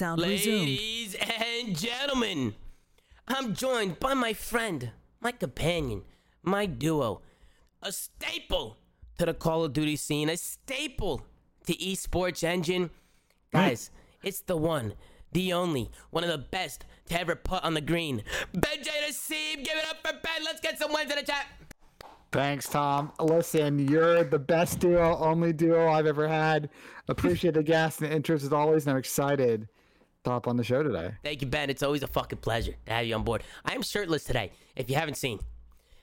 Sound resumed. Ladies and gentlemen, I'm joined by my friend, my companion, my duo, a staple to the Call of Duty scene, a staple to esports engine. Guys, it's the one, the only, one of the best to ever put on the green. Ben J Nasib, give it up for Ben. Let's get some wins in the chat. Thanks, Tom. Listen, you're the best duo, only duo I've ever had. Appreciate the gas and the interest as always, and I'm excited to hop on the show today. Thank you, Ben. It's always a fucking pleasure to have you on board. I am shirtless today, if you haven't seen.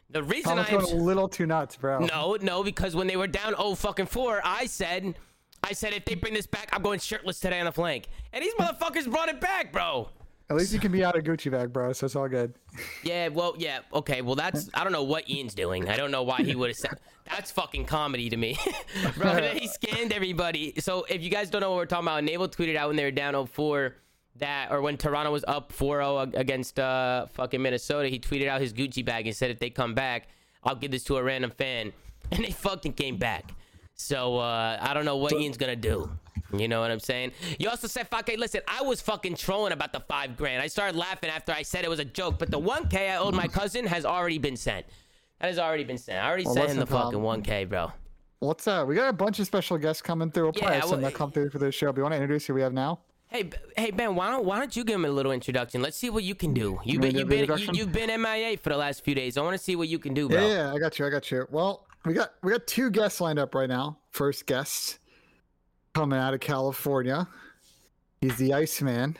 The reason I'm going a little too nuts, bro. No, no, because when they were down oh fucking four, I said, I said if they bring this back, I'm going shirtless today on the flank, and these motherfuckers brought it back, bro. At least you can be out of Gucci bag, bro. So it's all good. Yeah, well, yeah, okay, well that's I don't know what Ian's doing. I don't know why he would have said that's fucking comedy to me, bro. He scanned everybody. So if you guys don't know what we're talking about, Enable tweeted out when they were down 0-4 that, or when Toronto was up 4-0 against uh fucking Minnesota, he tweeted out his Gucci bag and said if they come back, I'll give this to a random fan, and they fucking came back. So uh, I don't know what Ian's gonna do. You know what I'm saying? You also said 5K. Listen, I was fucking trolling about the five grand. I started laughing after I said it was a joke, but the 1K I owed my cousin has already been sent. That has already been sent. I already Well, sent him the listen, fucking 1K, bro. What's up? We got a bunch of special guests coming through. We'll probably Yeah, have some well, that come through for this show. But you want to introduce who we have now? Hey, hey Ben, why don't why don't you give him a little introduction? Let's see what you can do. You've been you've been you, you've been MIA for the last few days. I want to see what you can do, bro. Yeah, yeah, I got you. I got you. Well, we got we got two guests lined up right now. First guest coming out of California. He's the Iceman.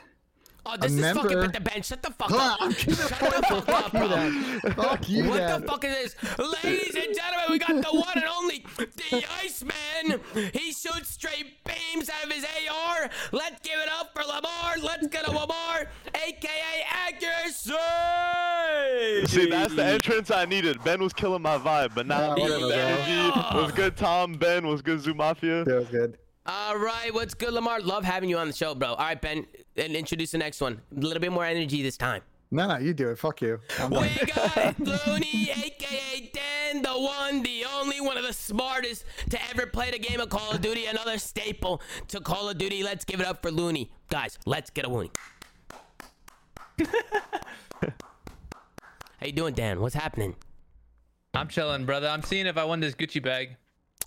Oh, this is member- fucking. But the Ben, shut the fuck up. I'm. Shut the fuck up, bro. Fuck you, What Dad. the fuck is this? Ladies and gentlemen, we got the one and only, the Iceman. He shoots straight beams out of his AR. Let's give it up for Lamar. Let's get a Lamar, aka accuracy. See, that's the entrance I needed. Ben was killing my vibe, but now Yeah, I'm whatever, the energy. Was good, Tom. Ben was good, Zoo Mafia. That was good. All right, what's good, Lamar? Love having you on the show, bro. All right, Ben, and introduce the next one. A little bit more energy this time. No, no, you do it. Fuck you. I'm done. We got Looney, aka Dan, the one, the only, one of the smartest to ever play the game of Call of Duty. Another staple to Call of Duty. Let's give it up for Looney. Guys, let's get a Looney. How you doing, Dan? What's happening? I'm chilling, brother. I'm seeing if I won this Gucci bag.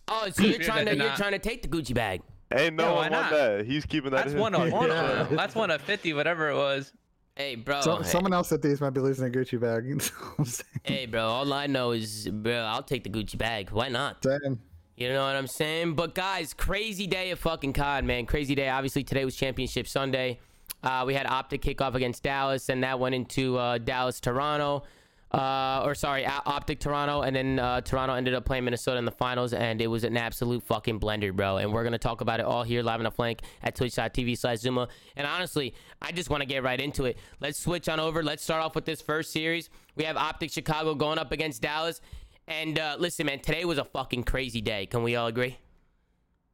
Oh, so you're trying to you're not- trying to take the Gucci bag. Ain't no Yeah, why one want not? that. He's keeping that. That's one of one. Yeah. That's one of fifty, whatever it was. Hey, bro. So, hey, someone else at these might be losing a Gucci bag. So I'm saying- hey, bro. All I know is, bro, I'll take the Gucci bag. Why not? saying. You know what I'm saying? But guys, crazy day of fucking COD, man. Crazy day. Obviously, today was Championship Sunday. Uh, we had Optic kickoff against Dallas, and that went into uh, Dallas Toronto. Uh, or sorry, O- Optic Toronto, and then uh, Toronto ended up playing Minnesota in the finals, and it was an absolute fucking blender, bro. And we're gonna talk about it all here live on the flank at twitch.tv slash ZooMaa. And honestly, I just want to get right into it. Let's switch on over. Let's start off with this first series. We have Optic Chicago going up against Dallas. And uh, listen, man, today was a fucking crazy day. Can we all agree?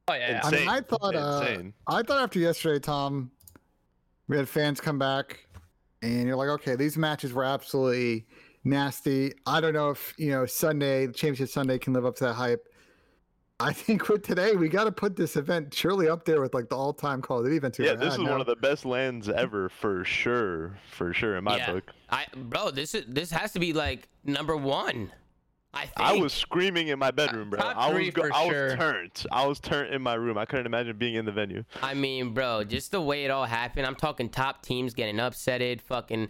Oh yeah. I mean, I thought, uh, I thought after yesterday, Tom, we had fans come back, and you're like, okay, these matches were absolutely nasty. I don't know if you know Sunday, the championship Sunday, can live up to that hype. I think with today, we got to put this event surely up there with like the all-time Call of Duty events. we've Yeah, this is now. one of the best lands ever for sure. For sure, in my yeah. book. I bro, this is this has to be like number one. I think. I was screaming in my bedroom, bro. top I was go- for I was turned. I was turned in my room. I couldn't imagine being in the venue. I mean, bro, just the way it all happened. I'm talking top teams getting upsetted. Fucking,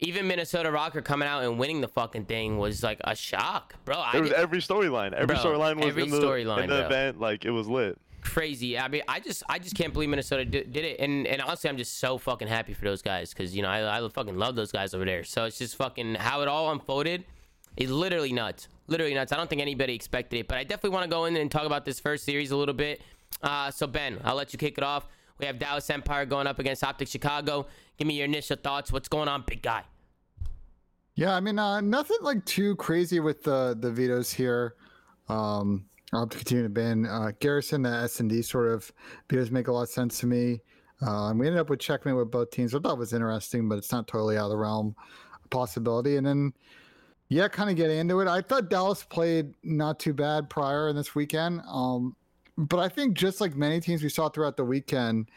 even Minnesota Rokkr coming out and winning the fucking thing was like a shock, bro. I There was every storyline. Every storyline was every in the, storyline, in the bro. event. Like it was lit. crazy. I mean, I just, I just can't believe Minnesota did, did it. And and honestly, I'm just so fucking happy for those guys because you know I, I fucking love those guys over there. So it's just fucking how it all unfolded is literally nuts. Literally nuts. I don't think anybody expected it, but I definitely want to go in and talk about this first series a little bit. Uh, so Ben, I'll let you kick it off. We have Dallas Empire going up against Optic Chicago. Give me your initial thoughts. What's going on, big guy? Yeah, I mean, uh, nothing like too crazy with the the vetoes here. Um, I'll have to continue to ban uh, Garrison. The S and D sort of vetoes make a lot of sense to me. Uh, we ended up with checkmate with both teams. I thought it was interesting, but it's not totally out of the realm of possibility. And then, yeah, kind of get into it. I thought Dallas played not too bad prior in this weekend. Um, but I think just like many teams we saw throughout the weekend,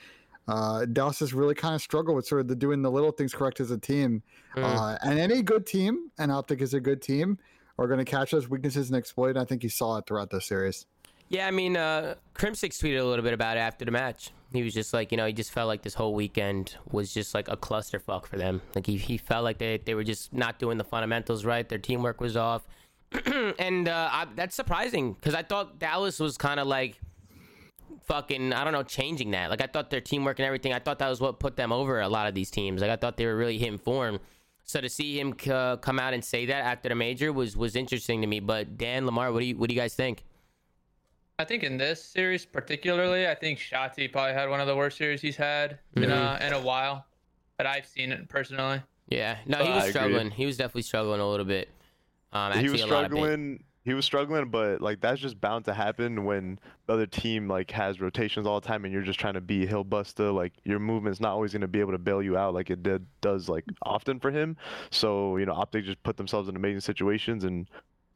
uh, Dallas has really kind of struggled with sort of the doing the little things correct as a team. Mm. Uh, and any good team, and Optic is a good team, are going to catch those weaknesses and exploit. And I think you saw it throughout the series. Yeah, I mean, uh, Crimsix tweeted a little bit about it after the match. He was just like, you know, he just felt like this whole weekend was just like a clusterfuck for them. Like he, he felt like they, they were just not doing the fundamentals right. Their teamwork was off, and uh, I, that's surprising because I thought Dallas was kind of like fucking I don't know changing that. Like I thought their teamwork and everything. I thought that was what put them over a lot of these teams. Like I thought they were really hitting form. So to see him uh, come out and say that after the major was was interesting to me. But Dan Lamar, what do you what do you guys think? I think in this series particularly, I think Shotzzy probably had one of the worst series he's had in a in a while, that I've seen it personally. Yeah, no, he was struggling. He was definitely struggling a little bit. Um, he actually was a lot of struggling. He was struggling, but like that's just bound to happen when the other team like has rotations all the time, and you're just trying to be hill buster. Like your movement's not always going to be able to bail you out like it did does like often for him. So you know, Optic just put themselves in amazing situations and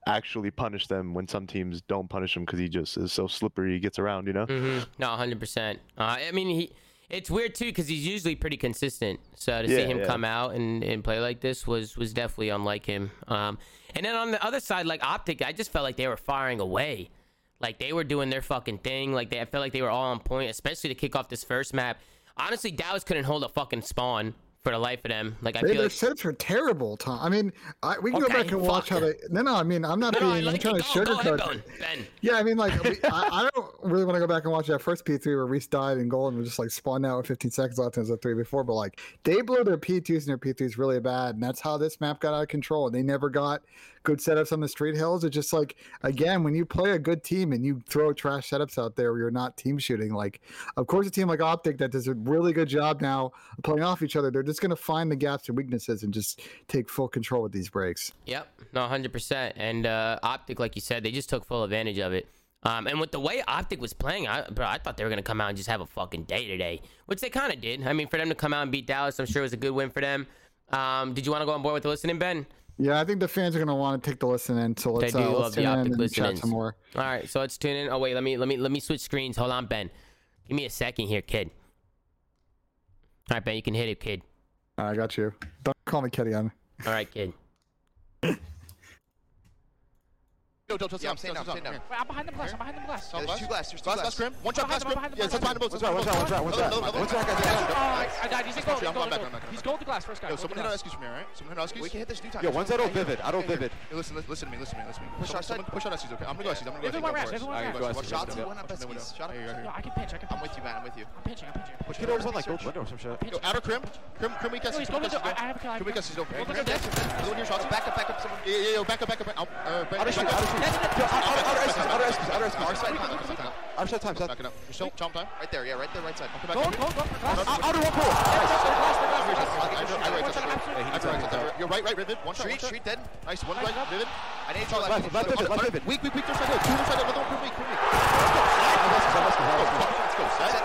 actually punish them when some teams don't punish him because he just is so slippery. He gets around, you know. hmm No, hundred percent. Uh, I mean, he. It's weird too because he's usually pretty consistent. So to see him yeah. come out and, and play like this was was definitely unlike him. Um, and then on the other side, like Optic, I just felt like they were firing away. Like they were doing their fucking thing. Like they, I felt like they were all on point, especially to kick off this first map. Honestly, Dallas couldn't hold a fucking spawn for the life of them. Like I They, feel their like setups are terrible, Tom. I mean, I, we can go back and watch how they. No, no. I mean, I'm not no, no, being. I'm like trying to Go, go ahead, sugarcoat. Ben. Yeah, I mean, like, we, I, I don't really want to go back and watch that first P3 where Reese died and Golden was just like spawned out with 15 seconds left and it was a three before. But like, they blew their P2s and their P3s really bad. And that's how this map got out of control. And They never got good setups on the street hills. It's just like, again, when you play a good team and you throw trash setups out there you're not team shooting, like, of course, a team like Optic that does a really good job now playing off each other, they're just going to find the gaps and weaknesses and just take full control with these breaks. Yep, no, hundred percent. And uh, Optic, like you said, they just took full advantage of it. Um, and with the way Optic was playing, I, bro, I thought they were gonna come out and just have a fucking day today, which they kind of did. I mean, for them to come out and beat Dallas, I'm sure it was a good win for them. Um, did you want to go on board with the listening, Ben? Yeah, I think the fans are going to want to take the listen in. So let's, do uh, love the Optic and chat listen-ins. some more. All right, so let's tune in. Oh wait, let me let me let me switch screens. Hold on, Ben. Give me a second here, kid. All right, Ben, you can hit it, kid. I got you. Don't call me Kitty. I'm All right, kid. No, don't, don't, Yeah, I'm stop, staying stop, down, stop, staying down. here. Wait, I'm behind the glass. I'm behind the glass. Yeah, there's two glass. There's two Glass, glass. glass, grim. One shot, glass, grim. Behind the Yeah, glass, it's behind the boat. behind the It's glass. behind the boat. Watch out, Another, watch another, out. another. Watch out, Yeah, Oh, yeah. I died. He's Nice gold. push, He's I'm gold. going back, I'm back, I'm He's back. gold to glass. First guy. Yo, gold to someone hit glass. our Eskies from here, right? Someone hit our Eskies? We can hit this two times. Yo, one's out Hey, of Vivid. hey, I don't hey, Vivid. hey. Yo, listen, listen, listen to me, listen to me, listen to me. Push Someone- outside. someone Push on Eskies, okay? I'm gonna go Eskies. I'm gonna go Everyone Eskies. rest, everyone Alright, rest. go Watch Eskies, out, go two, Eskies. one up Watch the window. Eskies. Shot Here you go, here Yo, you I can pinch. I can I'm pinch. with you, man. I'm with you. I'm pinching. I'm pinching. go. Kiddo was on like gold window or some shit. Pinch. Yo, outer Crim. Crim, Crim, weak Yo, Eskies. he's Crim, going to. Eskies, I I have a kill. I have Crim, a weak kill. Eskies, okay? Go, go, Crim, go, Eskies, go. Another one here, shots. Back up, back up. someone- Yeah, yeah, yeah, back up, back up. back- uh, back- Outer street, back up. Outer. Yo, outer- outer- outer Eskies, outer outer side, time, Outer side time, Backing up. You're still chomp time? Right there, yeah, right there, right side. Go, go, go. Outer- one I- You're right, right, Vivid. One shot, one shot. dead. Nice, one right, job. I need to left. left, left, left, Vivid. Weak, weak, weak, there's side, two, two side, another one, weak, weak, weak. Let's go, let's go, let's go. Let's go, set.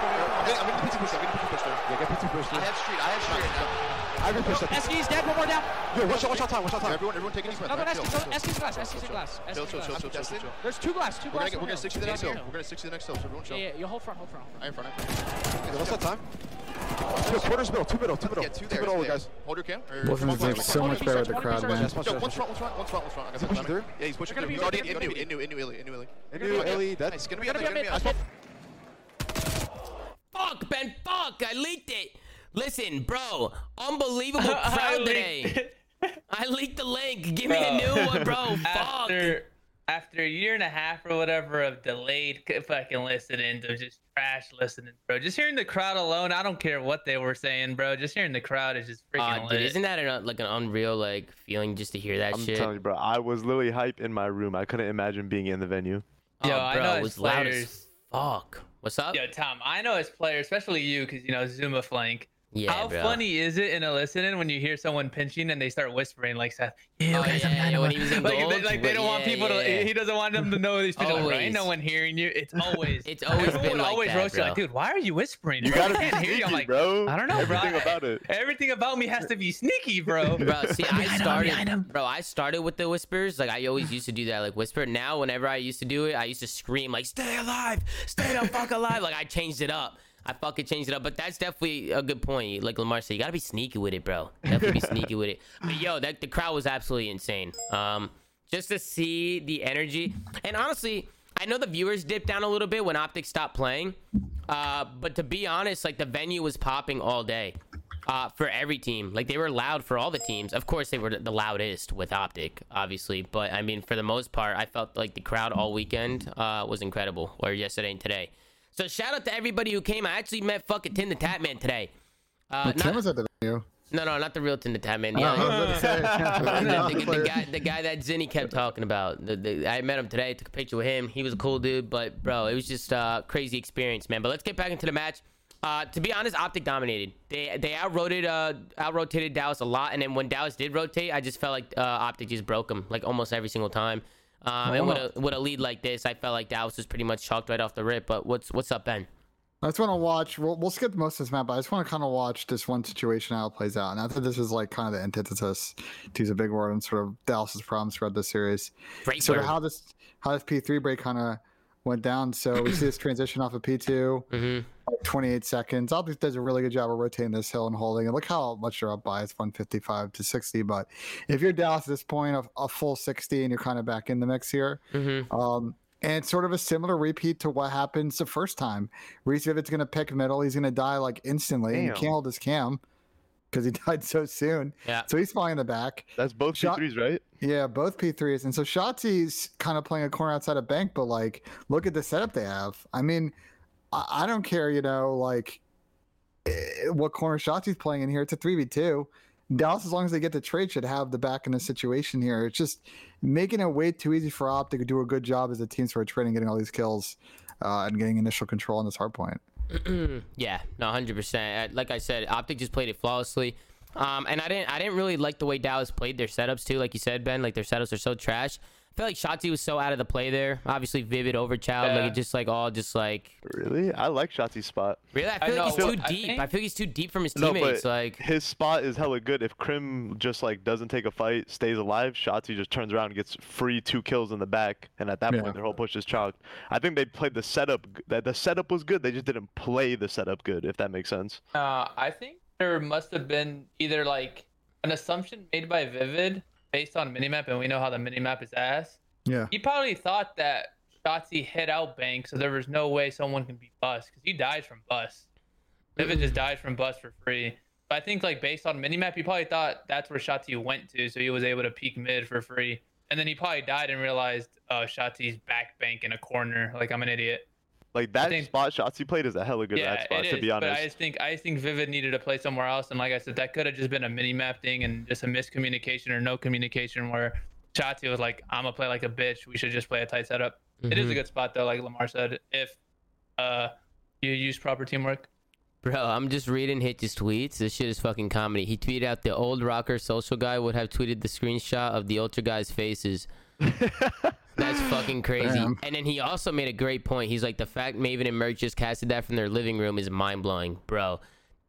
I'm the pizza push, I'm the pizza push there. Yeah, get pizza push I have street. I have street now. I can push that. Eski's dead. One more down. Yo, one shot, one shot time, one shot time. Everyone, everyone take a deep breath. Another right? one Chill, Eski's. chill, Eski's glass. Eski's chill, glass. Chill, chill, chill, glass. chill, chill, chill, chill. There's two glass. Two We're glass. gonna get, we're gonna stick to the next hill. We're gonna stick to the next hill, so everyone chill. yeah. You hold front. Hold front. hold front. I ain't front. What's that time? Yo, quarters middle, two middle, two middle. Yeah, two Two there, middle, two there. guys. Hold your cam. or- Wolfen's come doing so much better with the crowd, man. Yo, one's front, one's front, one's front, one's front. I got Is he pushing through? Yeah, he's pushing They're through. gonna He's be- already they're in gonna new, in new, in new, in new, Illy, in new. Into Ellie, dead. Nice, gonna be We're up gonna there, be gonna a be mid. up Fuck, Ben, fuck. I leaked it. Listen, bro, unbelievable I crowd leaked today. I leaked the link. Give me a new one, bro. Fuck. after after a year and a half or whatever of delayed fucking listening to just trash listening, bro. Just hearing the crowd alone, I don't care what they were saying, bro. Just hearing the crowd is just freaking Uh, lit. dude, isn't that an, like an unreal like feeling just to hear that I'm shit? telling you, bro. I was literally hype in my room. I couldn't imagine being in the venue. oh, Yo, bro, I know it as was loud as fuck. What's up? Yo, Tom, I know as players, especially you, because you know ZooMaa flank. Yeah, How bro. funny is it in a listening when you hear someone pinching and they start whispering like Seth? Yeah, Oh, guys, I'm yeah, kind yeah, of when he was in like, gold? they, like they don't want people yeah. to. He doesn't want them to know these people. Like, bro, ain't no one hearing you. It's always. It's always everyone been would like always that, roast you like, dude, why are you whispering? You bro? I gotta be can't hear you. I'm like, bro. I don't know, bro. Everything about it. Everything about me has to be sneaky, bro. Bro, see, I Behind him, behind started, him. bro. I started with the whispers. Like I always used to do that, like whisper. Now, whenever I used to do it, I used to scream like, "Stay alive, stay the fuck alive!" Like I changed it up. I fucking changed it up. But that's definitely a good point. Like Lamar said, you gotta be sneaky with it, bro. Definitely be sneaky with it. But yo, that the crowd was absolutely insane. Um, just to see the energy, and honestly, I know the viewers dipped down a little bit when Optic stopped playing. Uh, but to be honest, like the venue was popping all day. Uh, for every team, like they were loud for all the teams. Of course, they were the loudest with Optic, obviously. But I mean, for the most part, I felt like the crowd all weekend uh, was incredible, or yesterday and today. So shout out to everybody who came. I actually met fucking Tim the Tatman today. Uh, Tim not, was at the venue. no, no, not the real Tim the Tatman. Oh, Yeah, I was about to the, the- the guy, the guy that Zinni kept talking about. The, the, I met him today. Took a picture with him. He was a cool dude, but bro, it was just a crazy experience, man. But let's get back into the match. Uh, to be honest, Optic dominated. They they out rotated uh out rotated Dallas a lot, and then when Dallas did rotate, I just felt like uh, Optic just broke them like almost every single time. Um, and with a with a lead like this, I felt like Dallas was pretty much chalked right off the rip. But what's what's up, Ben? I just want to watch. We'll, we'll skip most of this map, but I just want to kind of watch this one situation how it plays out. And I think this is like kind of the antithesis, to use a big word, and sort of Dallas's problems throughout this series. Great sort word. of how this how this P three break kind of went down. So we see this transition off of P 2 Mhm. like 28 seconds. Optic does a really good job of rotating this hill and holding. And look how much you're up by. It's 155 to 60. But if you're Dallas at this point, of a full 60, and you're kind of back in the mix here. Mhm. Um, and it's sort of a similar repeat to what happens the first time. Reese Vivid's going to pick middle. He's going to die like instantly. And he can't hold his cam because he died so soon. Yeah. So he's flying in the back. That's both Shot- P3s, right? Yeah, both P3s. And so Shotzzy's kind of playing a corner outside of bank, but like, look at the setup they have. I mean, I, I don't care, you know, like eh, what corner Shotzzy's playing in here. It's a 3v2. Dallas, as long as they get the trade, should have the back in the situation here. It's just making it way too easy for Optic to do a good job as a team sort of trading, getting all these kills uh, and getting initial control on this hard point. yeah, no, hundred percent. Like I said, Optic just played it flawlessly. Um, and I didn't, I didn't really like the way Dallas played their setups too. Like you said, Ben, like their setups are so trash. I feel like Shotzzy was so out of the play there. Obviously, Vivid over Child, like it just like all just like Really? I like Shotzzy's spot. really. I I feel like he's too I deep. think- I feel like he's too deep from his No, teammates. but like his spot is hella good. If Krim just like doesn't take a fight, stays alive, Shotzzy just turns around and gets free two kills in the back, and at that Yeah. point their whole push is chalked. I think they played the setup. That the setup was good. They just didn't play the setup good. If that makes sense. Uh, I think there must have been either like an assumption made by Vivid based on minimap, and we know how the minimap is ass. Yeah. He probably thought that Shotzzy hit out Bank, so there was no way someone can be Bust because he dies from Bus. Vivid just mm. died from Bust for free. But I think like based on minimap, he probably thought that's where Shotzzy went to, so he was able to peek mid for free. And then he probably died and realized, uh, oh, Shotzzy's back bank in a corner. Like I'm an idiot. Like that think- spot shots he played is a hella good yeah, rat spot. it to is, be But I honest. just think I just think Vivid needed to play somewhere else, and like I said, that could have just been a mini map thing and just a miscommunication or no communication where Shotzzy was like, "I'm gonna play like a bitch. We should just play a tight setup." It is a good spot though, like Lamar said, if uh you use proper teamwork. Bro, I'm just reading Hitch's tweets. This shit is fucking comedy. He tweeted out the old rocker social guy would have tweeted the screenshot of the ultra guys' faces. That's fucking crazy. Damn. And then he also made a great point. He's like, the fact Maven and Merk just casted that from their living room is mind blowing, bro.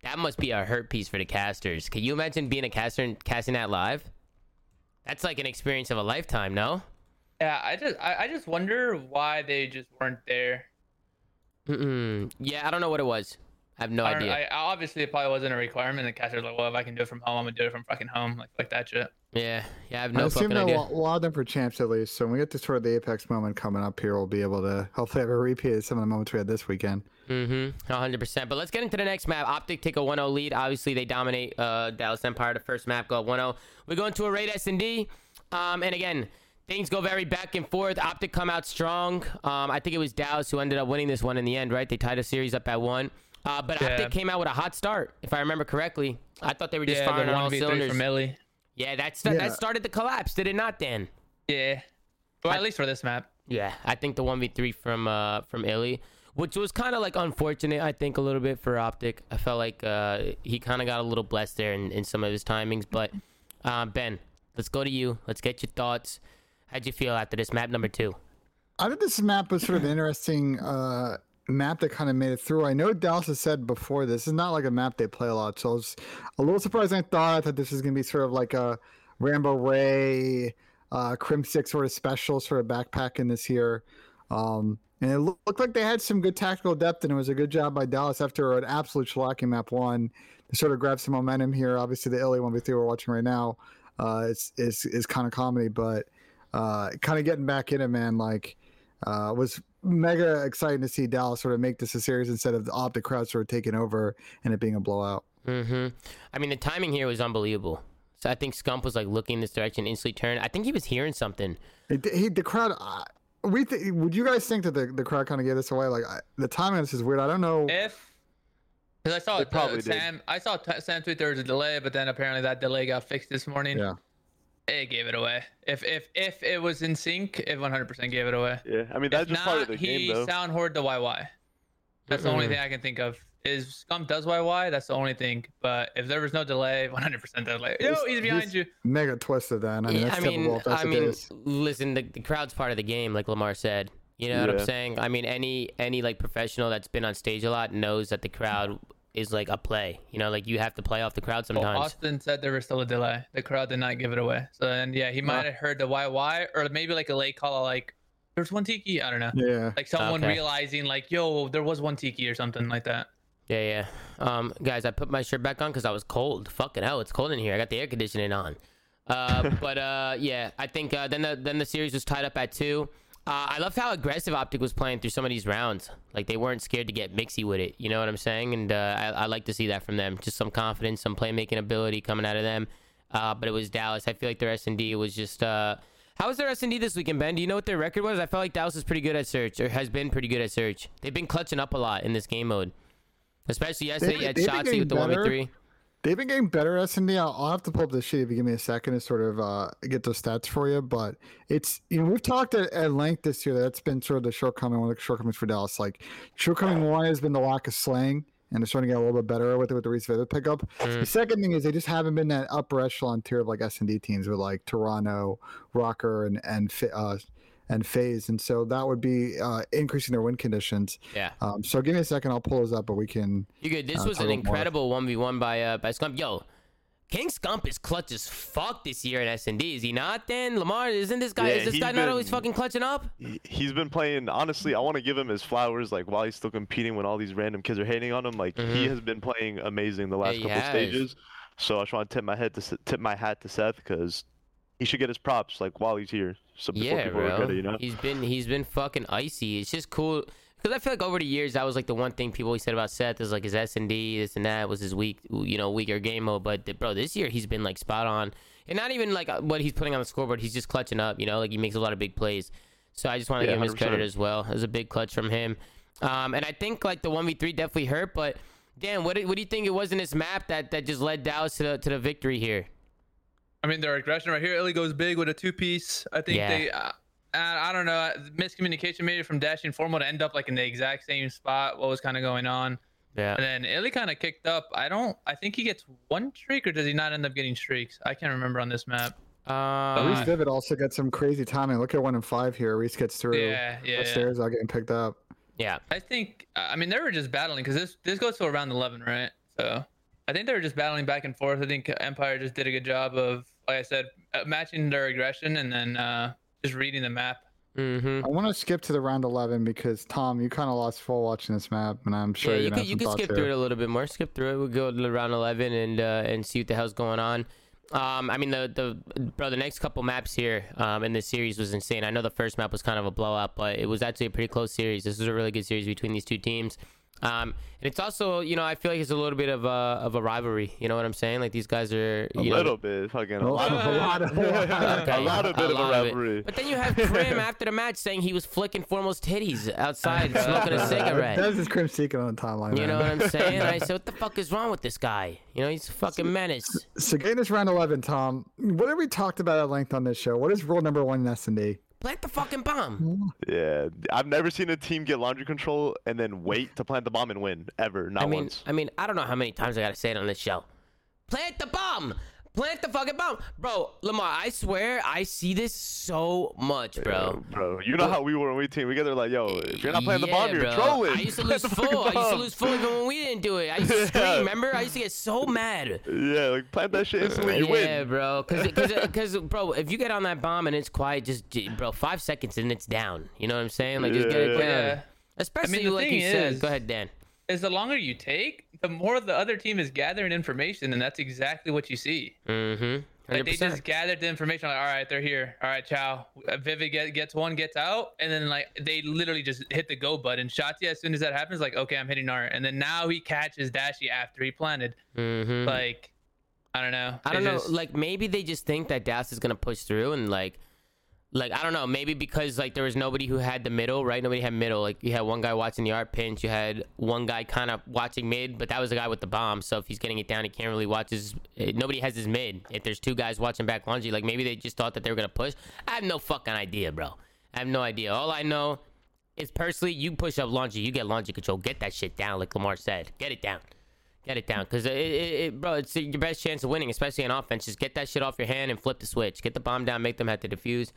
That must be a hurt piece for the casters. Can you imagine being a caster and casting that live? That's like an experience of a lifetime, no? Yeah, I just I, I just wonder why they just weren't there. Mm-mm. Yeah, I don't know what it was. I have no I idea. I, obviously, it probably wasn't a requirement. The caster's like, well, if I can do it from home, I'm gonna do it from fucking home, like like that shit. Yeah, yeah, I have I no assume fucking they'll idea. wa- allow them for champs at least. So when we get to sort of the apex moment coming up here, we'll be able to hopefully have a repeat of some of the moments we had this weekend. Mm-hmm. 100%. But let's get into the next map. Optic take a 1-0 lead. Obviously, they dominate uh, Dallas Empire. The first map go 1-0. We go into a raid S&D. Um, and again, things go very back and forth. Optic come out strong. Um, I think it was Dallas who ended up winning this one in the end, right? They tied a series up at one. Uh, but Yeah. Optic came out with a hot start, if I remember correctly. I thought they were just Yeah, firing the on all one v three cylinders. from Millie. Yeah, that's, Yeah. that started the collapse, did it not, Dan? Yeah, well, at least for this map. Yeah, I think the one v three from uh from Illy, which was kind of like unfortunate. I think a little bit for Optic. I felt like uh he kind of got a little blessed there in, in some of his timings. But uh, Ben, let's go to you. Let's get your thoughts. How'd you feel after this map number two? I think this map was sort of interesting uh, map that kind of made it through. I know Dallas has said before this is not like a map they play a lot, so I was a little surprised. I thought thought this was going to be sort of like a Rambo Ray, uh, Crimsix sort of special sort of backpack in this here. Um, And it looked like they had some good tactical depth, and it was a good job by Dallas after an absolute shellacking map one to sort of grab some momentum here. Obviously, the one we we're watching right now uh, is is is kind of comedy, but uh, kind of getting back in it, man. Like, uh, was mega exciting to see Dallas sort of make this a series instead of the optic crowd sort of taking over and it being a blowout. Mm-hmm. I mean, the timing here was unbelievable. So I think Scump was like looking in this direction, instantly turned. I think he was hearing something. It, he, the crowd. Uh, we th- would you guys think that the, the crowd kind of gave this away? Like I, the timing on this is weird. I don't know. If because I saw They uh, probably did. Sam, I saw t- Sam tweet there was a delay, but then apparently that delay got fixed this morning. Yeah. It gave it away. If if if it was in sync, it 100% gave it away. Yeah, I mean that's if just not, part of the he game, though. sound hoard the YY. That's the only thing I can think of. Is Scum does YY? That's the only thing. But if there was no delay, 100% delay. Yo, He's- he's behind he's- you. Mega twisted then. I mean, Yeah, that's I mean, typical. That's I mean, listen, the, the crowd's part of the game, like Lamar said. You know what I'm saying? I mean, any any like professional that's been on stage a lot knows that the crowd is like a play. You know, like you have to play off the crowd Well, sometimes. Austin said there was still a delay. The crowd did not give it away. So then, yeah, he might have heard the YY or maybe like a late call, like there's one tiki. I don't know. Yeah. Like someone Okay. realizing, like, yo, there was one tiki or something like that. Yeah, yeah. Um, guys, I put my shirt back on because I was cold. Fucking hell, it's cold in here. I got the air conditioning on. Uh, but uh, yeah, I think uh, then the then the series was tied up at two. Uh, I loved how aggressive Optic was playing through some of these rounds. Like they weren't scared to get mixy with it. You know what I'm saying? And uh, I, I like to see that from them. Just some confidence, some playmaking ability coming out of them. Uh, but it was Dallas. I feel like their S and D was just. Uh, how was their S and D this weekend, Ben? Do you know what their record was? I felt like Dallas is pretty good at search, or has been pretty good at search. They've been clutching up a lot in this game mode. Especially yesterday, you had Shotzzy with the one v three. They've been getting better at S&D. I'll, I'll have to pull up the sheet if you give me a second to sort of uh, get those stats for you. But it's, you know, we've talked at, at length this year. That's been sort of the shortcoming, one of the shortcomings for Dallas. Like, shortcoming one has been the lack of slaying, and they're starting to get a little bit better with it with the Reese Vader pickup. The second thing is they just haven't been that upper echelon tier of like S&D teams with like Toronto, Rokkr, and and uh, and Phase. And so that would be uh, increasing their win conditions. Yeah, Um, so give me a second. I'll pull those up, but we can. you good. This Uh, was an incredible one v one by uh by Scump. Yo, King Scump is clutch as fuck this year in S and D. Is he not? Then Lamar, isn't this guy? Yeah, is this he's guy not always fucking clutching up? He- He's been playing. Honestly, I want to give him his flowers. Like while he's still competing, when all these random kids are hating on him, like he Mhm. has been playing amazing the last he couple has. stages. So I just want to tip my head to tip my hat to Seth because he should get his props like while he's here. So before Yeah, people bro. it, you know. He's been he's been fucking icy. It's just cool because I feel like over the years that was like the one thing people always said about Seth is like his S and D, this and that was his weak, you know, weaker game mode. But th- bro, this year he's been like spot on, and not even like uh, what he's putting on the scoreboard. He's just clutching up, you know, like he makes a lot of big plays. So I just want to Yeah, give him his credit as well. It was a big clutch from him. Um, and I think like the one v three definitely hurt, but. Dan, what, do- what do you think it was in this map that, that just led Dallas to the, to the victory here? I mean, their aggression right here. Illy goes big with a two piece. I think Yeah. they, uh, I I don't know, miscommunication maybe from dashing formal to end up like in the exact same spot. What was kind of going on? Yeah. And then Illy kind of kicked up. I don't. I think he gets one streak, or does he not end up getting streaks? I can't remember on this map. Um, Reese Uh, Vivid also gets some crazy timing. Look at one in five here. Reese gets through Yeah, yeah. yeah. upstairs without getting picked up. yeah. I think. I mean, they were just battling because this this goes to around eleven, right? So I think they were just battling back and forth. I think Empire just did a good job of, like I said, uh, matching their aggression and then uh, just reading the map. Mm-hmm. I want to skip to the round 11 because Tom, you kind of lost full watching this map, and I'm sure yeah, you're you gonna could have you some could skip here. through it a little bit more. Skip through it. We'll go to round eleven and uh, and see what the hell's going on. Um, I mean the the bro, the next couple maps here um, in this series was insane. I know the first map was kind of a blowout, but it was actually a pretty close series. This was a really good series between these two teams. Um, and it's also, you know, I feel like it's a little bit of a of a rivalry. You know what I'm saying? Like these guys are, A you know, little bit, fucking a A lot of, a lot of- Okay, a lot of bit of a lot of it. rivalry. But then you have Krim after the match saying he was flicking Formal's titties outside smoking a cigarette. That was his Crim Seeking on the timeline. You man. know what I'm saying? I said, what the fuck is wrong with this guy? You know, he's a fucking menace. So getting this round 11, Tom, what have we talked about at length on this show? What is rule number one in S&D? Plant the fucking bomb. Yeah, I've never seen a team get laundry control and then wait to plant the bomb and win ever. Not I mean, once. I mean, I don't know how many times I gotta say it on this show. Plant the bomb. Plant the fucking bomb, bro. Lamar, I swear I see this so much, bro. Yeah, bro, you know how we were when we team together. Like, yo, if you're not playing the bomb, you're bro. trolling. I used to lose the full. I used to lose full even when we didn't do it. I used to scream. Yeah. Remember? I used to get so mad. Yeah, like plant that shit instantly. You yeah, win. Yeah, bro. Cause, cause, cause, bro, if you get on that bomb and it's quiet, just, bro, five seconds and it's down. You know what I'm saying? Like, just get it Yeah. down. Yeah. Especially the like thing you said. Go ahead, Dan. Is the longer you take, the more the other team is gathering information, and that's exactly what you see. Mm-hmm. Like they just gathered the information. Like, all right, they're here. All right, ciao. Uh, Vivid get, gets one, gets out, and then like they literally just hit the go button. Shotzzy, as soon as that happens, like, okay, I'm hitting R, and then now he catches Dashy after he planted. Mm-hmm. Like, I don't know. I don't know. just- Like maybe they just think that Dallas is gonna push through and like, like I don't know. Maybe because like there was nobody who had the middle, right? Nobody had middle. Like you had one guy watching the art pinch. You had one guy kind of watching mid, but that was the guy with the bomb. So if he's getting it down, he can't really watch his. eh, Nobody has his mid. If there's two guys watching back laundry, like maybe they just thought that they were gonna push. I have no fucking idea, bro. I have no idea. All I know is personally, you push up laundry, you get laundry control. Get that shit down, like Lamar said. Get it down. Get it down, cause it, it, it, bro, it's your best chance of winning, especially in offense. Just get that shit off your hand and flip the switch. Get the bomb down, make them have to defuse.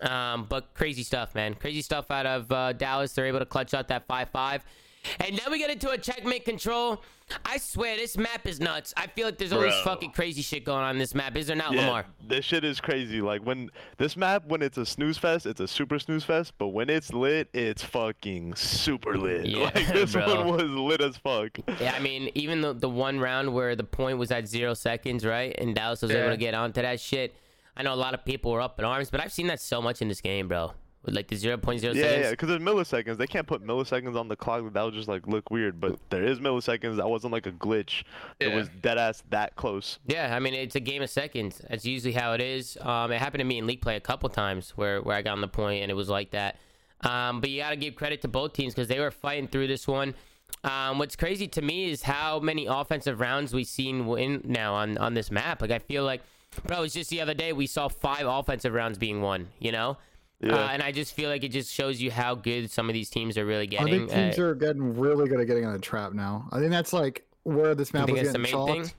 Um, but crazy stuff, man. Crazy stuff out of uh, Dallas. They're able to clutch out that five-five, and then we get into a checkmate control. I swear, this map is nuts. I feel like there's always Bro. fucking crazy shit going on in this map. Is there not, Yeah, Lamar? this shit is crazy. Like when this map, when it's a snooze fest, it's a super snooze fest. But when it's lit, it's fucking super lit. Yeah, like this bro. one was lit as fuck. Yeah, I mean, even the the one round where the point was at zero seconds, right, and Dallas was able to get onto that shit. I know a lot of people were up in arms, but I've seen that so much in this game, bro. With like the zero point zero Yeah, yeah, seconds. because there's milliseconds. They can't put milliseconds on the clock. That would just like look weird. But there is milliseconds. That wasn't like a glitch. It was dead ass that close. Yeah, I mean it's a game of seconds. That's usually how it is. Um, it happened to me in league play a couple times where where I got on the point and it was like that. Um, but you got to give credit to both teams because they were fighting through this one. Um, what's crazy to me is how many offensive rounds we've seen win now on on this map. Like I feel like, bro, it's just the other day we saw five offensive rounds being won. You know. Yeah. Uh, and I just feel like it just shows you how good some of these teams are really I getting. think teams Uh, are getting really good at getting on the trap now. I think that's like where this map think was that's the getting main chalked.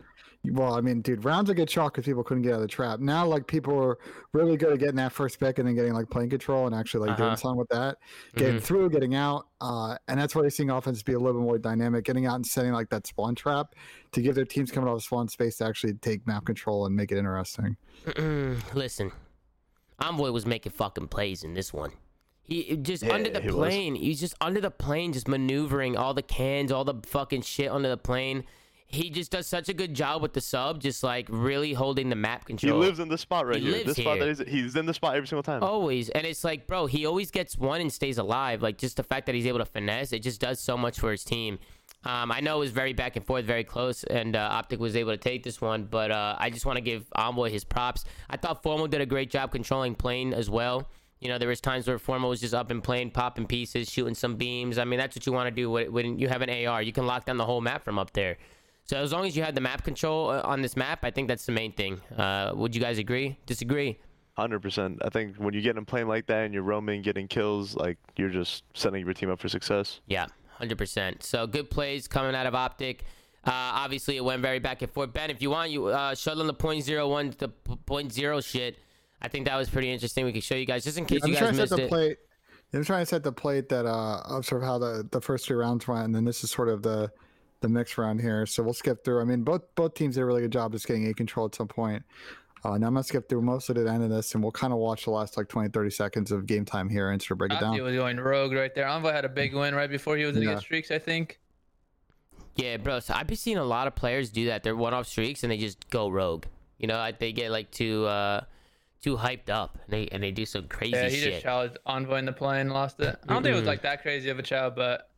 Well, I mean, dude, rounds would get chalked because people couldn't get out of the trap. Now, like people are really good at getting that first pick and then getting like plane control and actually like Uh-huh. doing something with that, getting Mhm. through, getting out, uh, and that's why you're seeing offense be a little bit more dynamic, getting out and setting like that spawn trap to give their teams coming off the spawn space to actually take map control and make it interesting. Listen, Envoy was making fucking plays in this one. He just Yeah, under the he was. plane. He's just under the plane, just maneuvering all the cans, all the fucking shit under the plane. He just does such a good job with the sub, just like really holding the map control. He lives in this spot right He here. lives This spot here. that he's, he's in the spot every single time. Always. And it's like, bro, he always gets one and stays alive. Like, just the fact that he's able to finesse, it just does so much for his team. Um, I know it was very back and forth, very close, and uh, Optic was able to take this one, but uh, I just want to give Envoy his props. I thought Formal did a great job controlling plane as well. You know, there was times where Formal was just up in plane, popping pieces, shooting some beams. I mean, that's what you want to do when you have an AR. You can lock down the whole map from up there. So as long as you have the map control uh, on this map, I think that's the main thing. Uh, would you guys agree? Disagree? Hundred percent. I think when you get in playing like that and you're roaming, getting kills, like you're just setting your team up for success. Yeah, hundred percent. So good plays coming out of Optic. Uh, obviously, it went very back and forth. Ben, if you want, you uh, shut on the point zero one to point zero shit. I think that was pretty interesting. We can show you guys just in case I'm you trying guys to missed set the it. plate. I'm trying to set the plate that uh of sort of how the the first three rounds went, and then this is sort of the the mix round here. So we'll skip through. I mean, both both teams did a really good job just getting a control at some point. Uh, now I'm gonna skip through most of the end of this, and we'll kind of watch the last like 20, 30 seconds of game time here and sort of break it Shotzzy down. was going rogue right there. Envoy had a big win right before he was gonna Yeah. get streaks, I think. Yeah, bro. So I've been seeing a lot of players do that. They're one-off streaks and they just go rogue. You know, they get like too uh, too hyped up and they and they do some crazy Yeah, he shit. just challenged Envoy in the plane, lost it. I don't think it was like that crazy of a chow, but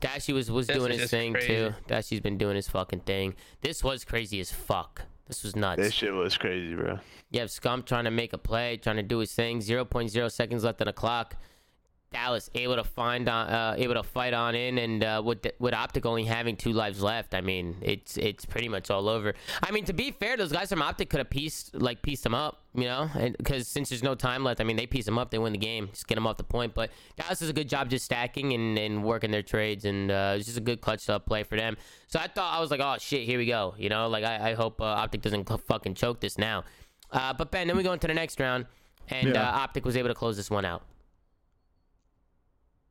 Dashy was was This doing is his just thing too. crazy. Dashy's been doing his fucking thing. This was crazy as fuck. This was nuts. This shit was crazy, bro. You have Scump trying to make a play, trying to do his thing. 0.0 seconds left on the clock. Dallas able to find on, uh, able to fight on in, and uh, with the, with Optic only having two lives left, I mean, it's it's pretty much all over. I mean, to be fair, those guys from Optic could have pieced like pieced them up, you know, because since there's no time left, I mean, they piece them up, they win the game, just get them off the point. But Dallas does a good job just stacking and, and working their trades, and uh, it's just a good clutch up play for them. So I thought I was like, oh shit, here we go, you know, like I, I hope uh, Optic doesn't fucking choke this now. Uh, but Ben, then we go into the next round, and Yeah. uh, Optic was able to close this one out.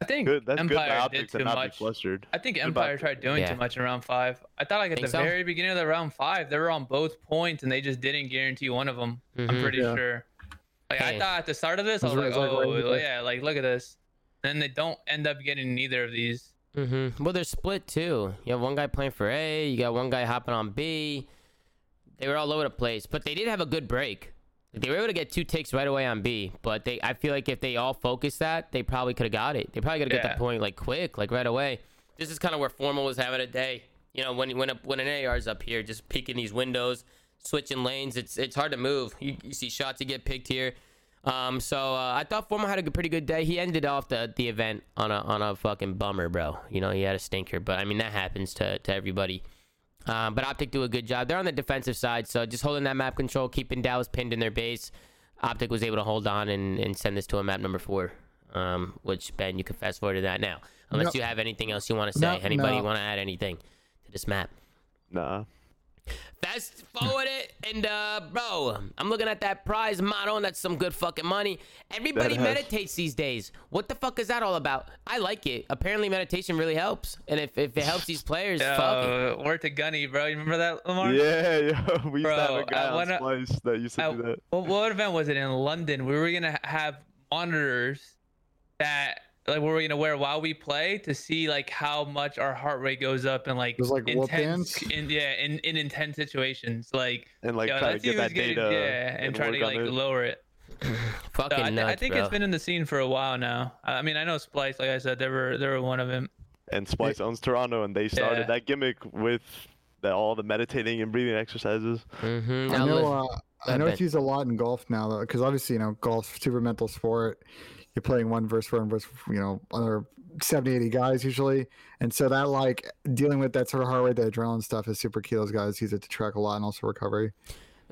I think Good. That's good by Empire did Optic to too much. be flustered. I think Good Empire by- tried doing Yeah. too much in round five. I thought like at Think the so? very beginning of the round five, they were on both points and they just didn't guarantee one of them. I'm Mhm. pretty Yeah. sure. Like Hey. I thought at the start of this, I It was was like, right- oh right yeah, like look at this. Then they don't end up getting neither of these. Mm-hmm. Well, they're split too. You have one guy playing for A. You got one guy hopping on B. They were all over the place, but they did have a good break. They were able to get two takes right away on B, but they I feel like if they all focused that, they probably could have got it. They probably could have get Yeah. the point like quick, like right away. This is kind of where Formal was having a day. You know, when when a, when an AR's up here, just peeking these windows, switching lanes, it's it's hard to move. You, you see shots to get picked here. Um, so uh, I thought Formal had a pretty good day. He ended off the the event on a on a fucking bummer, bro. You know, he had a stinker, but I mean that happens to to everybody. Um, but Optic do a good job. They're on the defensive side, so just holding that map control, keeping Dallas pinned in their base. Optic was able to hold on and, and send this to a map number four. Um, which Ben, you can fast forward to that now, unless No. you have anything else you want to say. No, Anybody no. want to add anything to this map? Nah. Fast forward it, and uh, bro, I'm looking at that prize model, and that's some good fucking money. Everybody That has- meditates these days. What the fuck is that all about? I like it. Apparently, meditation really helps, and if, if it helps these players, fuck it. Uh, word to Gunny, bro. You remember that, Lamar? Yeah, yeah. We used to have a guy I on wanna- Splyce that used to do that. what, what event was it in London? We were gonna have monitors that like we were gonna wear while we play to see like how much our heart rate goes up in like Those, like, intense in yeah in, in intense situations like And like yo, try to get see that who's getting- data. yeah and, try to like it. lower it. Fucking So I, thi- nuts, I think bro. it's been in the scene for a while now. I I mean I know Splyce like I said they were they were one of them. And Splyce owns Toronto, and they started Yeah. that gimmick with the, all the meditating and breathing exercises. Mm-hmm. I know. Uh, I know it's used a lot in golf now, because obviously, you know, golf's super mental sport. You're playing one versus one versus, you know, other 70, 80 guys usually. And so that, like, dealing with that sort of hard rate, the adrenaline stuff is super key. Those guys use it to track a lot and also recovery.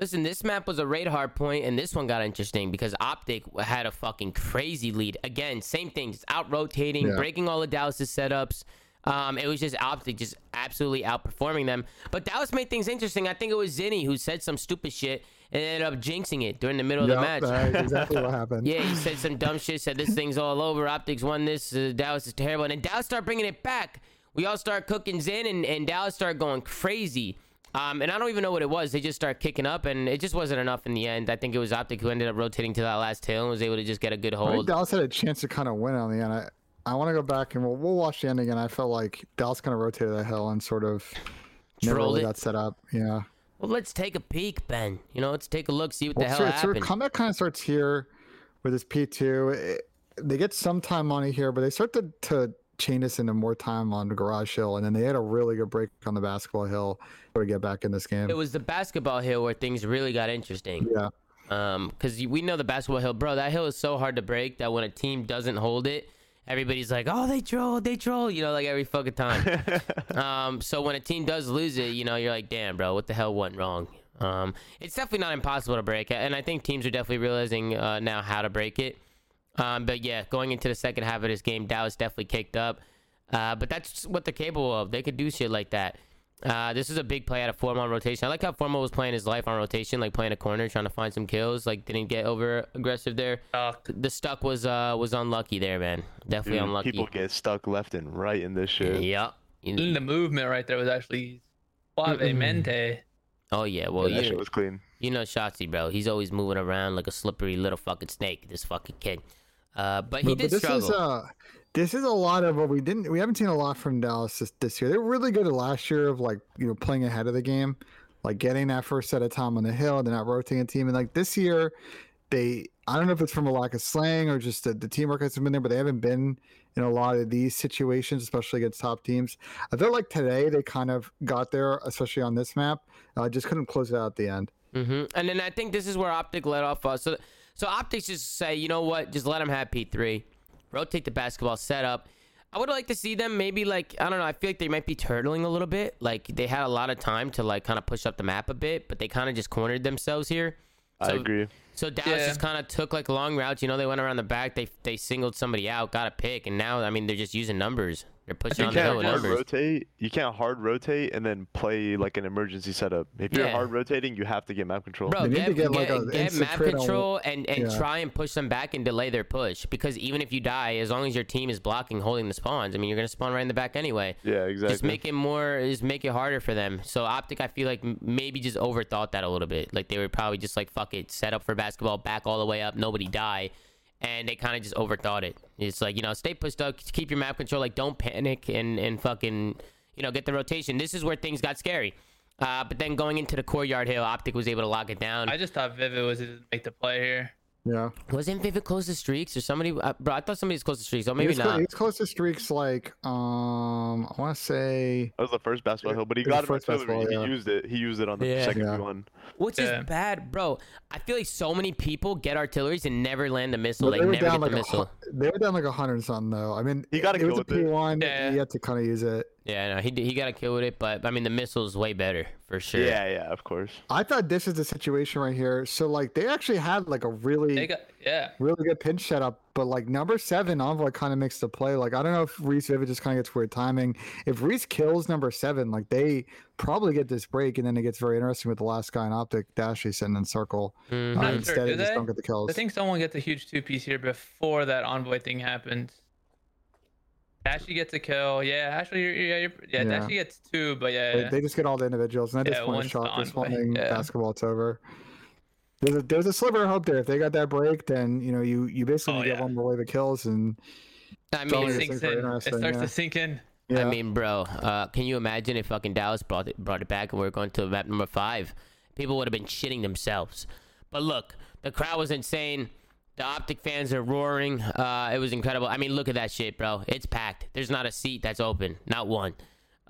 listen, this map was a radar point, and this one got interesting because Optic had a fucking crazy lead. Again, same thing, just out rotating, Yeah. breaking all of Dallas's setups. Um, it was just Optic just absolutely outperforming them. But Dallas made things interesting. I think it was Zinni who said some stupid shit and ended up jinxing it during the middle of the match. exactly what happened. Yeah, he said some dumb shit. Said this thing's all over. Optics won this. Uh, Dallas is terrible. And then Dallas start bringing it back. We all start cooking Zen, and, and Dallas start going crazy. Um, and I don't even know what it was. They just start kicking up, and it just wasn't enough in the end. I think it was Optic who ended up rotating to that last tail and was able to just get a good I think hold. Dallas had a chance to kind of win on the end. I, I want to go back and we'll, we'll watch the end again. I felt like Dallas kind of rotated the hill and sort of never really it. got set up. Yeah. Well, let's take a peek, Ben. You know, let's take a look, see what the hell so, so happened. combat kind of starts here with this P2. It- they get some time on it here, but they start to, to chain us into more time on the Garage Hill. And then they had a really good break on the Basketball Hill to get back in this game. it was the basketball hill where things really got interesting. yeah. Um, because we know the basketball hill, bro. That hill is so hard to break that when a team doesn't hold it, everybody's like, "Oh, they troll, they troll," you know, like every fucking time. um, so when a team does lose it, you know, you're like, "Damn, bro, what the hell went wrong?" Um, it's definitely not impossible to break, it. and I think teams are definitely realizing uh, now how to break it. Um, but yeah, going into the second half of this game, Dallas definitely kicked up. Uh, but that's what they're capable of. They could do shit like that. Uh, this is a big play out of Formal on rotation. I like how Formal was playing his life on rotation, like playing a corner, trying to find some kills. Like didn't get over aggressive there. Stuck. The stuck was uh was unlucky there, man. Definitely Dude, unlucky. people get stuck left and right in this shit. Yep. And the movement right there was actually suavemente. Oh yeah. Well, Yeah, that you, shit was clean. you know Shotzi, bro. He's always moving around like a slippery little fucking snake. This fucking kid. Uh, but he But, did but this struggle. is uh this is a lot of what we didn't we haven't seen a lot from Dallas this, this year. They were really good last year of like you know playing ahead of the game, like getting that first set of time on the hill, they're not rotating a team. And like this year, they I don't know if it's from a lack of slang or just that the teamwork hasn't been there, but they haven't been in a lot of these situations, especially against top teams. I feel like today they kind of got there, especially on this map. Uh, just couldn't close it out at the end. hmm And then I think this is where Optic let off. Uh, so, so Optics just say, you know what? Just let them have P three. Rotate the basketball setup. I would like to see them maybe like I don't know. I feel like they might be turtling a little bit. Like they had a lot of time to like kind of push up the map a bit, but they kind of just cornered themselves here. I agree. So Dallas Yeah. just kind of took like long routes. You know, they went around the back. They they singled somebody out, got a pick, and now I mean they're just using numbers. They're pushing You on can't with hard numbers. rotate. You can't hard rotate and then play like an emergency setup. If you're Yeah. hard rotating, you have to get map control. Bro, They need get, to get, get, like, a get map trade on- control and, and Yeah. try and push them back and delay their push. Because even if you die, as long as your team is blocking, holding the spawns, I mean, you're gonna spawn right in the back anyway. yeah, exactly. Just make it more, just make it harder for them. So Optic, I feel like maybe just overthought that a little bit. Like they were probably just like, fuck it, set up for basketball, back all the way up, nobody die. And they kind of just overthought it. It's like, you know, stay pushed up, keep your map control, like don't panic and, and fucking, you know, get the rotation. This is where things got scary. Uh, but then going into the courtyard hill, Optic was able to lock it down. I just thought Vivid was to make the play here. Yeah. Wasn't Vivid close to streaks or somebody? Uh, bro, I thought somebody was close to streaks. So He maybe was, clo- not. he was close to streaks like um I want to say that was the first basketball hill, but he got the it first artillery. basketball, He used it. He used it on the Yeah. second Yeah. one. Which Yeah. is bad, bro. I feel like so many people get artilleries and never land the missile. But They they were never down get like a, missile. hu- they were down like a hundred something though. I mean, He got a it was kill with it. P one. Yeah. He had to kind of use it. Yeah, no, he he got a kill with it, but I mean the missile is way better for sure. Yeah, yeah, of course. I thought this is the situation right here. So like they actually had like a really They got yeah. really good pinch setup, but like number seven Envoy kind of makes the play. Like I don't know if Reese Vivid just kind of gets weird timing. If Reese kills number seven, like they probably get this break, and then it gets very interesting with the last guy in optic Dashy sitting in circle. Mhm. Uh, Not sure, instead, do they just don't get the kills. I think someone gets a huge two piece here before that envoy thing happens. Dashy gets a kill. Yeah, actually, you're, yeah, you're, yeah, Yeah. Dashy gets two, but yeah, They, yeah. they just get all the individuals, and at this Yeah, point, shot the this envoy, one yeah. basketball, it's over. There's a, there's a sliver of hope there. If they got that break, then you know you you basically Oh, get yeah. one more wave of kills, and I mean, these sinks in. It starts yeah. to sink in. yeah, I mean, bro, uh, can you imagine if fucking Dallas brought it brought it back and we are going to map number five? People would have been shitting themselves. But look, the crowd was insane. The optic fans are roaring. Uh, it was incredible. I mean, look at that shit, bro. It's packed. There's not a seat that's open, not one.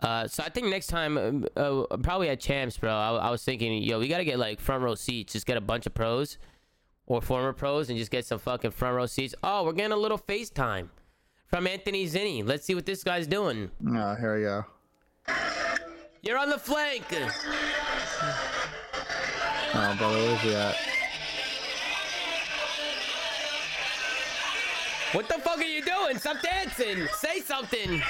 Uh, so I think next time, um, uh, probably at champs, bro. I, I was thinking, yo, we gotta get like front row seats. Just get a bunch of pros or former pros and just get some fucking front row seats. Oh, we're getting a little FaceTime from Anthony Zinni. Let's see what this guy's doing. oh, here we go. You're on the flank. Oh, brother, where's he at? What the fuck are you doing? Stop dancing. Say something.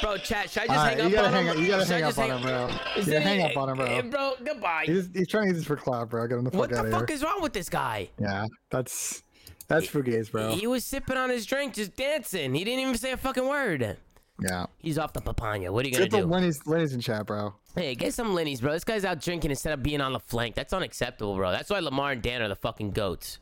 Bro, chat, should I just All hang right, up on hang him? up. You gotta hang up on him, bro. Gotta hang up on him, bro. Bro, goodbye. He's, he's trying to use this for cloud, bro. Get him the fuck out of here. What out the of fuck here. is wrong with this guy? Yeah, that's that's fugazi, bro. He was sipping on his drink, just dancing. He didn't even say a fucking word. Yeah. He's off the papaya. What are you gonna Get the do? Lenny's Lenny's in chat, bro. Hey, get some Lenny's, bro. This guy's out drinking instead of being on the flank. That's unacceptable, bro. That's why Lamar and Dan are the fucking goats.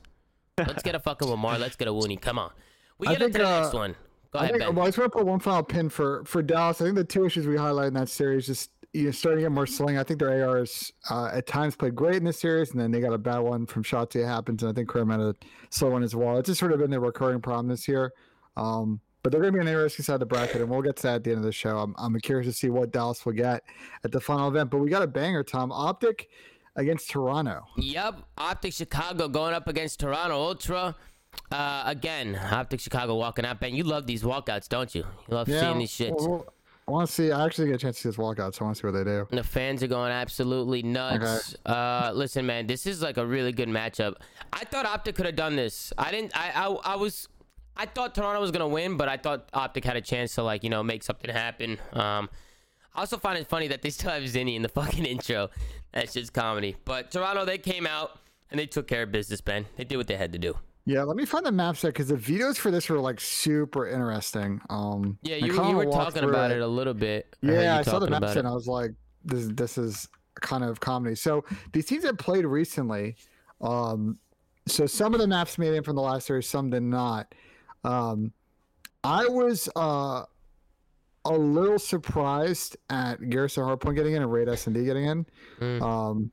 Let's get a fucking Lamar. Let's get a Loony. Come on. We I get into think, the uh, next one. Go I ahead, think, Ben. well, I just want to put one final pin for for Dallas. I think the two issues we highlight in that series just you know starting to get more sling. I think their ARs uh, at times played great in this series, and then they got a bad one from Shotzzy. Happens, and I think Chrome had a slow one as well. It's just sort of been the recurring problem this year. Um, but they're going to be an interesting side of the bracket, and we'll get to that at the end of the show. I'm, I'm curious to see what Dallas will get at the final event. But we got a banger, Tom. Optic against Toronto. Yep, Optic Chicago going up against Toronto Ultra. Uh, again, Optic Chicago walking out. Ben, you love these walkouts, don't you? You love seeing these shits. well, I want to see. I actually get a chance to see this walkout, so I want to see what they do. And the fans are going absolutely nuts. Uh, listen, man, this is like a really good matchup. I thought Optic could have done this. I didn't. I, I I was. I thought Toronto was gonna win, but I thought Optic had a chance to like you know make something happen. Um, I also find it funny that they still have Zinni in the fucking intro. That's just comedy. But Toronto, they came out and they took care of business, Ben. They did what they had to do. Yeah, let me find the map set because the videos for this were like super interesting. Um, Yeah, you, you were talking about it a little bit. Yeah, I saw the map set and I was like, this this is kind of comedy. So these teams that played recently, um, so some of the maps made in from the last series, some did not. Um, I was uh, a little surprised at Garrison Hardpoint getting in and Raid S and D getting in. Mm. Um,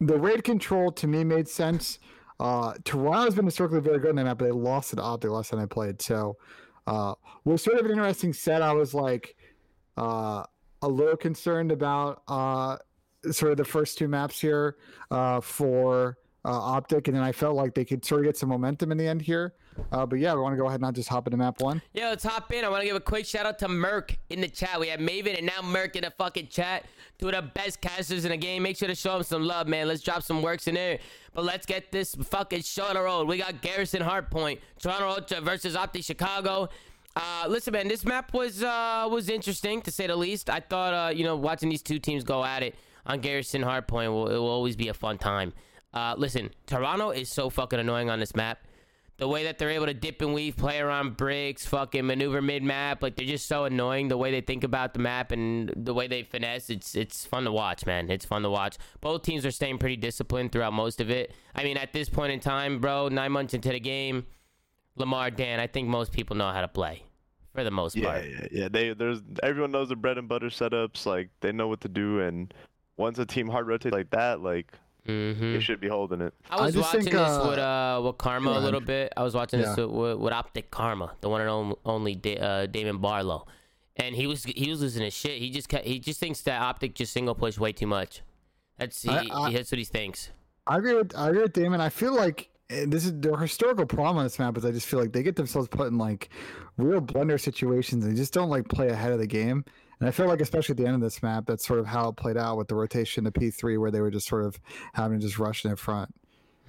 the raid control to me made sense. Uh, Toronto's been historically very good in that map, but they lost it Optic last time they played. So, uh, was sort of an interesting set. I was like, uh, a little concerned about uh, sort of the first two maps here uh, for Optic, and then I felt like they could sort of get some momentum in the end here. Uh, but yeah, we want to go ahead and not just hop into map one. Yeah, let's hop in. I want to give a quick shout out to Merk in the chat. We have Maven and now Merk in the fucking chat. Two of the best casters in the game. Make sure to show them some love, man. Let's drop some works in there. But let's get this fucking show on the road. We got Garrison Hardpoint, Toronto Ultra versus Optic Chicago. Uh, listen, man, this map was uh, was interesting to say the least. I thought, uh, you know, watching these two teams go at it on Garrison Hardpoint will it will always be a fun time. Uh, listen, Toronto is so fucking annoying on this map. The way that they're able to dip and weave, play around bricks, fucking maneuver mid map, like they're just so annoying. The way they think about the map and the way they finesse, it's it's fun to watch, man. It's fun to watch. Both teams are staying pretty disciplined throughout most of it. I mean, at this point in time, bro, nine months into the game, Lamar Dan, I think most people know how to play, for the most Yeah, part. yeah, yeah. Yeah. They there's everyone knows the bread and butter setups. Like they know what to do, and once a team hard rotates like that, like Mm-hmm. they should be holding it. I was just watching think, this uh, with uh with Karma go a little bit. I was watching this with, with Optic Karma, the one and only da- uh, Damon Barlow, and he was he was losing his shit. He just kept, he just thinks that Optic just single push way too much. That's he, I- I- he that's what he thinks. I agree with I agree with Damon. I feel like eh, this is their historical problem on this map is I just feel like they get themselves put in like real blender situations and they just don't like play ahead of the game. And I feel like especially at the end of this map, that's sort of how it played out with the rotation to P three where they were just sort of having to just rush in front.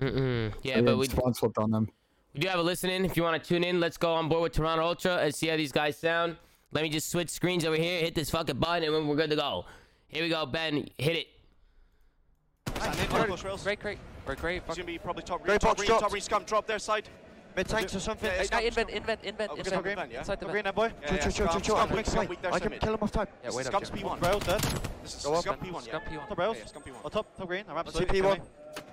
Mm-mm. Yeah, And but we spawn slipped on them. we do have a listen in. If you want to tune in, let's go on board with Toronto Ultra and see how these guys sound. Let me just switch screens over here, hit this fucking button, and we're good to go. Here we go, Ben. Hit it. Great, great. We're great. He's gonna be probably top Great green, top green, top green, scum, drop their side. Mid tanks or something. Yeah, Uh, it's guy, got- invent, invent, invent, Oh, we're invent. green, yeah? Inside the green now, boy. Yeah, Chill, yeah, chill, chill, chill, chill. I'm break scum, flank. weak I can in. kill him off time. Yeah, wait up, Scum's Jimmy. P1. Rails dead. This is Go up, scum man. P1, Scum yeah. P1. Top rails. Yeah, P1. On top, top green. I'm absolutely. see P1.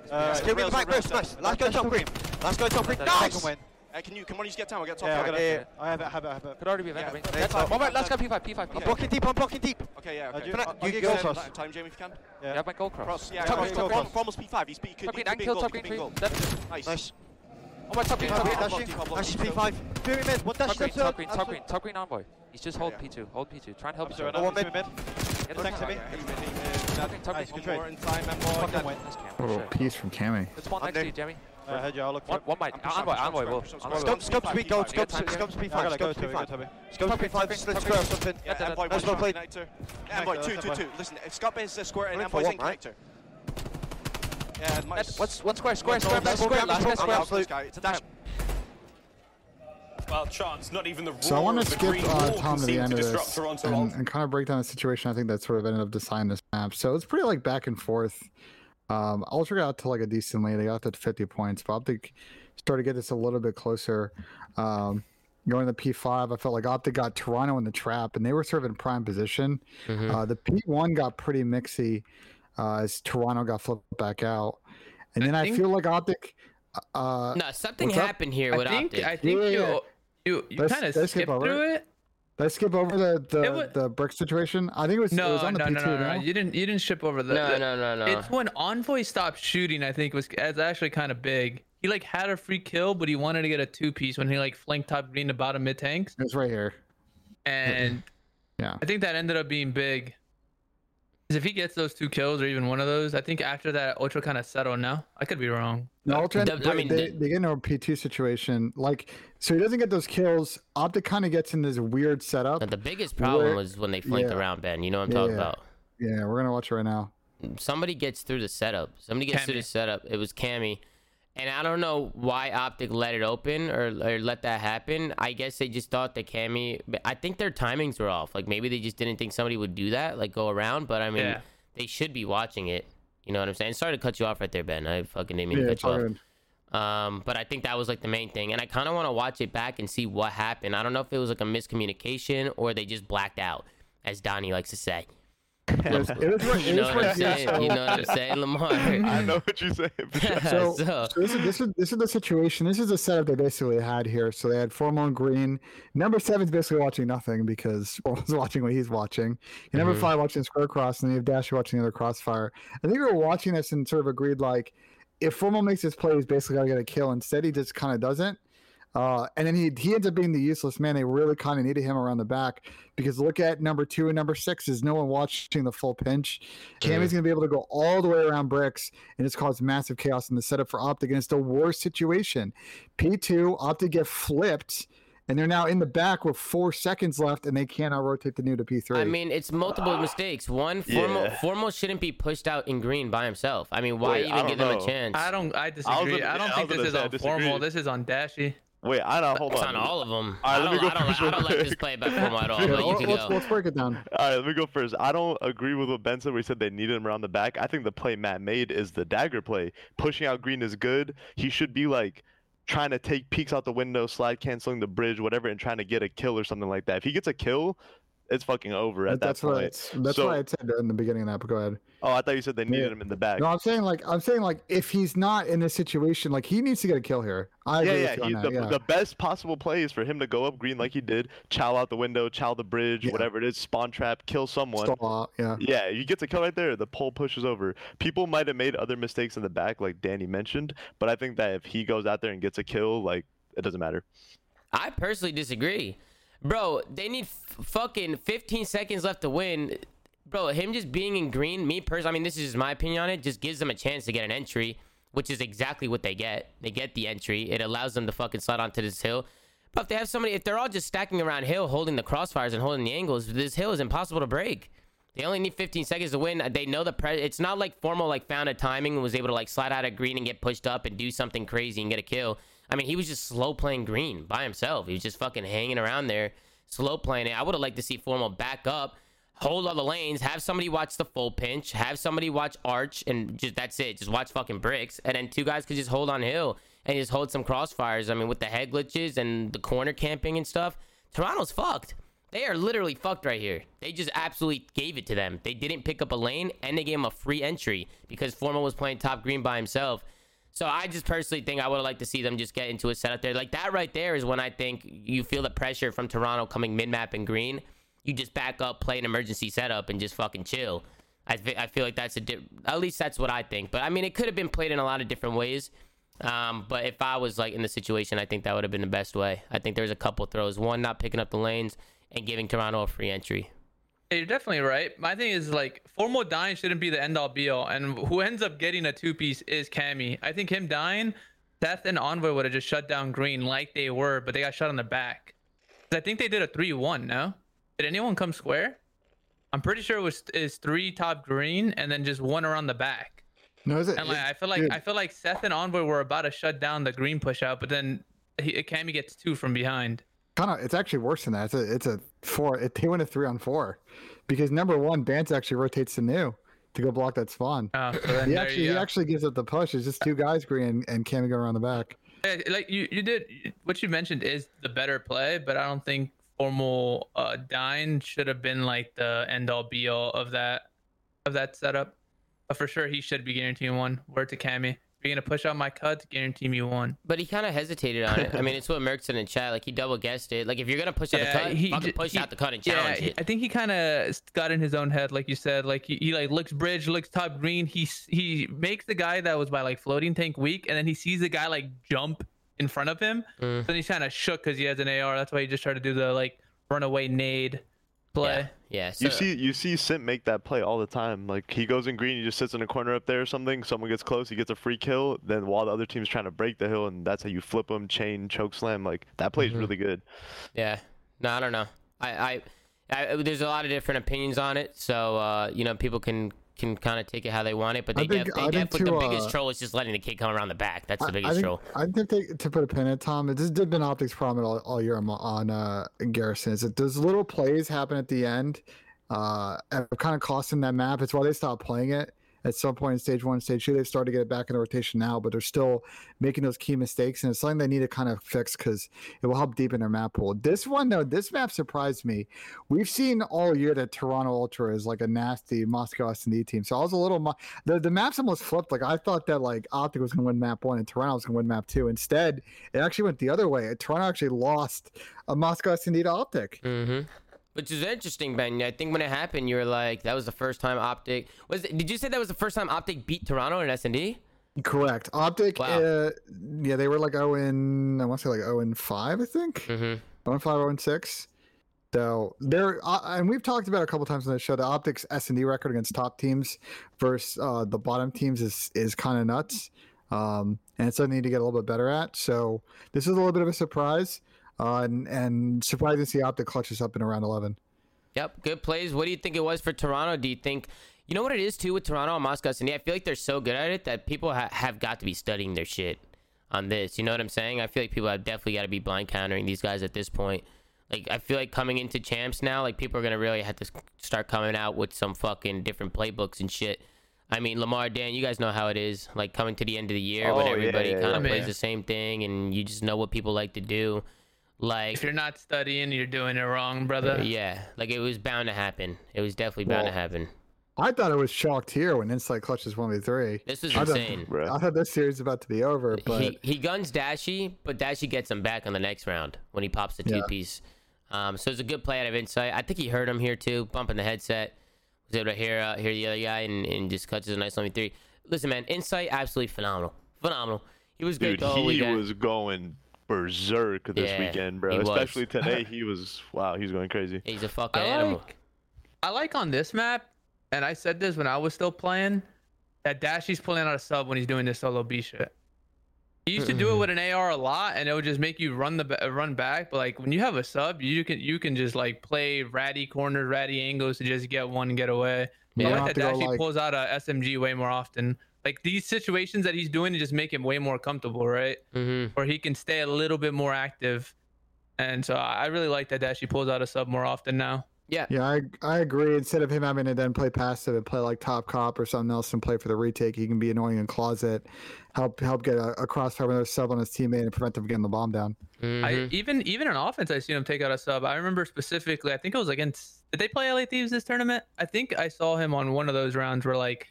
Yeah, Uh, Skill me the back, rails, rails, rails. nice. Let's go top green. Let's go top green. Nice. Second win. Uh, can you, come on, you get down, we'll get top Yeah, I right. got it. I have it, I have it, I have it. Could already be a Yeah, vent. yeah, That's fine. One more, let's go P5, P5, I'm blocking deep, I'm blocking deep. Okay, yeah, Uh, okay. do- I'll you give go you first. time, time, Jamie, if you can. Yeah, my gold cross. Cross, yeah, Top okay, green, for, top for, green. for almost P5, he's, he could, Top he green, could be angle, goal, top he could green, be green. goal. Left. Nice. Nice. Oh, my top green, top green. top Dashing. block, top block, Nice top block. P5. Fury mid. What dash Top green, top green, top green, top green envoy. He's just hold P2, hold P2. Try and help each I want mid. Get the Thanks, time. Timmy. Yeah, hit mid, hit mid. Top green, top green. good One in time, and more. Fucking Dead. win. Nice cam. A little Shit. piece from Cammy. Let's one I'm next to you, Jemmy. I heard you. I'll look for One, it. one might. Envoy, envoy, pushing, will. I'm pushing, I'm Envoy pushing. will. Scum, scum to be gold. Scum, Time, to yeah. P5. I gotta Scum go to to P5. it, Toby. Scum to P5. top green, Let's top go or something. Yeah, Yeah, Envoy, Nice one well shot, played. connector. Envoy, Nice, two, nice, two, nice. two. Listen, Scum is the square and Looking for Envoy's in what, connector. Yeah, nice. What's one square, square, One square, goal, square, last one square, goal, square. It's a dash. Well, chance, not even the So I want to skip green uh, Tom to the end to of this and, and kind of break down the situation. I think that sort of ended up deciding this map. So it's pretty like back and forth. Um, Ultra got to like a decent lead. They got to 50 points, but Optic started to get this a little bit closer. Um, going to the P5, I felt like Optic got Toronto in the trap, and they were sort of in prime position. Mhm. Uh, the P1 got pretty mixy uh, as Toronto got flipped back out. And I then I, think- feel like Optic. Uh, No, something what's up? happened here I with think Optic. I think Yeah, yeah, you you you kind of let's skip skipped over through it. it. did I skip over the the, wa- the brick situation? I think it was, it No, was on the no, P2 no, no, no, no? You didn't you didn't ship over the. no, the- no, no, no. It's when Envoy stopped shooting. I think was it's actually kind of big. He like had a free kill, but he wanted to get a two piece when he like flanked top green to bottom mid tanks, It's right here. and Yeah. I think that ended up being big. 'Cause if he gets those two kills or even one of those, I think after that Ultra kind of settled. Now I could be wrong. No, uh, Ultra, The- they, I mean, they, the- they get into a PT situation. Like, so he doesn't get those kills. Optic kind of gets in this weird setup. the biggest problem Where- was when they flanked yeah. around Ben. You know what I'm Yeah, talking yeah. about. Yeah, we're going to watch it right now. somebody gets through the setup. Somebody gets through the setup. It was Cammy. And I don't know why Optic let it open or, or let that happen. I guess they just thought that Cammy. I think their timings were off. Like maybe they just didn't think somebody would do that, like go around. But I mean, Yeah. they should be watching it. You know what I'm saying? Sorry to cut you off right there, Ben. I fucking didn't mean Yeah, to cut you good. off. Um, but I think that was like the main thing, and I kind of want to watch it back and see what happened. I don't know if it was like a miscommunication or they just blacked out, as Donnie likes to say. It was, it was right, You know what I'm right saying? So, You know what I'm saying, Lamar? I know what you're saying. so, So- so this is this is this is the situation. This is the setup they basically had here. So they had Formal and Green. Number seven's basically watching nothing because well, he's watching what he's watching. And number Mhm. five watching Square Cross, and then you have Dash watching the other Crossfire. I think we were watching this and sort of agreed like, if Formal makes his play, he's basically gonna get a kill. Instead, he just kind of doesn't. Uh, and then he he ends up being the useless man. They really kind of needed him around the back because look at number two and number six is no one watching the full pinch. Cammy's going to be able to go all the way around bricks and it's caused massive chaos in the setup for Optic. And it's the worst situation. P2 Optic get flipped and they're now in the back with four seconds left and they cannot rotate the new to P3. I mean, it's multiple mistakes. One, formal, Yeah. formal shouldn't be pushed out in green by himself. I mean, why Wait, even give don't them a chance? I don't. I disagree. gonna- I, don't I think this is gonna on formal. This is on Dashy. Wait, I don't hold it's on. on all of them. All right, let me go I don't, first I real don't like this quick. play by formal at all. Yeah, But you let's, can let's, go. let's break it down. All right, let me go first. I don't agree with what Ben said. Where he said they needed him around the back. I think the play Matt made is the dagger play. Pushing out Green is good. He should be like trying to take peeks out the window, slide canceling the bridge, whatever, and trying to get a kill or something like that. If he gets a kill, it's fucking over at that's that what point. it's, that's So- what I said in the beginning of that. But go ahead. Oh, I thought you said they needed Yeah. him in the back. No, I'm saying like I'm saying like if he's not in this situation, like he needs to get a kill here. I yeah, with yeah. He, the, yeah. the best possible play is for him to go up green like he did, chow out the window, chow the bridge, Yeah. whatever it is, spawn trap, kill someone. Stall out, yeah. Yeah, he gets a kill right there. The pole pushes over. People might have made other mistakes in the back, like Danny mentioned, but I think that if he goes out there and gets a kill, like it doesn't matter. I personally disagree. Bro, they need f- fucking 15 seconds left to win. Bro, him just being in green, me personally, I mean, this is just my opinion on it, just gives them a chance to get an entry, which is exactly what they get. They get the entry. It allows them to fucking slide onto this hill. But if they have somebody, if they're all just stacking around hill, holding the crossfires and holding the angles, this hill is impossible to break. They only need 15 seconds to win. They know the pre- it's not like formal like found a timing and was able to like slide out of green and get pushed up and do something crazy and get a kill. I mean, he was just slow playing green by himself. He was just fucking hanging around there, slow playing it. I would have liked to see formal back up, hold all the lanes, have somebody watch the full pinch, have somebody watch arch, and just that's it. Just watch fucking bricks, and then two guys could just hold on hill and just hold some crossfires. I mean, with the head glitches and the corner camping and stuff, Toronto's fucked. They are literally fucked right here. They just absolutely gave it to them. They didn't pick up a lane and they gave him a free entry because Formal was playing top green by himself. So I just personally think I would have liked to see them just get into a setup there. Like that right there is when I think you feel the pressure from Toronto coming mid map and green. You just back up, play an emergency setup, and just fucking chill. I, fe- I feel like that's a di- at least that's what I think. But I mean, it could have been played in a lot of different ways. Um, but if I was like in the situation, I think that would have been the best way. I think there's a couple throws. One, not picking up the lanes and giving Toronto a free entry. Yeah, you're definitely right. My thing is like formal dying shouldn't be the end all be all, and who ends up getting a two piece is Cammy. I think him dying, Seth and Envoy would have just shut down Green like they were, but they got shot on the back. I think they did a three one. No, did anyone come square? I'm pretty sure it was is three top Green and then just one around the back. No, is it? And like I feel like dude, I feel like Seth and Envoy were about to shut down the Green push out, but then he, Cammy gets two from behind. Kind of it's actually worse than that. It's a it's a four. It, they went a three on four because number one, Bance actually rotates to new to go block that spawn. Oh, so then He actually he actually gives up the push. It's just two guys green and, and Cammy going around the back. Yeah, like you, you did what you mentioned is the better play, but I don't think formal uh Dine should have been like the end all be all of that of that setup. But for sure he should be guaranteeing one. Word to Cammy. You're gonna push out my cut, to guarantee me one. But he kind of hesitated on it. I mean, it's what Merk said in chat. Like he double guessed it. Like if you're gonna push out the cut, he fucking push he- out the cut and challenge he- it. I think he kind of got in his own head, like you said. Like he, he like looks bridge, looks top green. He he makes the guy that was by like floating tank weak, and then he sees the guy like jump in front of him. Mm. Then he's kind of shook because he has an AR. That's why he just tried to do the like runaway nade play. Yeah, yeah. So, You see, you see Simp make that play all the time. Like he goes in green, he just sits in a corner up there or something. Someone gets close, he gets a free kill. Then while the other team's trying to break the hill, and that's how you flip them, chain, choke slam. Like that play is Mhm. really good. Yeah. No, I don't know. I, I, I there's a lot of different opinions on it, so uh, you know, people can can kind of take it how they want it. But they think- def- they def- the biggest uh, troll is just letting the kid come around the back. That's the biggest I think, troll. I think they, to put a pin in it, Tom, this has been Optics' problem all, all year on, on uh, Garrison. Is that those little plays happen at the end, uh, have kind of cost them that map. It's why they stopped playing it at some point in stage one, stage two. They've started to get it back in the rotation now, but they're still making those key mistakes, and it's something they need to kind of fix because it will help deepen their map pool. This one, though, this map surprised me. We've seen all year that Toronto Ultra is like a nasty Moscow S&D team, so I was a little. The the maps almost flipped. Like I thought that like Optic was going to win map one and Toronto was going to win map two. Instead, it actually went the other way. Toronto actually lost a Moscow S&D to Optic. Mm-hmm. Which is interesting, Ben. I think when it happened, you were like, "That was the first time Optic was." It, did you say that was the first time Optic beat Toronto in S and D? Correct. Optic. Wow. Uh, yeah, they were like oh in I want to say like oh in five, I think. Mm-hmm. Oh and five, oh and six. So they're uh, and we've talked about it a couple times on the show. The Optics S and D record against top teams versus uh, the bottom teams is is kind of nuts, um, and it's something to get a little bit better at. So this is a little bit of a surprise, uh, and, and surprising to see Optic clutches up in around eleven. Yep, good plays. What do you think it was for Toronto? Do you think, you know what it is too with Toronto and Moscow City? I feel like they're so good at it that people ha- have got to be studying their shit on this. You know what I'm saying? I feel like people have definitely got to be blind countering these guys at this point. Like I feel like coming into champs now, like people are gonna really have to start coming out with some fucking different playbooks and shit. I mean, Lamar, Dan, you guys know how it is. Like coming to the end of the year when Oh, yeah, everybody yeah, kind of yeah. plays Yeah. the same thing, and you just know what people like to do. Like If you're not studying, you're doing it wrong, brother. yeah, like it was bound to happen. It was definitely bound to happen. I thought it was chalked here when Insight clutches one v three. This was I thought- insane. Bruh. I thought this series was about to be over, but he he guns Dashy, but Dashy gets him back on the next round when he pops the two Yeah. piece. Um, so it's a good play out of Insight. I think he heard him here too, bumping the headset. Was able to hear uh, hear the other guy and, and just clutches a nice one v three. Listen, man, Insight absolutely phenomenal, phenomenal. He was great Dude, the whole he was going berserk this Yeah, weekend, bro. he was. Especially today, he was wow, he's going crazy. He's a fucking I animal. like, I like on this map, and I said this when I was still playing, that Dashy's pulling out a sub when he's doing this solo B shit. He used to do it with an AR a lot, and it would just make you run the run back. But like when you have a sub, you can you can just like play ratty corners, ratty angles to just get one and get away. You I don't like that to Dashy like- pulls out a SMG way more often. Like these situations that he's doing to just make him way more comfortable, right? hmm Where he can stay a little bit more active. And so I I really like that Dashy pulls out a sub more often now. Yeah, Yeah, I I agree. Instead of him having to then play passive and play like top cop or something else and play for the retake, he can be annoying in closet, help help get a, a crossfire with a sub on his teammate and prevent them from getting the bomb down. Mhm. I even even in offense, I seen him take out a sub. I remember specifically. I think it was against. Did they play LA Thieves this tournament? I think I saw him on one of those rounds where like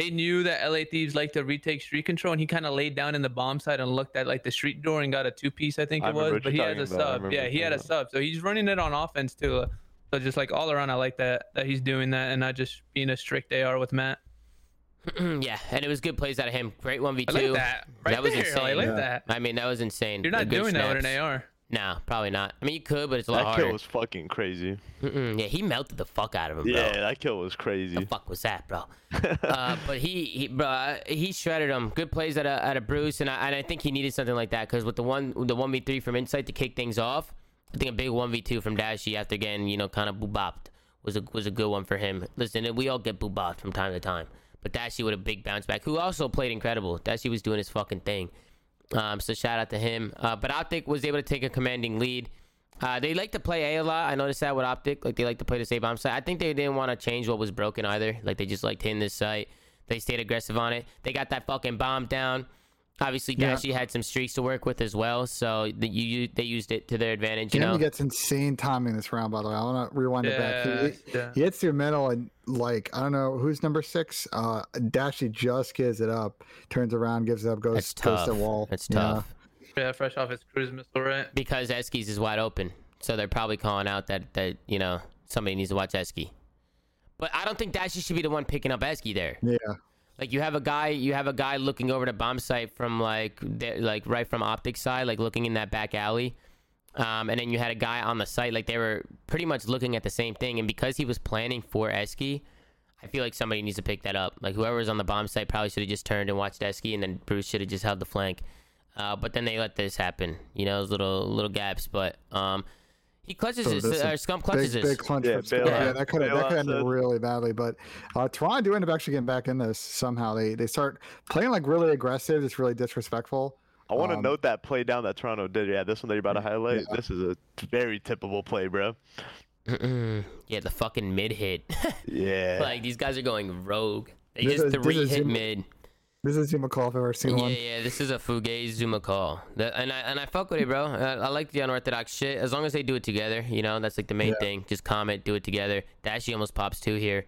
they knew that LA Thieves like to retake street control, and he kind of laid down in the bomb side and looked at like the street door and got a two piece. I think I it was, but he you're has a about. Sub. Yeah, he you're had a sub, so he's running it on offense too. So just like all around, I like that that he's doing that and not just being a strict AR with Matt. yeah, and it was good plays out of him. Great one v two. like that. Right That was there. I insane. like Yeah. that. I mean, that was insane. You're not good doing that with an. AR. No, probably not. I mean, you could, but it's a lot That harder. kill was fucking crazy. Mm-mm, yeah, he melted the fuck out of him, bro. Yeah, that kill was crazy. the fuck was that, bro? uh, but he, he, bro, uh, he shredded him. Good plays out of, out of Bruce, and I, and I think he needed something like that because with the one, the one v three from Insight to kick things off, I think a big one v two from Dashy after getting, you know, kind of boobopped was a was a good one for him. Listen, we all get boobopped from time to time, but Dashy with a big bounce back, who also played incredible. Dashy was doing his fucking thing. Um, so shout out to him. Uh, but Optic was able to take a commanding lead. Uh, they like to play A a lot. I noticed that with Optic. Like they like to play this A bomb site. I think they didn't want to change what was broken either. Like they just liked hitting this site. They stayed aggressive on it. They got that fucking bomb down. Obviously, Yeah. Dashy had some streaks to work with as well, so the, you, you they used it to their advantage. You Jimmy know, gets insane timing this round, by the way. I want to rewind it back. Yeah, He, yeah. he hits through middle and like I don't know who's number six. Uh, Dashy just gives it up, turns around, gives it up, goes that's goes tough. to wall. That's tough Yeah, fresh off his cruise missile, right? because Eskies is wide open, so they're probably calling out that that you know somebody needs to watch Esky. But I don't think Dashy should be the one picking up Esky there. Yeah, Like you have a guy, you have a guy looking over the bomb site from like, like right from optic side, like looking in that back alley, um, and then you had a guy on the site, like they were pretty much looking at the same thing. And because he was planning for Esky, I feel like somebody needs to pick that up. Like whoever was on the bomb site probably should have just turned and watched Esky, and then Bruce should have just held the flank. Uh, but then they let this happen, you know, those little little gaps. But um, he clutches So his, this is uh, Scum clutches big his. big clutch. Yeah, from yeah, that could have that could ended said- really badly. But uh, Toronto do end up actually getting back in this somehow. They they start playing like really aggressive. It's really disrespectful. I want to Um, note that play down that Toronto did. Yeah, this one that you're about to highlight. Yeah. This is a very typical play, bro. Mm-mm. Yeah, the fucking mid hit. Yeah. like these guys are going rogue. They This just three hit ZooMaa- mid. This is ZooMaa call if I've ever seen Yeah, one. yeah, this is a Fugazi ZooMaa call. That, and I and I fuck with it, bro. I, I like the unorthodox shit. As long as they do it together, you know, that's like the main Yeah. thing. Just comment, do it together. Dashy almost pops two here.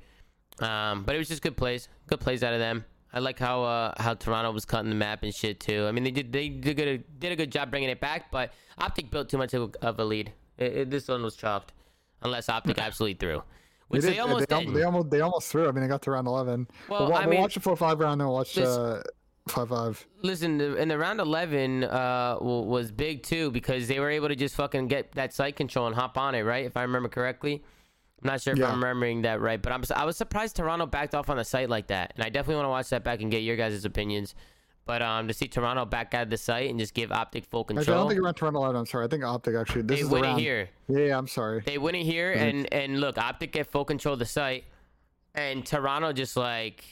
Um, but it was just good plays. Good plays out of them. I like how uh, how Toronto was cutting the map and shit too. I mean, they did they did a good did a good job bringing it back, but Optic built too much of, a lead. It, it- this one was chalked, unless Optic absolutely threw, which they, did- almost they, did. they almost they almost threw. I mean, they got to round eleven. Well, we'll, I we'll mean, watch the four five round. Then we'll watch this- uh, five five. Listen, the, in the round 11 uh, was big too because they were able to just fucking get that site control and hop on it, right? If I remember correctly. I'm not sure if Yeah. I'm remembering that right, but I'm, I was surprised Toronto backed off on the site like that. And I definitely want to watch that back and get your guys' opinions. But um, to see Toronto back out of the site and just give Optic full Actually, I don't think it went Toronto out. I'm sorry. I think Optic actually. This they is the win it here. Yeah, yeah, I'm sorry. They win it here, and and look, Optic get full control of the site, and Toronto just like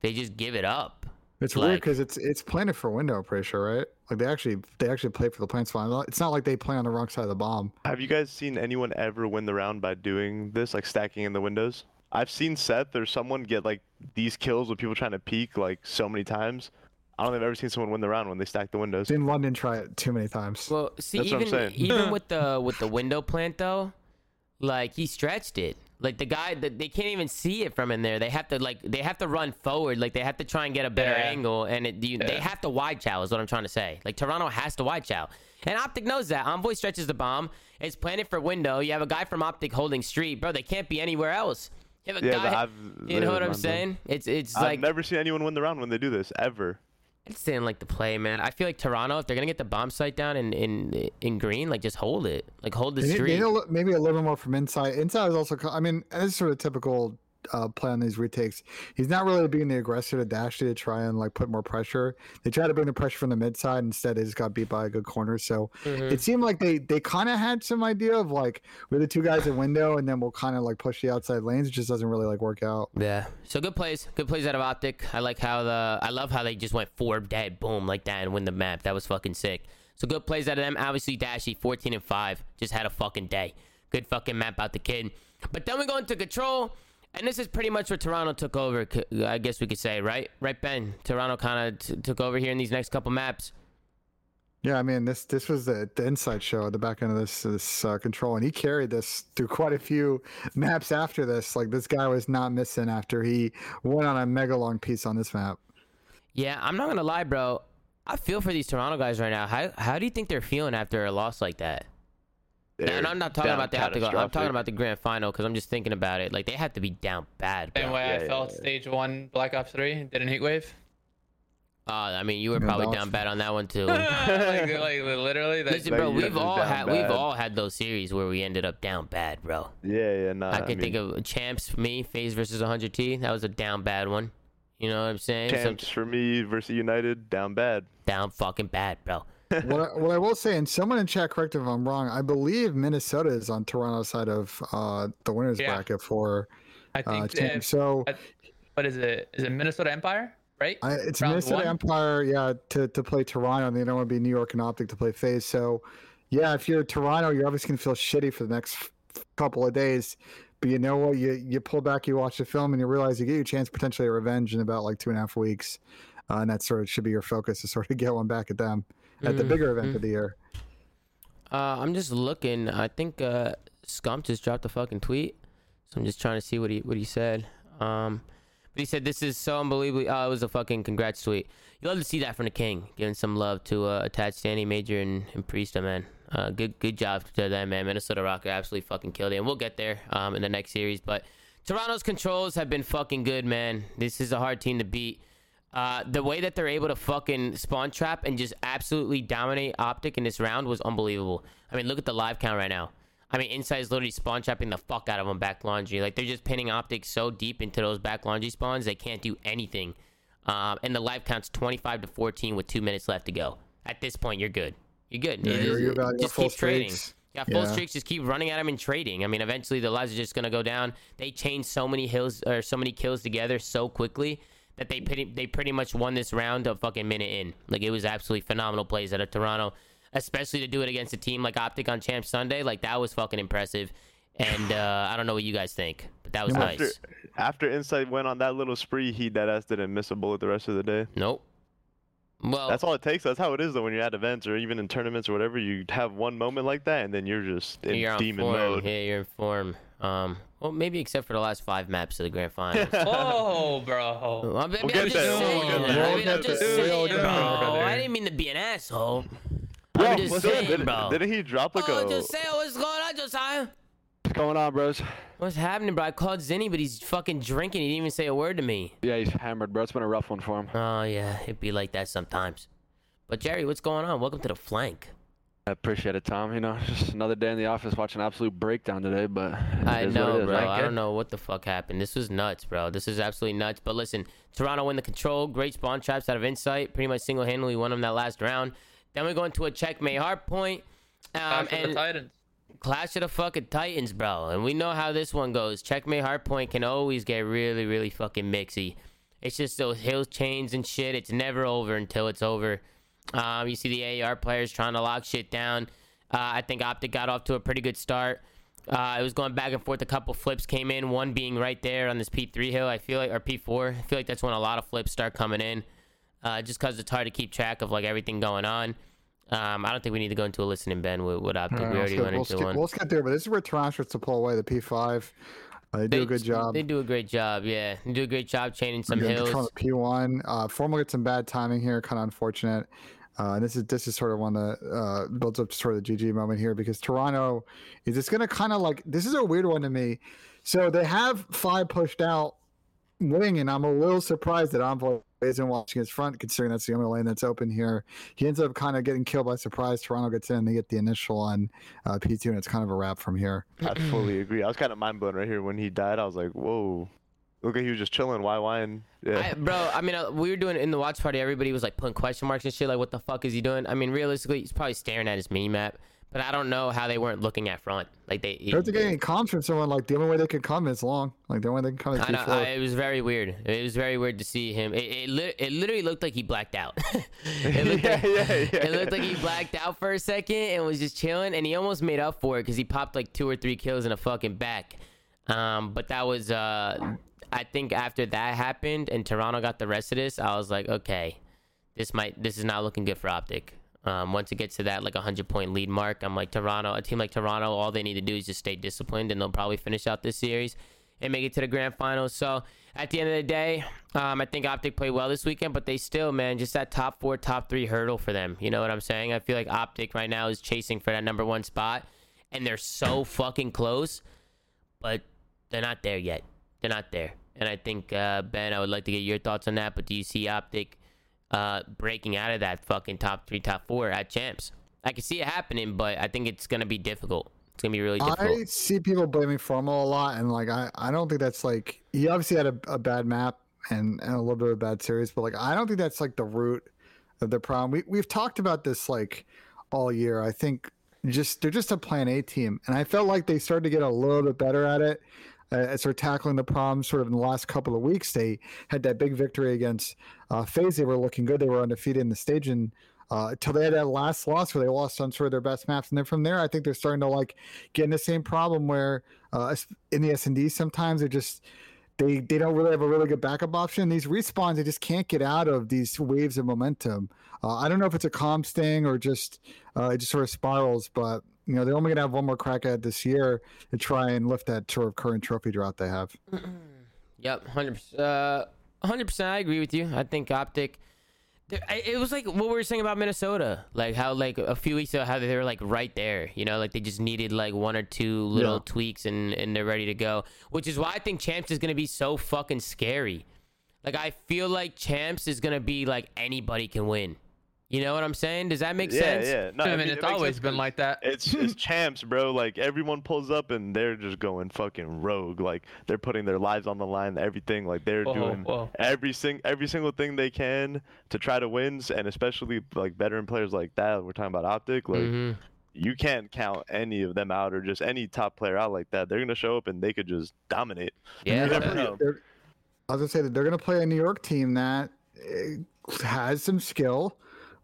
they just give it up. It's weird because it's it's planted for window. I'm pretty sure, right? Like they actually they actually play for the plant spot. It's not like they play on the wrong side of the bomb. Have you guys seen anyone ever win the round by doing this, like stacking in the windows? I've seen Seth or someone get like these kills with people trying to peek like so many times. I don't think I've ever seen someone win the round when they stack the windows. In London try it too many times. Well, see, That's what I'm even saying. even with the with the window plant though, like he stretched it. Like the guy, that they can't even see it from in there. They have to like they have to run forward. Like they have to try and get a better Yeah. angle, and it, you, they have to wide chow. Is what I'm trying to say. Like Toronto has to wide chow, and Optic knows that. Envoy stretches the bomb. It's planted for window. You have a guy from Optic holding street, bro. They can't be anywhere else. You have a Yeah, guy. I've You know what I'm literally saying? It's it's I've like never seen anyone win the round when they do this ever. I just didn't like the play, man. I feel like Toronto, if they're gonna get the bomb site down in in in green, like just hold it, like hold the They need, they street. li- maybe a little more from inside. Insight is also. I mean, it's sort of typical uh, play on these retakes. He's not really being the aggressor to dash to try and like put more pressure. They try to bring the pressure from the mid side. Instead, they just got beat by a good corner. So Mm-hmm. it seemed like they they kind of had some idea of like we're the two guys in window, and then we'll kind of like push the outside lanes. It just doesn't really like work out. Yeah. So good plays. Good plays out of Optic. I like how the I love how they just went four dead, boom, like that and win the map. That was fucking sick. So good plays out of them. Obviously Dashy, 14 and 5. Just had a fucking day. Good fucking map out the kid. But then we go into control. And this is pretty much what Toronto took over, I guess we could say, right? Right, Ben? Toronto kind of t- took over here in these next couple maps. Yeah, I mean this this was the, the Insight show at the back end of this this uh, control, and he carried this through quite a few maps after this. Like this guy was not missing after he went on a mega long piece on this map. Yeah, I'm not gonna lie, bro. I feel for these Toronto guys right now. How how do you think they're feeling after a loss like that? And I'm not talking about they have. I'm talking about the grand final because I'm just thinking about it. Like they have to be down bad. Same way Yeah, I yeah, felt yeah. stage one Black Ops 3 did in Heatwave. Uh, I mean, you were Yeah, probably down bad on that one too. like, like literally, that, Listen, bro, you we've all down had we've all had those series where we ended up down bad, bro. Yeah, yeah, nah. I can mean, think of champs for me, FaZe versus 100T. That was a down bad one. You know what I'm saying? Some- champs for me versus United down bad. down fucking bad, bro. What, I, what I will say, and someone in chat correct if I'm wrong, I believe Minnesota is on Toronto's side of uh, the winners Yeah. bracket for I uh, think. team. uh, So I- what is it? Is it Minnesota Empire? Right? I, it's round Minnesota one? Empire, yeah, to, to play Toronto, and they don't want to be New York and Optic to play FaZe. So, yeah, if you're Toronto, you're obviously gonna feel shitty for the next f- couple of days. But you know what? You you pull back, you watch the film, and you realize you get your chance potentially at revenge in about like two and a half weeks, uh, and that sort of should be your focus to sort of get one back at them at the bigger event of the year. Uh, I'm just looking. I think uh, Scump just dropped a fucking tweet, so I'm just trying to see what he what he said. Um, but he said this is so unbelievably. Oh, it was a fucking congrats tweet. You love to see that from the king, giving some love to uh, attached Danny Major and, and Priestahh, man. Uh, good good job to them, man. Minnesota Rokkr absolutely fucking killed it, and we'll get there um in the next series. But Toronto's controls have been fucking good, man. This is a hard team to beat. Uh, the way that they're able to fucking spawn trap and just absolutely dominate Optic in this round was unbelievable. I mean, look at the live count right now. I mean, Insight is literally spawn trapping the fuck out of them back laundry. Like, they're just pinning Optic so deep into those back laundry spawns, they can't do anything. Um, and the live count's 25 to 14 with two minutes left to go. At this point, you're good. You're good. Yeah, You you're- just, you're about- just full keep trading. streaks. Yeah, full Yeah. streaks. Just keep running at them and trading. I mean, eventually the lives are just gonna go down. They chain so many hills or so many kills together so quickly that they pretty they pretty much won this round a fucking minute in. Like it was absolutely phenomenal plays out of Toronto, especially to do it against a team like Optic on Champ Sunday. Like that was fucking impressive. And uh, I don't know what you guys think, but that was After nice. after Insight went on that little spree, he dead ass didn't miss a bullet the rest of the day. Nope. Well, That's all it takes. That's how it is though. When you're at events or even in tournaments or whatever, you have one moment like that, and then you're just in you're demon form. mode. Yeah, you're in form. Um, well, maybe except for the last five maps of the grand finals. Whoa, bro. Well, I mean, We'll I'm get just there. We'll I mean, I'm get just there. We'll saying, bro. I didn't mean to be an asshole. Bro, I'm just saying, didn't, bro. didn't he drop like oh, a? just say what's going on, Josiah. What's going on, bros? What's happening, bro? I called Zinni, but he's fucking drinking. He didn't even say a word to me. Yeah, he's hammered, bro. It's been a rough one for him. Oh yeah, it'd be like that sometimes. But Jerry, what's going on? Welcome to the flank. I appreciate it, Tom. You know, just another day in the office watching absolute breakdown today, but I know, it is, bro. right? I don't know what the fuck happened. This was nuts, bro. This is absolutely nuts. But listen, Toronto win the control. Great spawn traps out of Insight. Pretty much single handedly won them that last round. Then we go into a checkmate hard point. Um, Clash of the and Titans. Clash of the fucking Titans, bro. And we know how this one goes. Checkmate hard point can always get really, really fucking mixy. It's just those hill chains and shit. It's never over until it's over. Um, you see the AR players trying to lock shit down. Uh, I think Optic got off to a pretty good start. Uh, it was going back and forth. A couple flips came in. One being right there on this P3 hill. I feel like, or P4. I feel like that's when a lot of flips start coming in. Uh, just because it's hard to keep track of like everything going on. Um, I don't think we need to go into a listening, Ben, with, with Optic. Right, we already skip- went we'll into skip- one. We'll skip there, but this is where Toronto starts to pull away the P5. They do a good job. They do a great job. Yeah, they do a great job chaining some hills. P1. Uh, Formal gets some bad timing here, kind of unfortunate. Uh, and this is this is sort of one that uh, builds up to sort of the GG moment here because Toronto is just going to kind of like this is a weird one to me. So they have five pushed out wing, and I'm a little surprised that Envoy isn't watching his front, considering that's the only lane that's open here. He ends up kind of getting killed by surprise. Toronto gets in, and they get the initial on uh, P2, and it's kind of a wrap from here. I fully agree. I was kind of mind blown right here when he died. I was like, whoa. Look at he was just chilling. Why whine? Yeah. I, bro, I mean, uh, we were doing it in the watch party. Everybody was like putting question marks and shit. Like, what the fuck is he doing? I mean, realistically, he's probably staring at his mini map. But I don't know how they weren't looking at front. Like they, They're getting any comms from someone like the only way they can come is long. Like the only way they can come is Kinda, P4. uh, it was very weird. It was very weird to see him. It it, lit it literally looked like he blacked out. it, looked yeah, like, yeah, yeah. it looked like he blacked out for a second and was just chilling. And he almost made up for it because he popped like two or three kills in a fucking back. Um, but that was uh, I think after that happened and Toronto got the rest of this, I was like, okay, this might this is not looking good for Optic. Um, once it gets to that like 100 point lead mark, I'm like Toronto, a team like Toronto, all they need to do is just stay disciplined, and they'll probably finish out this series and make it to the grand finals. So at the end of the day, um, I think Optic played well this weekend, but they still, man, just that top four, top three hurdle for them. You know what I'm saying? I feel like Optic right now is chasing for that number one spot, and they're so fucking close, but they're not there yet. They're not there. And I think uh, Ben, I would like to get your thoughts on that. But do you see Optic uh, breaking out of that fucking top three, top four at champs? I can see it happening, but I think it's gonna be difficult. It's gonna be really difficult. I see people blaming Formal a lot, and like I, I don't think that's like he obviously had a, a bad map and, and a little bit of a bad series, but like I don't think that's like the root of the problem. We we've talked about this like all year. I think just they're just a Plan A team, and I felt like they started to get a little bit better at it. Uh, as they're tackling the problems sort of in the last couple of weeks, they had that big victory against uh, FaZe. They were looking good. They were undefeated in the stage, and uh, until they had that last loss where they lost on sort of their best maps, and then from there, I think they're starting to like get in the same problem where uh, in the S and D sometimes they just they they don't really have a really good backup option. These respawns they just can't get out of these waves of momentum. Uh, I don't know if it's a comms thing or just uh, it just sort of spirals, but you know they're only gonna have one more crack at this year to try and lift that sort of current trophy drought they have. Yep, hundred percent. Uh, hundred percent. I agree with you. I think Optic. It was like what we were saying about Minnesota, like how like a few weeks ago how they were like right there, you know, like they just needed like one or two little Yeah. tweaks and and they're ready to go. Which is why I think Champs is gonna be so fucking scary. Like I feel like Champs is gonna be like anybody can win. You know what I'm saying? Does that make yeah, sense? yeah. No, I I mean, it's makes always been like that. It's it's champs, bro. Like everyone pulls up and they're just going fucking rogue. Like they're putting their lives on the line, everything. Like they're Whoa, doing whoa. every sing every single thing they can to try to wins, and especially like veteran players like that. We're talking about Optic. Like Mhm. you can't count any of them out, or just any top player out like that. They're gonna show up and they could just dominate. Yeah. You never know. I was gonna say that they're gonna play a New York team that uh, has some skill.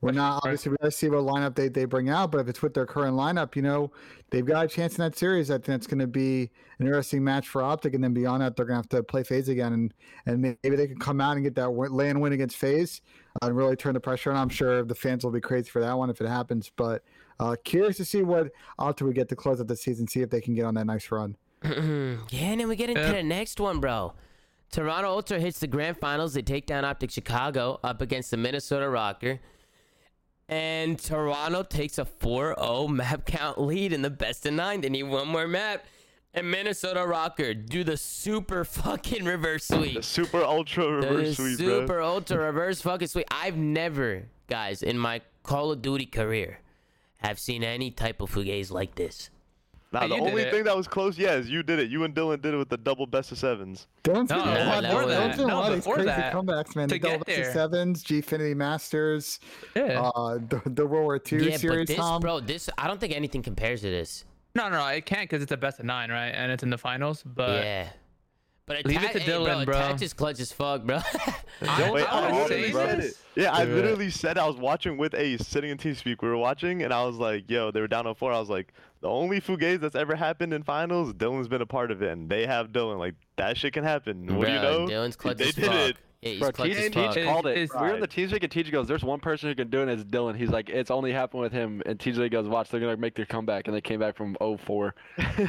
We're not obviously we gotta see what lineup they, they bring out, but if it's with their current lineup, you know, they've got a chance in that series. I think it's gonna be an interesting match for Optic, and then beyond that, they're gonna have to play FaZe again, and and maybe they can come out and get that win, land win against FaZe and really turn the pressure on. I'm sure the fans will be crazy for that one if it happens, but uh, curious to see what Optic we get to close out the season, see if they can get on that nice run. yeah, and then we get into Yeah. the next one, bro. Toronto Ultra hits the grand finals. They take down Optic Chicago up against the Minnesota Rokkr. And Toronto takes a 4 0 map count lead in the best of nine. They need one more map. And Minnesota Rokkr do the super fucking reverse sweep. The super ultra The reverse sweep, bro. super ultra reverse fucking sweep. I've never, guys, in my Call of Duty career, have seen any type of fugazi like this. Nah, the only thing that was close, yes, you did it. You and Dylan did it with the double best of sevens. Dylan's No, been doing a lot- before Dylan's that. a No, lot of these crazy that. comebacks, man. To The Double get Best of. Sevens, Gfinity Masters, Yeah. uh, the, the World War II yeah, series, but this, Tom. bro, this I don't think anything compares to this. no, no, it can't because it's a best of nine, right? And it's in the finals. But yeah. But Leave it attack, to hey, Dylan, bro. Attack is clutch as fuck, bro. I, Wait, I I would literally said it. Yeah, I literally said I was watching with Ace, sitting in TeamSpeak. We were watching, and I was like, "Yo, they were down on four. I was like, the only fugazi that's ever happened in finals, Dylan's been a part of it, and they have Dylan. Like that shit can happen. What do you know? Dylan's clutch they as did fuck. it. Yeah, he's Bro, clutch Teach, as fuck. It- called it. it's- we were in the team speak and Teach goes, "There's one person who can do it, and it's Dylan." He's like, "It's only happened with him." And TJ goes, "Watch, they're gonna make their comeback," and they came back from 0-4.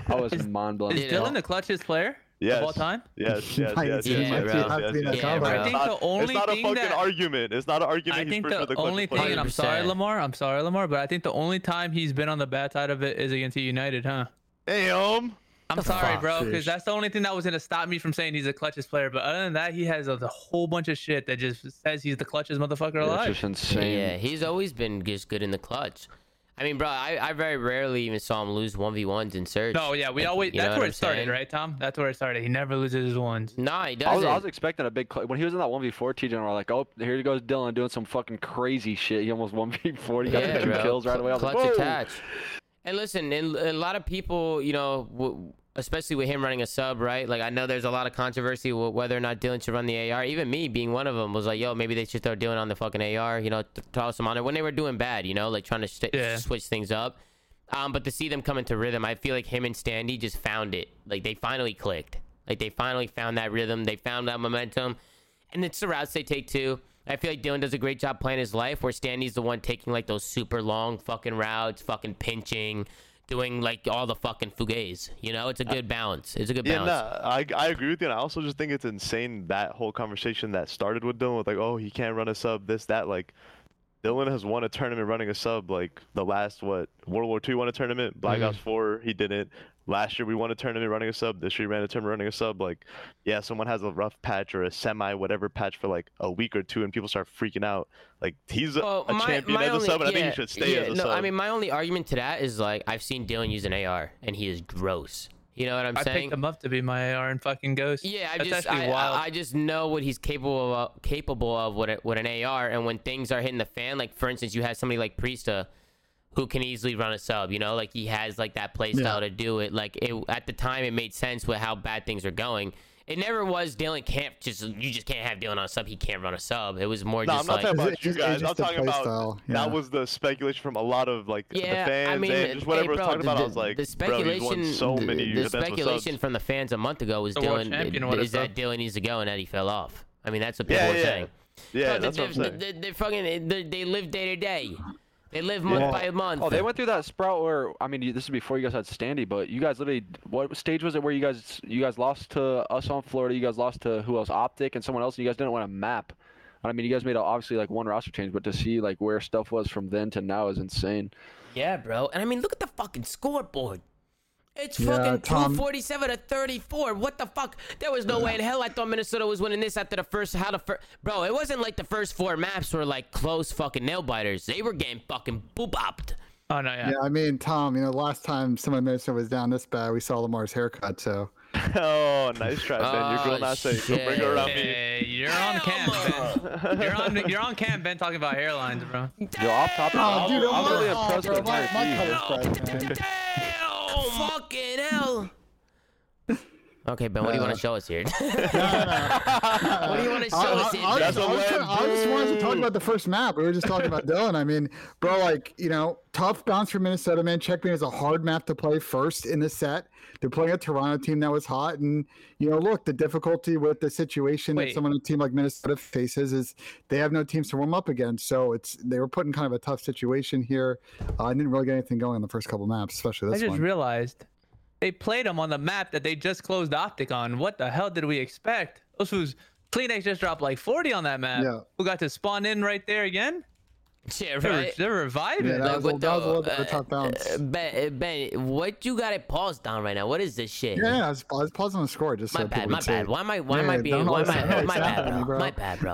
I was mind blown. Is Yeah. Dylan the clutchest player Yes. of all time? Yes, yes, Might- yes, Yeah, yes, yes, yes, yes, yes, yes, comeback. yes. I think It's the not- only It's not a fucking that- argument. It's not an argument. I think for the the clutchest only player. thing, and I'm sorry, Lamar. I'm sorry, Lamar, but I think the only time he's been on the bad side of it is against United, huh? Hey, um. I'm the sorry, fuck? bro, because that's the only thing that was gonna stop me from saying he's the clutchest player. But other than that, he has a, a whole bunch of shit that just says he's the clutchest motherfucker Yeah, alive. it's just insane. Yeah, he's always been just good in the clutch. I mean, bro, I, I very rarely even saw him lose one v ones in Surge. No, yeah, we Like, always. That's where it started, saying? right, Tom? That's where it started. He never loses his ones. Nah, he I doesn't. was, I was expecting a big cl- when he was in that 1v4 TJ and we're like, oh, here he goes Dylan doing some fucking crazy shit. He almost 1v4. He got yeah, two bro. kills right away. I was Clutch like, Whoa. attach. And listen, and, and a lot of people, you know, w- especially with him running a sub, right? Like I know there's a lot of controversy with whether or not Dylan should run the AR. Even me being one of them was like, yo, maybe they should throw Dylan on the fucking AR. You know, th- toss him on it when they were doing bad. You know, like trying to st- Yeah. switch things up. Um, but to see them come into rhythm, I feel like him and Standy just found it. Like they finally clicked. Like they finally found that rhythm. They found that momentum. And it's the routes they take too. I feel like Dylan does a great job playing his life, where Standy's the one taking like those super long fucking routes, fucking pinching, doing like all the fucking fugues. You know, it's a good balance. It's a good balance. Yeah, nah, I, I agree with you, and I also just think it's insane that whole conversation that started with Dylan with like, oh, he can't run a sub, this, that. Like, Dylan has won a tournament running a sub. Like the last what World War II won a tournament, Black Mhm. Ops 4 he didn't. Last year we won a tournament running a sub. This year he ran a tournament running a sub. Like, yeah, someone has a rough patch or a semi whatever patch for like a week or two, and people start freaking out. Like he's a, Well, a my- champion my as a only- sub, and I think he should stay yeah, as a no, sub. I mean, my only argument to that is like I've seen Dylan use an AR, and he is gross. You know what I'm I saying? I picked him up to be my AR and fucking Ghost. Yeah, I That's just I, wild. I, I just know what he's capable of capable of with, a, with an AR, and when things are hitting the fan, like for instance, you have somebody like Priestahh, who can easily run a sub. You know, like he has like that play style to do it. Like it at the time, it made sense with how bad things are going. It never was Dylan can't just you just can't have Dylan on a sub. He can't run a sub. It was more No, just I'm not like talking It's about you guys. I'm talking about style, yeah. that was the speculation from a lot of like Yeah, the fans I mean, and just whatever hey, was talking the, about. I was like, the bro, speculation, he's won so the, many the events with speculation from the fans a month ago was The Dylan champion with is that sub. Dylan needs to go and that he fell off. I mean, that's what people Yeah, were yeah. saying. Yeah, No, that's they, what I'm saying. They, they, fucking they, they live day to day. They live month Yeah. by month. Oh, they went through that sprout where I mean, you- this is before you guys had Standy, but you guys literally, what stage was it where you guys you guys lost to us on Florida? You guys lost to who else? Optic and someone else. And you guys didn't want a map. I mean, you guys made obviously like one roster change, but to see like where stuff was from then to now is insane. Yeah, bro. And I mean, look at the fucking scoreboard. It's Yeah, fucking Tom- 247 to 34. What the fuck? There was no way in hell I thought Minnesota was winning this after the first. How the first. Bro, it wasn't like the first four maps were like close fucking nail biters. They were getting fucking boop opped. oh no, yeah. Yeah, I mean, Tom, you know, last time someone Minnesota was down this bad, we saw Lamar's haircut. So oh, nice try, Ben. Your girl Oh, not safe. Don't bring her around me. You're on cam, Ben. You're on. You're on cam, Ben, talking about hairlines, bro. Yo, off topic, Oh, I'm, dude, I'm really oh, impressed bro, with my, Mark my color's bright, man. Damn! fucking hell. Okay, Ben, what do you want to show us here? No, no, no. what do you want to show I, us I, here? I, That's just, was trying- I just wanted to talk about the first map. We were just talking about Dylan. I mean, bro, like, you know, tough bounce for Minnesota, man. Checkmate is a hard map to play first in the set. They're playing a Toronto team that was hot. And, you know, look, the difficulty with the situation that Wait. someone, a team like Minnesota faces is they have no teams to warm up against. So it's, they were put in kind of a tough situation here. Uh, I didn't really get anything going in the first couple maps, especially this one. I this just one. realized they played him on the map that they just closed optic on. What the hell did we expect? Those who's CleanX just dropped like 40 on that map. Yeah. Who got to spawn in right there again? Yeah, They're, they're reviving. Yeah, that Like, was, what a, that was a little the- bit of a tough bounce. Uh, ben, uh, ben, what you got it paused on right now? What is this shit? yeah, yeah, I was, I was pausing the score just My so bad, my see. bad. Why am I? Why am I being? Why am I? My bad, bro. bro. My bad, bro.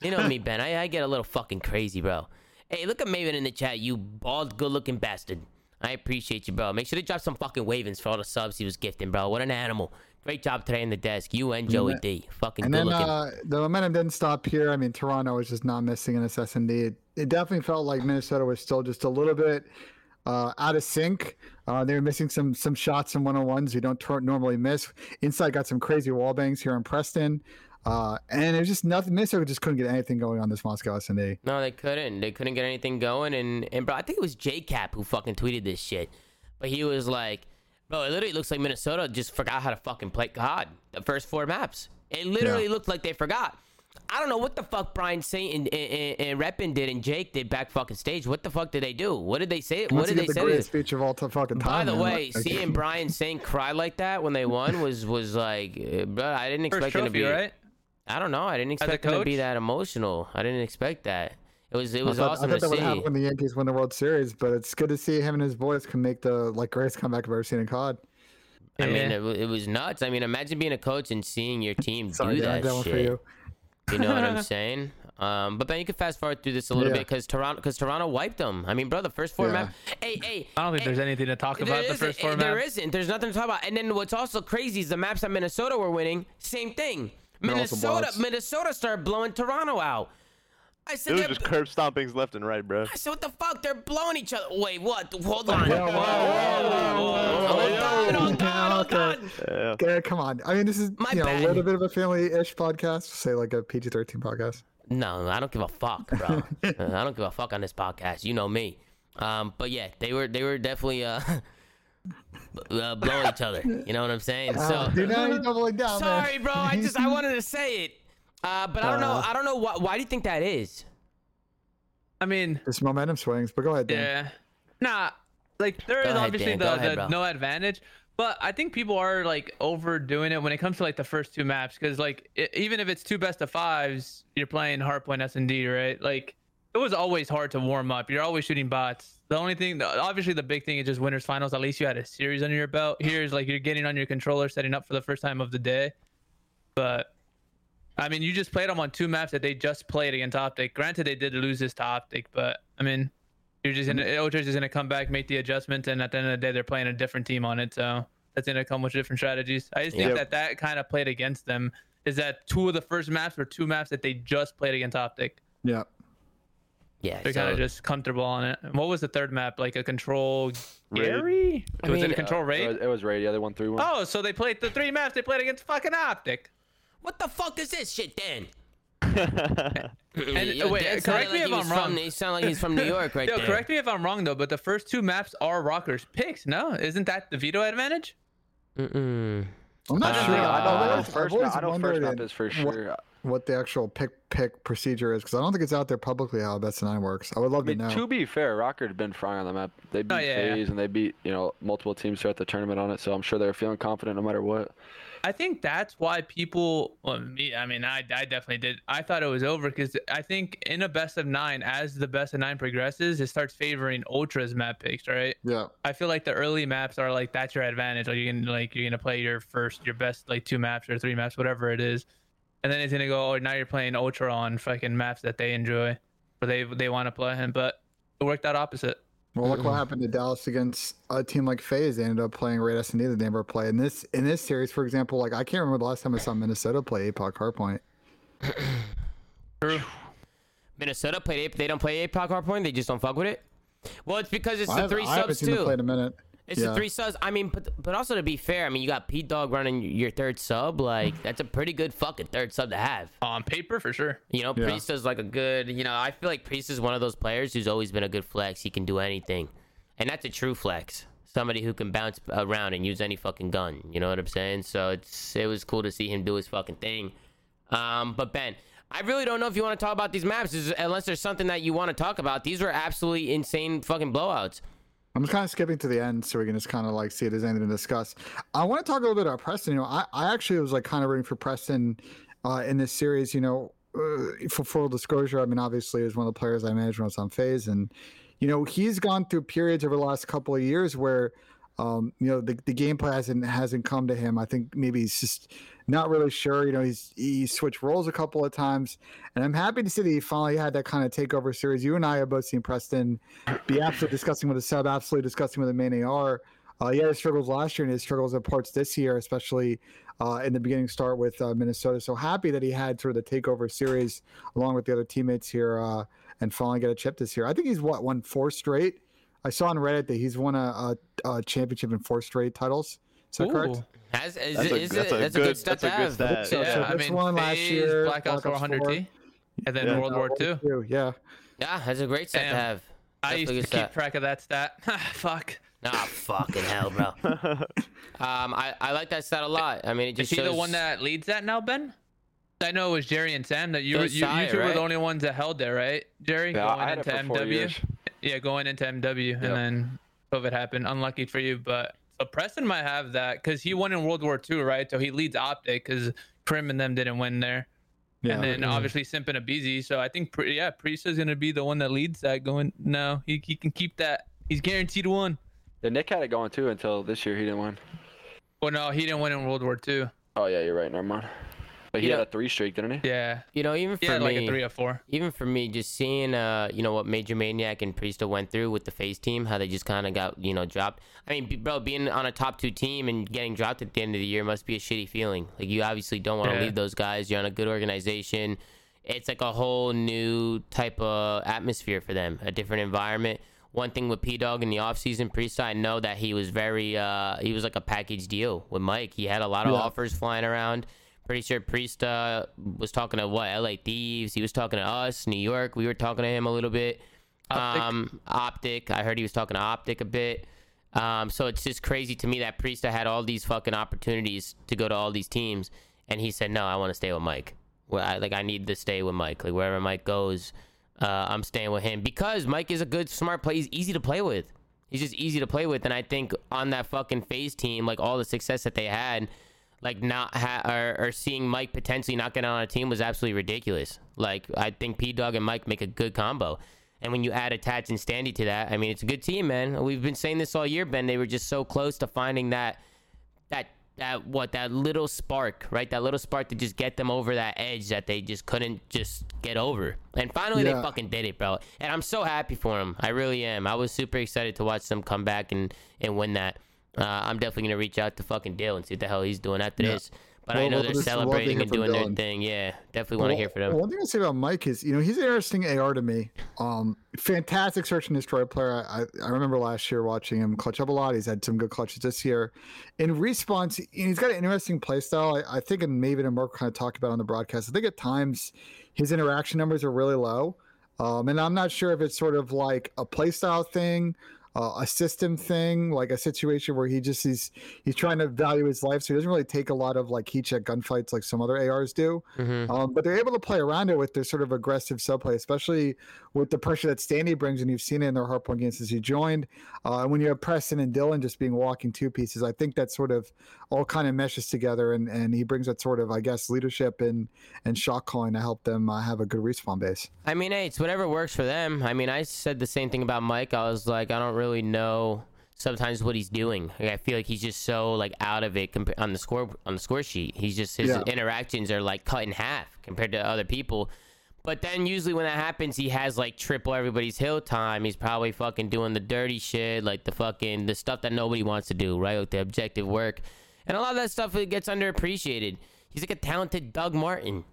You know me, Ben. I, I get a little fucking crazy, bro. Hey, look at Maven in the chat. You bald, good-looking bastard. I appreciate you, bro. Make sure to drop some fucking wavings for all the subs he was gifting, bro. What an animal. Great job today in the desk. You and Joey D. Fucking And good then looking. uh, the momentum didn't stop here. I mean, Toronto was just not missing an S&D. It, it definitely felt like Minnesota was still just a little bit uh, out of sync. Uh, they were missing some some shots and one on ones you don't tor- normally miss. Insight got some crazy wall bangs here in Preston, uh, and it was just nothing. Minnesota just couldn't get anything going on this Moscow S&D. No, they couldn't. They couldn't get anything going. And and bro, I think it was JKap who fucking tweeted this shit. But he was like, bro, it literally looks like Minnesota just forgot how to fucking play God the first four maps. It literally Yeah. looked like they forgot. I don't know what the fuck Brian Saint and, and, and Reppin did and Jake did back fucking stage. What the fuck did they do? What did they say? What did they the say? greatest speech of all time, fucking By the man. way, Like- seeing Brian Saint cry like that when they won was was like, uh, bro, I didn't First expect him to be. right? I don't know. I didn't expect him to be that emotional. I didn't expect that. It was it I was thought, awesome I thought to that would see. happen when the Yankees win the World Series, but it's good to see him and his boys can make the like greatest comeback I've ever seen in COD. I mean, it, it was nuts. I mean, imagine being a coach and seeing your team Sorry, do Dan, I that shit. you. You know what I'm saying? Um, but then you can fast forward through this a little Yeah. bit because Toronto, because Toronto wiped them. I mean, bro, the first four Yeah. map. Hey, hey. I don't think hey, there's anything to talk about the isn't- first four There maps. isn't. There's nothing to talk about. And then what's also crazy is the maps that Minnesota were winning. Same thing. They're also Minnesota. Minnesota started blowing Toronto out. I said, It was just curb stompings left and right, bro. I said, what the fuck? They're blowing each other. Wait, what? Hold on. Yeah, whoa, whoa, whoa, whoa, Hold on, hold on, hold on. Yeah. Okay, come on. I mean, this is My you know, bad. a little bit of a family-ish podcast, say like a PG-13 podcast. No, I don't give a fuck, bro. I don't give a fuck on this podcast. You know me. Um, but yeah, they were they were definitely uh, b- uh blowing each other. You know what I'm saying? So Uh, dude, now you're doubling down, man. sorry, bro. I just I wanted to say it. Uh, but I don't know. Uh. I don't know why. Why do you think that is? I mean, it's momentum swings, but go ahead, Dan. yeah. Nah, like there Go is ahead, obviously Dan. The, ahead, the no advantage, but I think people are like overdoing it when it comes to like the first two maps because like i even if it's two best of fives, you're playing hardpoint S and D, right? Like it was always hard to warm up. You're always shooting bots. The only thing, obviously, the big thing is just winners finals. At least you had a series under your belt. Here's like you're getting on your controller, setting up for the first time of the day. But I mean, you just played them on two maps that they just played against Optic. Granted, they did lose this to Optic, but I mean, you're just gonna Ultra's just gonna come back, make the adjustment, and at the end of the day, they're playing a different team on it. So that's gonna come with different strategies. I just think Yep. that that kind of played against them. Is that two of the first maps were two maps that they just played against Optic? Yeah. Yeah. They're so- kind of just comfortable on it. And what was the third map? Like a control Raid. Gary? I was mean, it a control It raid? it was raid. Yeah, they won three one. Oh, so they played the three maps they played against fucking Optic. What the fuck is this shit, uh, Dan? And- Yo, wait, correct sounded me like if I'm wrong. From, he sounded like he's from New York right Yo, there. correct me if I'm wrong though, but the first two maps are Rokkr's picks. No, isn't that the veto advantage? Mm-mm. I'm not sure. I don't sure. I've Uh, always- I know I've first always map, I know first wondered map is for sure. What the actual pick pick procedure is, because I don't think it's out there publicly how best nine works. I would love I mean, to know. to be fair, Rokkr had been frying on the map. They beat Oh, yeah, yeah. And they beat you know multiple teams throughout the tournament on it. So I'm sure they're feeling confident no matter what. I think that's why people. Well, me. I mean, I, I definitely did. I thought it was over because I think in a best of nine, as the best of nine progresses, it starts favoring ultras map picks, right? yeah. I feel like the early maps are like that's your advantage. Like you can like you're gonna play your first, your best like two maps or three maps, whatever it is, and then it's gonna go. Oh, now you're playing ultra on fucking maps that they enjoy, or they they want to play. Him. But it worked out opposite. Well, look what mm. happened to Dallas against a team like FaZe. They ended up playing Raid S and D that they never played. In this in this series, for example, like I can't remember the last time I saw Minnesota play APOC Hardpoint. True. Minnesota played. They don't play APOC Hardpoint. They just don't fuck with it. Well, it's because it's I the three I subs too. play in a minute. It's Yeah. the three subs. I mean, but but also to be fair, I mean, you got Pete Dog running your third sub. Like that's a pretty good fucking third sub to have. On paper, for sure. You know, Yeah. Priest is like a good. You know, I feel like Priest is one of those players who's always been a good flex. He can do anything, and that's a true flex. Somebody who can bounce around and use any fucking gun. You know what I'm saying? So it's it was cool to see him do his fucking thing. Um, but Ben, I really don't know if you want to talk about these maps, unless there's something that you want to talk about. These were absolutely insane fucking blowouts. I'm just kind of skipping to the end so we can just kind of like see if there's anything to discuss. I want to talk a little bit about Preston. You know, I, I actually was like kind of rooting for Preston uh, in this series. You know, uh, for full disclosure, I mean, obviously, was one of the players I managed when I was on FaZe, and you know, he's gone through periods over the last couple of years where, um, you know, the, the gameplay hasn't hasn't come to him. I think maybe he's just not really sure. You know, he's he switched roles a couple of times, and I'm happy to see that he finally had that kind of takeover series. You and I have both seen Preston be absolutely disgusting with a sub, absolutely disgusting with a main AR. Uh, he had his struggles last year and his struggles at parts this year, especially uh, in the beginning start with uh, Minnesota. So happy that he had sort of the takeover series along with the other teammates here uh, and finally get a chip this year. I think he's what won four straight. I saw on Reddit that he's won a, a, a championship in four straight titles. Is that correct? Ooh. Has, is, That's it, a- is that's it, a that's a good- good stat that's a to good have. stat. So- yeah, so I mean, one last FaZe, year, Black Ops 400T, and then Yeah. World War II. Two, yeah. Yeah, that's a great stat Damn. to have. I used to good keep stat. track of that stat. Fuck. Ah, fucking hell, bro. Um, I, I like that stat a lot. I mean, it Is just is he the one that leads that now, Ben? I know it was Jerry and Sam that you were, you, Sai, you two were the only ones that held there, right? Jerry Yeah, going I had it into for four MW. years. Yeah, going into MW, Yep. and then COVID happened. Unlucky for you, but so Preston might have that because he won in World War II, right? So he leads Optic because Crim and them didn't win there, Yeah. and then Mm-hmm. obviously Simp and aBeZy. So I think, yeah, Priest is gonna be the one that leads that. Going no, he he can keep that. He's guaranteed one. Yeah, Nick had it going too until this year he didn't win. Well, no, he didn't win in World War II. Oh yeah, you're right. Never mind. But he You had know- a three streak, didn't he? Yeah, You know, even he for had like a three or four. even for me, just seeing, uh, you know, what MajorManiak and Priestahh went through with the FaZe team, how they just kind of got, you know, dropped. I mean, bro, being on a top two team and getting dropped at the end of the year must be a shitty feeling. Like, you obviously don't want to Yeah. leave those guys. You're on a good organization. It's like a whole new type of atmosphere for them, a different environment. One thing with P Dog in the offseason, Priestahh, I know that he was very, uh, he was like a package deal with Mike. He had a lot of Yeah. offers flying around. Pretty sure Priestahh was talking to what LA Thieves. He was talking to us, New York. We were talking to him a little bit. Optic. Um, Optic. I heard he was talking to Optic a bit. Um, so it's just crazy to me that Priestahh had all these fucking opportunities to go to all these teams, and he said, "No, I want to stay with Mike. Well, I, like I need to stay with Mike. Like wherever Mike goes, uh, I'm staying with him because Mike is a good, smart play. He's easy to play with. He's just easy to play with, and I think on that fucking FaZe team, like all the success that they had, like not ha- or, or seeing Mike potentially not get on a team was absolutely ridiculous. Like I think P Dog and Mike make a good combo. And when you add Attach and Standy to that, I mean it's a good team, man. We've been saying this all year, Ben. They were just so close to finding that that that what that little spark, right? That little spark to just get them over that edge that they just couldn't just get over. And finally they fucking did it, bro. And I'm so happy for them. I really am. I was super excited to watch them come back and and win that. Uh, I'm definitely gonna reach out to fucking Dale and see what the hell he's doing after Yeah. this. But I know well, they're this is love to celebrating and doing their thing. Yeah, definitely want to hear from them. One thing I say about Mike is, you know, he's an interesting AR to me. Um, fantastic search and destroy player. I, I remember last year watching him clutch up a lot. He's had some good clutches this year. In response, he's got an interesting play style. I, I think, and Maven and Mark kind of talked about on the broadcast. I think at times his interaction numbers are really low. Um, and I'm not sure if it's sort of like a play style thing, uh, a system thing, like a situation where he just he's he's trying to value his life, so he doesn't really take a lot of like heat check gunfights like some other ARs do. Mhm. Um, but they're able to play around it with their sort of aggressive subplay, especially with the pressure that Standy brings, and you've seen it in their hardpoint games since he joined. Uh, and when you have Preston and Dylan just being walking two pieces, I think that sort of all kind of meshes together, and, and he brings that sort of, I guess, leadership and and shot calling to help them uh, have a good respawn base. I mean, hey, it's whatever works for them. I mean, I said the same thing about Mike. I was like, I don't really know sometimes what he's doing. Like, I feel like he's just so like out of it compa- on the score on the score sheet. He's just his Yeah. interactions are like cut in half compared to other people. But then usually when that happens, he has like triple everybody's hill time. He's probably fucking doing the dirty shit, like the fucking the stuff that nobody wants to do, right? Like the objective work, and a lot of that stuff it gets underappreciated. He's like a talented Doug Martin.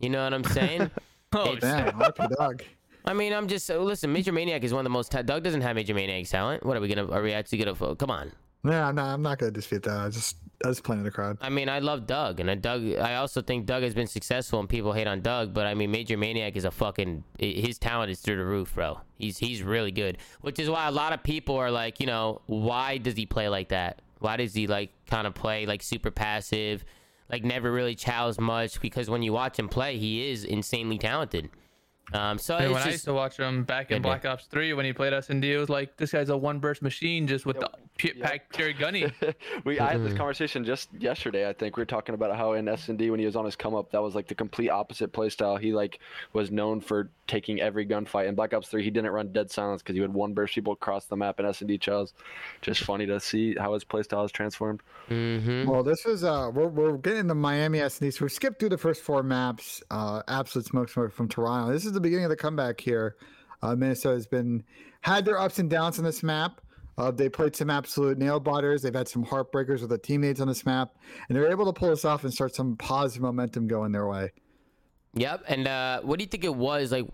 You know what I'm saying? Oh, Man, I like the dog. I mean, I'm just uh, listen. MajorManiak is one of the most. Ta- Doug doesn't have MajorManiak talent. What are we gonna? Are we actually gonna? fo- Come on. Yeah, no, I'm not going to dispute that. I just I was playing in the crowd. I mean, I love Doug, and I Doug. I also think Doug has been successful, and people hate on Doug. But I mean, MajorManiak is a fucking. His talent is through the roof, bro. He's he's really good, which is why a lot of people are like, you know, why does he play like that? Why does he like kind of play like super passive, like never really chows much? Because when you watch him play, he is insanely talented. Um, so And it's when I used to watch him back in Good Black Ops 3 when he played S&D, it was like this guy's a one burst machine just with the p- pack Jerry Gunny. we I had Mm-hmm. this conversation just yesterday. I think we were talking about how in S and D when he was on his come up, that was like the complete opposite play style. He like was known for taking every gunfight. In Black Ops Three, he didn't run dead silence because he would one burst people across the map in S and D Chels. Just funny to see how his play style has transformed. Mhm. Well, this is uh, we're, we're getting the Miami SD, so we skipped through the first four maps. Uh, absolute smoke smoke from Toronto. This is the beginning of the comeback here. Uh, Minnesota has been had their ups and downs on this map. Uh, they played some absolute nail biters. They've had some heartbreakers with the teammates on this map, and they're able to pull this off and start some positive momentum going their way. Yep. And uh, what do you think it was like?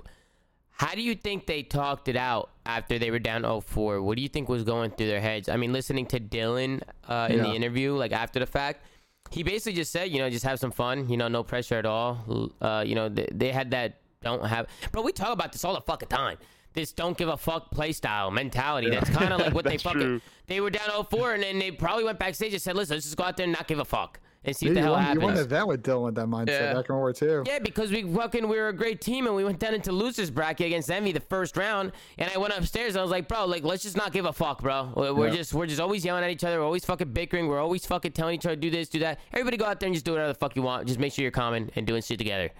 How do you think they talked it out after they were down 0-4? What do you think was going through their heads? I mean, listening to Dylan uh, in the interview, like after the fact, he basically just said, you know, just have some fun. You know, no pressure at all. Uh, you know, they, they had that don't have. Bro, we talk about this all the fucking time. This don't give a fuck play style mentality. That's kind of like what they fucking. true. They were down 0-4, and then they probably went backstage and said, listen, let's just go out there and not give a fuck and see Yeah, what the you, hell won, you happens. won an event with Dylan with that mindset Yeah. back in World War II. Yeah, because we fucking we were a great team and we went down into losers bracket against Envy the first round, and I went upstairs and I was like, bro, like let's just not give a fuck, bro. We're we're Yeah. just we're just always yelling at each other. We're always fucking bickering. We're always fucking telling each other do this, do that. Everybody go out there and just do whatever the fuck you want. Just make sure you're common and doing shit together.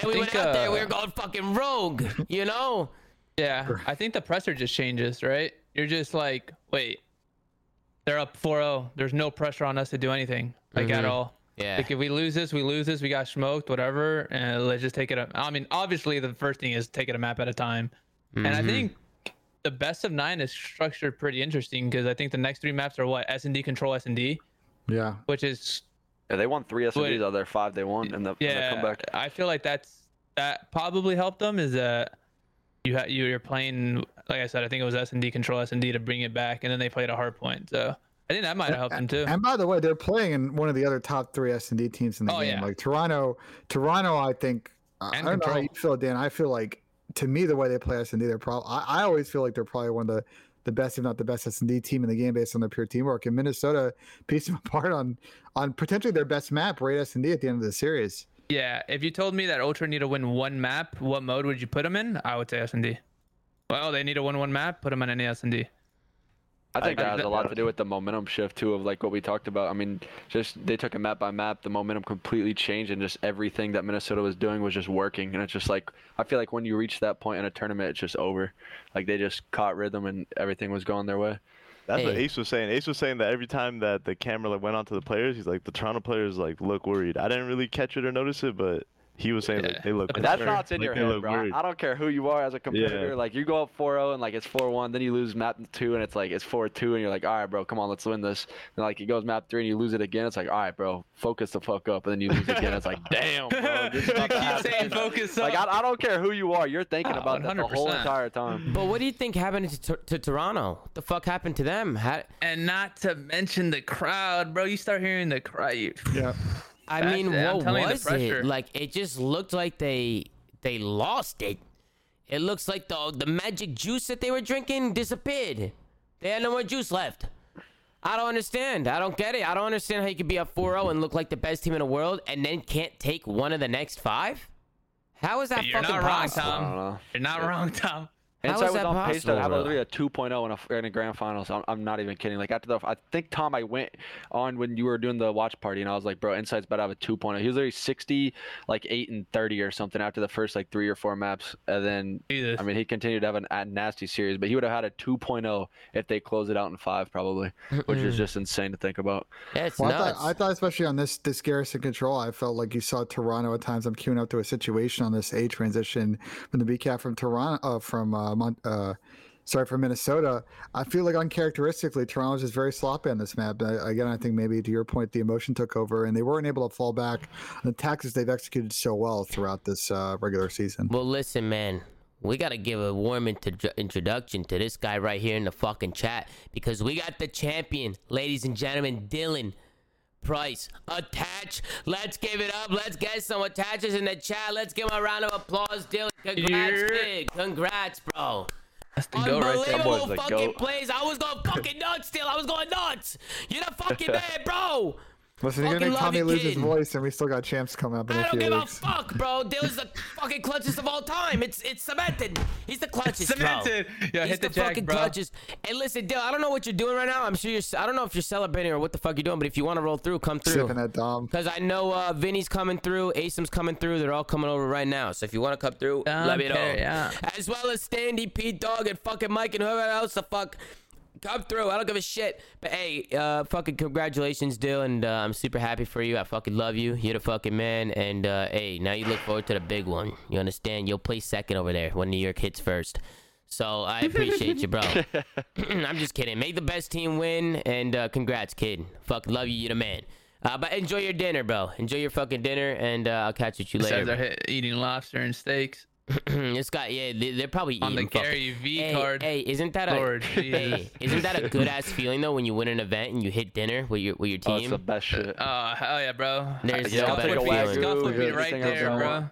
And we went think, out there, we uh, were going fucking rogue, you know. Yeah, I think the pressure just changes, right? You're just like, wait, they're up 4-0. There's no pressure on us to do anything, like at Mhm. all. Yeah. Like if we lose this, we lose this. We got smoked, whatever, and let's just take it. A, I mean, obviously the first thing is take it a map at a time, and I Mhm. think the best of nine is structured pretty interesting because I think the next three maps are what S and D control S and D, Yeah. which is Yeah, they won three S and Ds out of their five they won in the, in the yeah. comeback. I feel like that's that probably helped them is that you ha- you're playing like I said. I think it was S and D control S and D to bring it back, and then they played a hard point. So I think that might have helped them too. And by the way, they're playing in one of the other top three S and D teams in the Oh, game. yeah. Like Toronto, Toronto. I think I And don't know how Control. you feel, Dan. I feel like to me the way they play S and D, they're probably. I, I always feel like they're probably one of the the best, if not the best, S and D team in the game based on their pure teamwork. And Minnesota pieced them apart on on potentially their best map, right? S and D at the end of the series. Yeah, if you told me that Ultra need to win one map, what mode would you put them in? I would say S and D. Well, they need to win one map, put them on any S and D. I think I- that has that- a lot to do with the momentum shift too, of like what we talked about. I mean, just they took a map by map, the momentum completely changed, and just everything that Minnesota was doing was just working. And it's just like I feel like when you reach that point in a tournament, it's just over. Like they just caught rhythm and everything was going their way. That's what Ace was saying. Ace was saying that every time that the camera like went onto the players, he's like the Toronto players like look worried. I didn't really catch it or notice it, but he was saying Yeah. like they look. But That's concerned. not what's in Like, your head, bro. I- worried. I don't care who you are as a competitor. Yeah. Like you go up 4-0 and like it's 4-1, then you lose map two and it's like it's 4-2 and you're like, all right, bro, come on, let's win this. And like it goes map three and you lose it again. It's like, all right, bro, focus the fuck up. And then you lose again. It's like, damn, bro, you keep happen. saying focus up. Like I, I don't care who you are, you're thinking Oh, about that the whole entire time. But what do you think happened to, to Toronto? What the fuck happened to them? How, and not to mention the crowd, bro. You start hearing the crowd. You, Yeah. I mean, it, what telling you, the was it? Like it just looked like they they lost it. It looks like the the magic juice that they were drinking disappeared. They had no more juice left. I don't understand. I don't get it. I don't understand how you could be up 4-0 and look like the best team in the world and then can't take one of the next five. How is that You're fucking not wrong, possible? I don't Tom. You're not wrong, Tom. How Insight is was that on pace to have literally a 2.0 in a, in a grand final. So I'm, I'm not even kidding. Like after the, I think Tom, I went on when you were doing the watch party, and I was like, bro, Insight's about to have a 2.0. He was literally 60, like eight and 30 or something after the first like three or four maps, and then Jesus. I mean he continued to have an, a nasty series, but he would have had a 2.0 if they closed it out in five probably, which is just insane to think about. That's Well, I nuts. thought, I thought, especially on this this Garrison control, I felt like you saw Toronto at times. I'm queuing up to a situation on this A transition from the BCAT from Toronto, uh, from uh, Mon- uh, sorry, for Minnesota. I feel like uncharacteristically, Toronto just very sloppy on this map. Uh, again, I think maybe to your point, the emotion took over, and they weren't able to fall back on the tactics they've executed so well throughout this uh, regular season. Well, listen, man. We gotta give a warm intro- introduction to this guy right here in the fucking chat because we got the champion, ladies and gentlemen, Dylan Price. Attach. Let's give it up. Let's get some attaches in the chat. Let's give him a round of applause, Dylan. Congrats, Yeah. big. Congrats, bro. That's the goat right there. Boy's Unbelievable the fucking goat. plays. I was going fucking nuts still. I was going nuts. You're the fucking man, bro. Listen, you're gonna make Tommy lose his voice, and we still got champs coming up in I a don't few give weeks. a fuck, bro. Dill's the fucking clutchest of all time. It's it's cemented. He's the clutchest, Cemented. bro. Yo, He's hit the, the jack, fucking bro. clutchest. Hey, listen, Dill. I don't know what you're doing right now. I'm sure you're. I don't know if you're celebrating or what the fuck you're doing, but if you want to roll through, come through. Sipping that Dom. Because I know uh, Vinny's coming through, Asim's coming through. They're all coming over right now. So if you want to come through, let me know. Yeah. As well as Standy, Pete Dog, and fucking Mike and whoever else the fuck. Come through. I don't give a shit. But hey, uh, fucking congratulations, Dill, and uh, I'm super happy for you. I fucking love you. You're the fucking man. And uh, hey, now you look forward to the big one. You understand? You'll play second over there when New York hits first. So I appreciate you, bro. I'm just kidding. Make the best team win, and uh, congrats, kid. Fuck, love you. You're the man. Uh, but enjoy your dinner, bro. Enjoy your fucking dinner, and uh, I'll catch with you Besides, later. they're hit, eating lobster and steaks this got yeah, they, they're probably on the eating fucking- Gary V Hey, card. hey, isn't that a Lord hey, isn't that a good ass feeling though when you win an event and you hit dinner with your with your Oh, it's team? the best shit. Oh hell yeah, bro! There's Yeah, no I'll better take a feeling. wagyu. Scuff would be right else there, bro.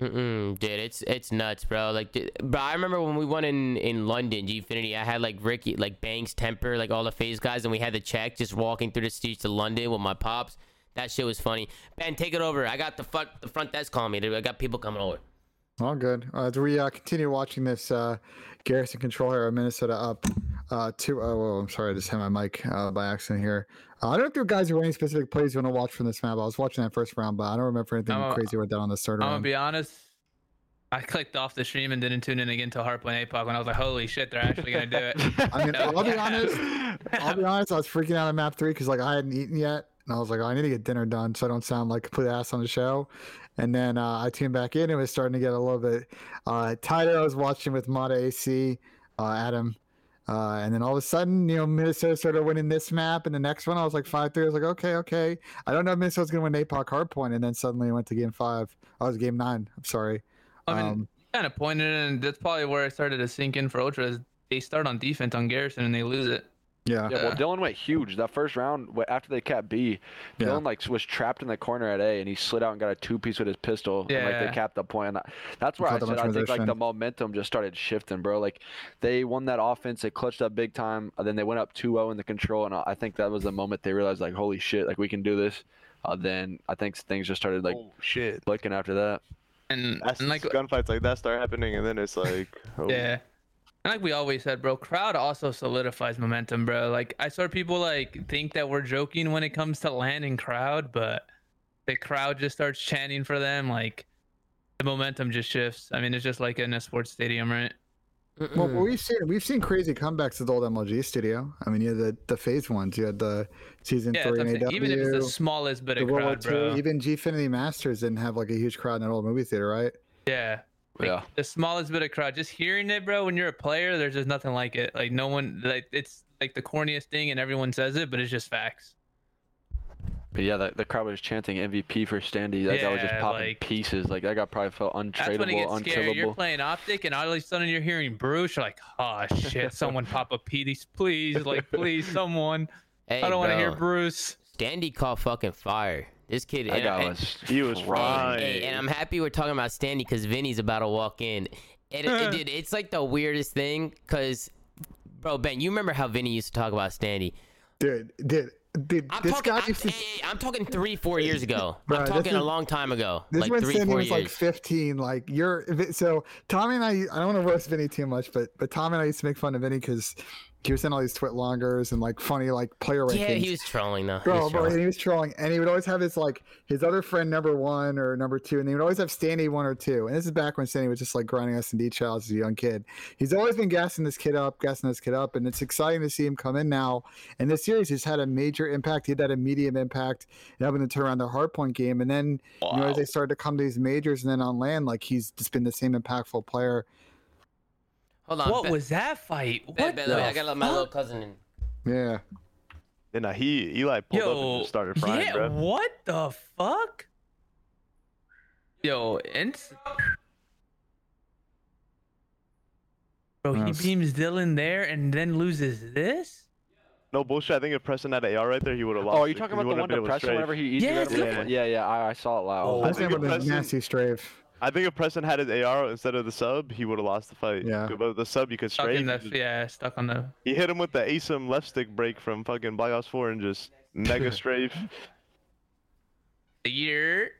Mm-mm, dude, it's it's nuts, bro. Like, dude, bro, I remember when we won in in London, Gfinity. I had like Ricky, like Banks, Temper, like all the FaZe guys, and we had the check just walking through the streets of London with my pops. That shit was funny. Ben, take it over. I got the front the front desk calling me. dude. I got people coming over. All good. Uh, as we uh, continue watching this uh, Garrison control here, Minnesota up uh, two oh I'm sorry, I just hit my mic uh, by accident here. Uh, I don't know if you guys are any specific plays you want to watch from this map. I was watching that first round, but I don't remember anything I'm crazy with that on the third I'm gonna be honest. I clicked off the stream and didn't tune in again until Hardpoint APOC when I was like, "Holy shit, they're actually gonna do it." I mean, I'll be honest. I'll be honest. I was freaking out on map three because like I hadn't eaten yet, and I was like, oh, I need to get dinner done so I don't sound like a complete ass on the show. And then uh, I tuned back in. It was starting to get a little bit uh, tighter. I was watching with Mata AC, uh, Adam, uh, and then all of a sudden, you know, Minnesota started winning this map, and the next one I was like five three. I was like, okay, okay. I don't know if Minnesota's gonna win APOC hardpoint, and then suddenly it went to game five. I was game nine. I'm sorry. I mean, Um, kind of pointed, and that's probably where I started to sink in for Ultra. Is they start on defense on Garrison and they lose it. Yeah. Yeah, well, Dylan went huge. That first round, after they capped B, Yeah. Dylan like was trapped in the corner at A, and he slid out and got a two piece with his pistol. And, like they capped the point. And that's where I Caught said I think like the momentum just started shifting, bro. Like they won that offense, they clutched up big time. And then they went up 2-0 in the control, and I I think that was the moment they realized like, holy shit, like we can do this. Uh, then I think things just started like oh shit. clicking after that. And, and like gunfights like that start happening, and then it's like, oh, Yeah. And like we always said, bro, crowd also solidifies momentum, bro. Like I saw people like think that we're joking when it comes to landing crowd, but the crowd just starts chanting for them, like the momentum just shifts. I mean, it's just like in a sports stadium, right? Well, we've seen we've seen crazy comebacks with old MLG studio. I mean, you had the the FaZe ones. You had the season Yeah, three that's what AW. even if it's the smallest bit the of World War crowd, II, bro. even Gfinity Masters didn't have like a huge crowd in that old movie theater, right? Yeah. Like, Yeah. The smallest bit of crowd, just hearing it, bro. When you're a player, there's just nothing like it. Like no one, like it's like the corniest thing, and everyone says it, but it's just facts. But yeah, the, the crowd was chanting MVP for Standy. like That guy was just popping like- pieces. Like that guy probably felt That's when it untradeable, gets scary. You're playing optic, and all of a sudden you're hearing Bruce. You're like, oh shit! Someone pop a PD, please! Like, please, someone. Hey, I don't want to hear. Bruce. Standy caught fucking fire. This kid. That and- guy and- was. He was flying. fine. Hey, and I'm happy we're talking about Standy because Vinny's about to walk in. It, it, dude, it's like the weirdest thing because, bro, Ben, you remember how Vinny used to talk about Standy? Dude, dude, dude I'm this talking, guy I'm, to. hey, hey, I'm talking three, four years ago. Bro, I'm this talking a is- long time ago, This like when three, Sandy four was years. like 15. Like you're so Tommy and I. I don't want to roast Vinny too much, but but Tommy and I used to make fun of Vinny because he was in all these twit longers and like funny like player rankings. yeah, he was trolling though. He Bro, was bro, trolling. and he was trolling, and he would always have his like his other friend number one or number two, and he would always have Standy one or two. And this is back when Standy was just like grinding S and D child as a young kid. He's always been gassing this kid up, gassing this kid up, and it's exciting to see him come in now. And this series has had a major impact. He had that medium impact in helping to turn around their the hardpoint game, and then you know as they started to come to these majors, and then on land, like he's just been the same impactful player. Hold on. What Ben, was that fight? Ben, What Ben, the wait, I gotta my fuck? little cousin in. Yeah, And uh, he Eli pulled up and Yo, just started frying, yeah, bro. what the fuck? Yo, and bro, he Yes. beams Dylan there and then loses this. No bullshit. I think if Preston had an AR right there, he would have lost. Oh, are you it, talking 'cause he about the one have able to depression strafe. whenever he eats Yeah, you out of it's the like- front? yeah, yeah, I, I saw it loud. Oh, I that's think him with if nasty strafe. I think if Preston had his AR instead of the sub, he would have lost the fight. Yeah. But the sub, you could Stuck strafe. in the yeah, stuck on the. He hit him with the ASIM left stick break from fucking Black Ops 4 and just mega strafe. the year.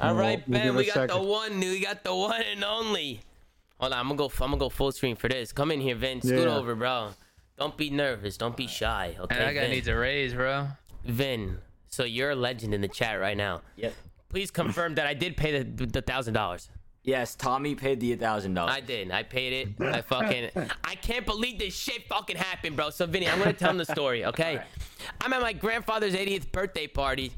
All We'll- right, Ben, we a got the second. one. We got the one and only. Hold on, I'm gonna go. I'm gonna go full screen for this. Come in here, Vin. Scoot Yeah. over, bro. Don't be nervous. Don't be shy. Okay, And that guy Vin. needs a raise, bro. Vin. So you're a legend in the chat right now. Yep. Please confirm that I did pay the the thousand dollars. Yes, Tommy paid the thousand dollars. I did. I paid it. I fucking. I can't believe this shit fucking happened, bro. So Vinny, I'm gonna tell him the story, okay? I'm at my grandfather's 80th birthday party,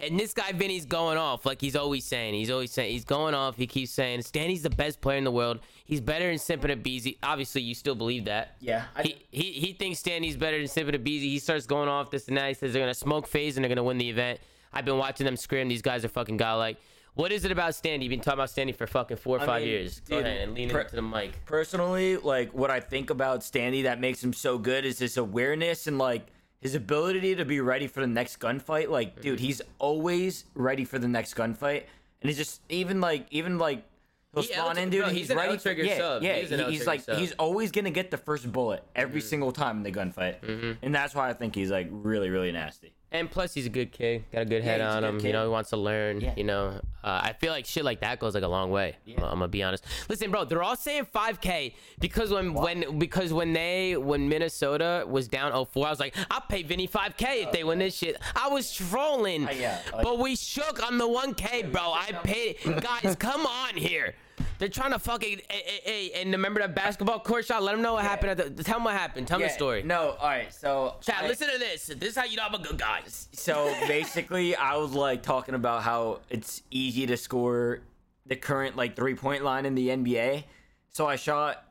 and this guy Vinny's going off like he's always saying. He's always saying he's going off. He keeps saying Standy's the best player in the world. He's better than Simpin and Beezy. Obviously, you still believe that. Yeah, I- he, he he thinks Standy's better than Simpin and Beezy. He starts going off this and that. He says they're gonna smoke FaZe and they're gonna win the event. I've been watching them scrim. These guys are fucking godlike. What is it about Standy? You've been talking about Standy for fucking four or I five mean, years. Go dude, ahead and lean per- into the mic. personally, like what I think about Standy that makes him so good is his awareness and like his ability to be ready for the next gunfight. Like, dude, Mm-hmm. he's always ready for the next gunfight, and he's just even like even like he'll He spawn in, dude. bro, he's he's, ready. L-trigger yeah, sub. yeah. He's he- he's like sub. Mm-hmm. he's always gonna get the first bullet every single time in the gunfight, and that's why I think he's like really really nasty. And plus, he's a good kid. Got a good head on good him. You know, he wants to learn. Yeah. You know, uh, I feel like shit like that goes like a long way. I'm gonna be honest. Listen, bro, they're all saying 5K because when when because when they when Minnesota was down 0-4, I was like, I'll pay Vinny 5K if they win this shit. I was trolling, Uh, yeah, but we shook on the 1K, bro. I paid. Guys, come on here. They're trying to fucking. Hey, hey, hey, and remember that basketball court shot? Let them know what happened. At the, tell them what happened. Tell them the Yeah, story. No, all right. So Chat, I- listen to this. This is how you know I'm a good guy. So basically, I was like talking about how it's easy to score the current like three point line in the NBA. So I shot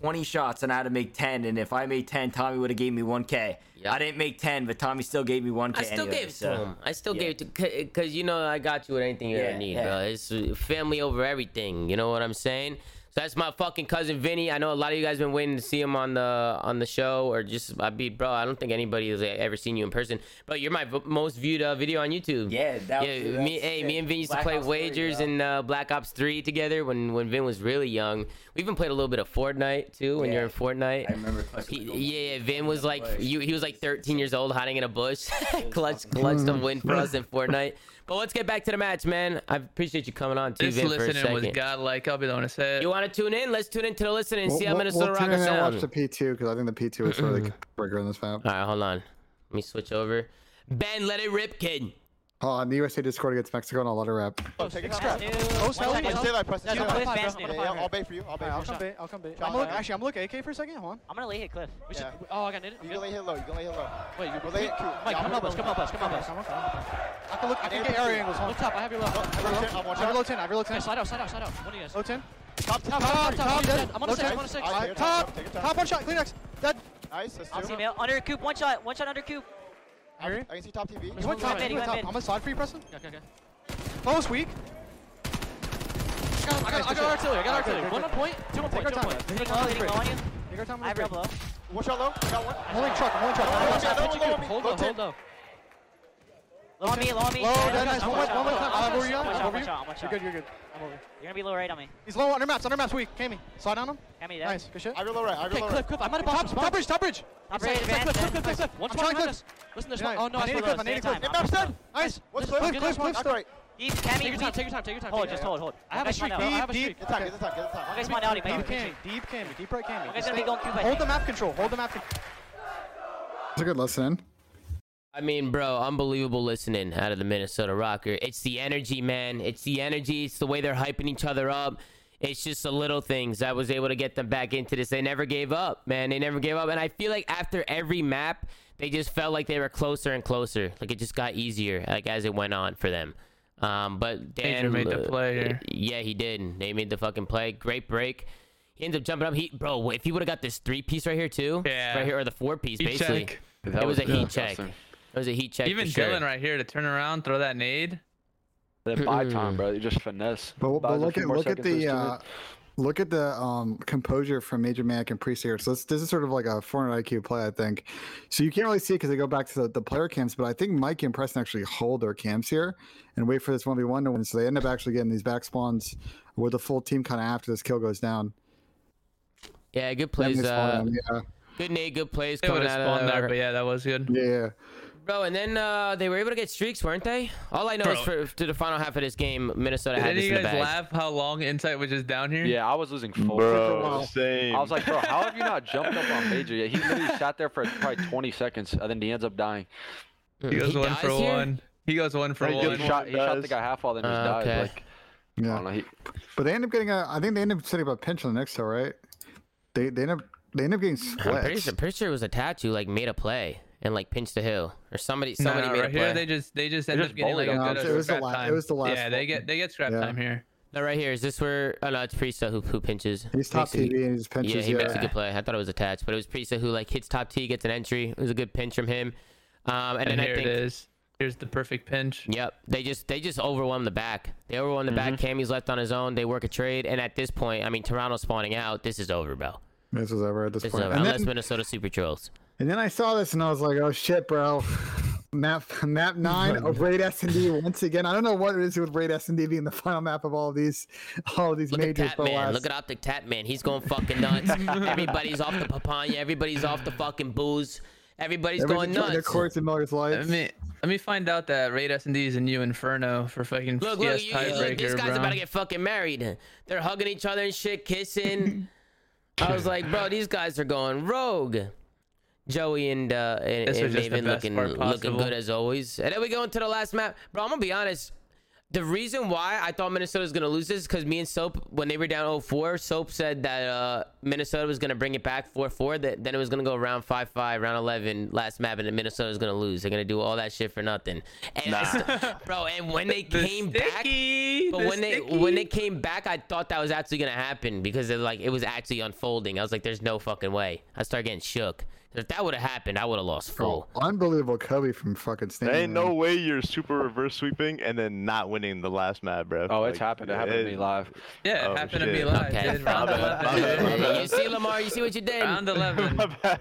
20 shots and I had to make 10. And if I made 10, Tommy would have gave me 1K. Yep. I didn't make 10, but Tommy still gave me 1K. I still anyway, gave it so. to him. I still yeah. gave it to because you know I got you with anything you Yeah, ever need, yeah. bro. It's uh, family over everything. You know what I'm saying? So that's my fucking cousin Vinny. I know a lot of you guys been waiting to see him on the on the show or just I be bro. I don't think anybody has ever seen you in person, but you're my v- most viewed uh, video on YouTube. Yeah, that yeah. was- me, hey, me and Vin used to play Ops wagers bro. in uh, Black Ops 3 together when when Vin was really young. We even played a little bit of Fortnite too when you're in Fortnite. I remember He, yeah, yeah, Vin was like you. He was like 13 years old, hiding in a bush, clutch, clutch to win for us in Fortnite. But let's get back to the match, man. I appreciate you coming on too, This Vin, for a listening was godlike. I'll be the one to say it. You want to tune in? Let's tune into the listening and We'll, see how we'll- Minnesota we'll tune Rockets in and sound. watch the P2 because I think the P2 is sort of the breaker in this map. All right, hold on. Let me switch over. Ben, let it rip, kid. Uh, oh, and the USA just scored against Mexico, and I'll let her rap. Oh, take a scrap. Post Press Heli. stay live, press stay live. Cliff Yeah, Vance, yeah, Cliff yeah, Vance. I'll bait for you. I'll bait I'll come bait. I'll come bait. I'm gonna look. Actually, I'm gonna look AK for a second. Hold on. I'm gonna lay hit Cliff. We should. Yeah. Oh, I got it. You can lay hit low. You can lay hit low. Wait, you. Well, they- Mike, yeah, come I'm help us. low. Come help us. Come help us. Come help us. I can look. I can get area angles. Look top. I have your left. I have low 10, I'm one I have shot. low ten. I have low ten. Slide out, slide out, slide out. One of you guys. Low ten. Top, top, Top, top, top, top, top, dead. dead. I'm on a Low six, 10. I'm on a six. Alright, Alright, take your time, top. take your time. Top one shot. Clean X. Dead. Nice, that's I'm two. seeing male. Under coop, one shot, one shot under coop. I I can see top TV. There's one He top. went mid, he One went top. mid. I'm gonna slide for you, Preston. Okay, okay, okay. Close, weak. I got, I got, I got artillery. I got artillery. One on point. Two on Take point. our Two on time. point. Hitting Take low, our time. hitting low on you. Take our time. I have with real the break. low. One shot low. I got one. I'm holding truck. I'm holding truck. Hold low, low, ten. hold low. Low on me, low on me. Low, Yeah, dead, nice. I'm One, one, one, one. shot, I'm over you. One I'm shot, over one you. shot, one You're shot. good. You're good. I'm over you. You're gonna be low right on me. He's low under maps. Under maps. Weak. Came me. Slide down him. Hand me that. Nice. Good shit. I go low right. I go Okay, low Cliff, right. Cliff. I might have top, top bridge, top bridge. Top Inside, right, advance, Cliff, Cliff, advance. Cliff, Cliff. One I'm shot behind Cliff. us. Listen, there's Yeah, one. Oh no, I I need need to Cliff. I need Take Cliff. time. Maps dead. Nice. What's Cliff, close? Cliff, Cliff, Cliff. Maps right. Take your time. Take your time. Take your time. Hold, take just hold, time. hold. I have a streak. I have a streak. Get the time. Get the time. Get the One time. guy's spawned out. He Deep might deep cam, deep right cam. One guy's gonna be going coop, I Hold the map control. Hold the map control. It's a good listen. I mean, bro, unbelievable listening out of the Minnesota Rokkr. It's the energy, man. It's the energy. It's the way they're hyping each other up. It's just the little things that was able to get them back into this. They never gave up, man. They never gave up. And I feel like after every map, they just felt like they were closer and closer. Like it just got easier, like as it went on for them. Um, but Dan Major made the uh, play here. Yeah, he did. They made the fucking play. Great break. He ends up jumping up. He, bro, if he would have got this three piece right here too, Yeah. right here or the four piece, Heat basically, check. It was, a heat check. disgusting. It was a heat check. Even for sure. Dylan right here to turn around, throw that nade. That buy time, bro. You just finesse. But, but look at look at seconds to his the uh, look at the um, composure from Major Mac and Priest here. So this, this is sort of like a 400 IQ play, I think. So you can't really see it because they go back to the, the player cams, but I think Mike and Preston actually hold their cams here and wait for this one v one to win. So they end up actually getting these back spawns with the full team kind of after this kill goes down. Yeah, good plays. Uh, yeah, good nade, good plays They would coming have out spawned of there, but yeah, that was good. yeah, yeah. Bro, and then uh, they were able to get streaks, weren't they? All I know is for to the final half of this game, Minnesota Did had any this of in you guys bag. laugh how long Insight was just down here? Yeah, I was losing focus. Bro, same. I was like, bro, how have you not jumped up on Major yet? He literally sat there for probably 20 seconds, and then he ends up dying. He goes one dies for here? one. He goes one for He, one. shot, he shot the guy half while then just Uh, died. okay. Like, I Yeah. don't know. He, But they end up getting a. I think they end up setting up a pinch on the next hill, right? They they end up they end up getting I'm pretty, split. sure, pretty sure it was a tattoo like made a play and like pinch the hill or somebody somebody no, made right a play. here they just they just end just up getting like a good No, it was the scrap la- it was the last Yeah, they get they get scrap Yeah. time here. no, right here. Is this where? Oh no, it's Priestahh who who pinches. He's top Makes a- and he just pinches. Yeah, he makes a good play. I thought it was attached, but it was Priestahh who like hits top T, gets an entry. It was a good pinch from him. Um, and, And, then here I think it is. Here's the perfect pinch. Yep. They just they just overwhelm the back. They overwhelm the back. Cammy's left on his own. They work a trade, and at this point, I mean, Toronto's spawning out. This is over, bro. This is over at this, This is point. over. And Unless then, Minnesota super trolls. And then I saw this and I was like, oh shit, bro. Map map oh, nine of Raid S and D once again. I don't know what it is with Raid S and D being the final map of all of these all of these Look at majors. Tap but Man. last- Look at Optic Tap Man. He's going fucking nuts. Everybody's off the papaya. Everybody's off the fucking booze. Everybody's going Everything trying to nuts. course in Miller's life. Let me let me find out that Raid S and D is a new Inferno for fucking Look, CS look, you, uh, you- look, tiebreaker, this guy's bro. about to get fucking married. They're hugging each other and shit, kissing. I was like, bro, these guys are going rogue. Joey and uh, and, This and Maven looking looking good as always. And then we go into the last map, bro. I'm gonna be honest. The reason why I thought Minnesota was gonna lose this is because me and Soap, when they were down 0-4, Soap said that uh, Minnesota was gonna bring it back 4-4. That then it was gonna go round 5-5, round 11, last map, and then Minnesota was gonna lose. They're gonna do all that shit for nothing. And st- bro, and when they The came back, but the when they when they came back, I thought that was actually gonna happen because it, like it was actually unfolding. I was like, "There's no fucking way." I started getting shook. If that would have happened, I would have lost full. Oh, unbelievable Kobe from fucking There ain't no way you're super reverse sweeping and then not winning the last map, bro. oh, it's Like, happened. It happened to me live. Yeah, it Oh, happened to me live. Okay. dude. Round My bad, my 11. bad, my bad. you see, Lamar? You see what you did? Round 11. My bad.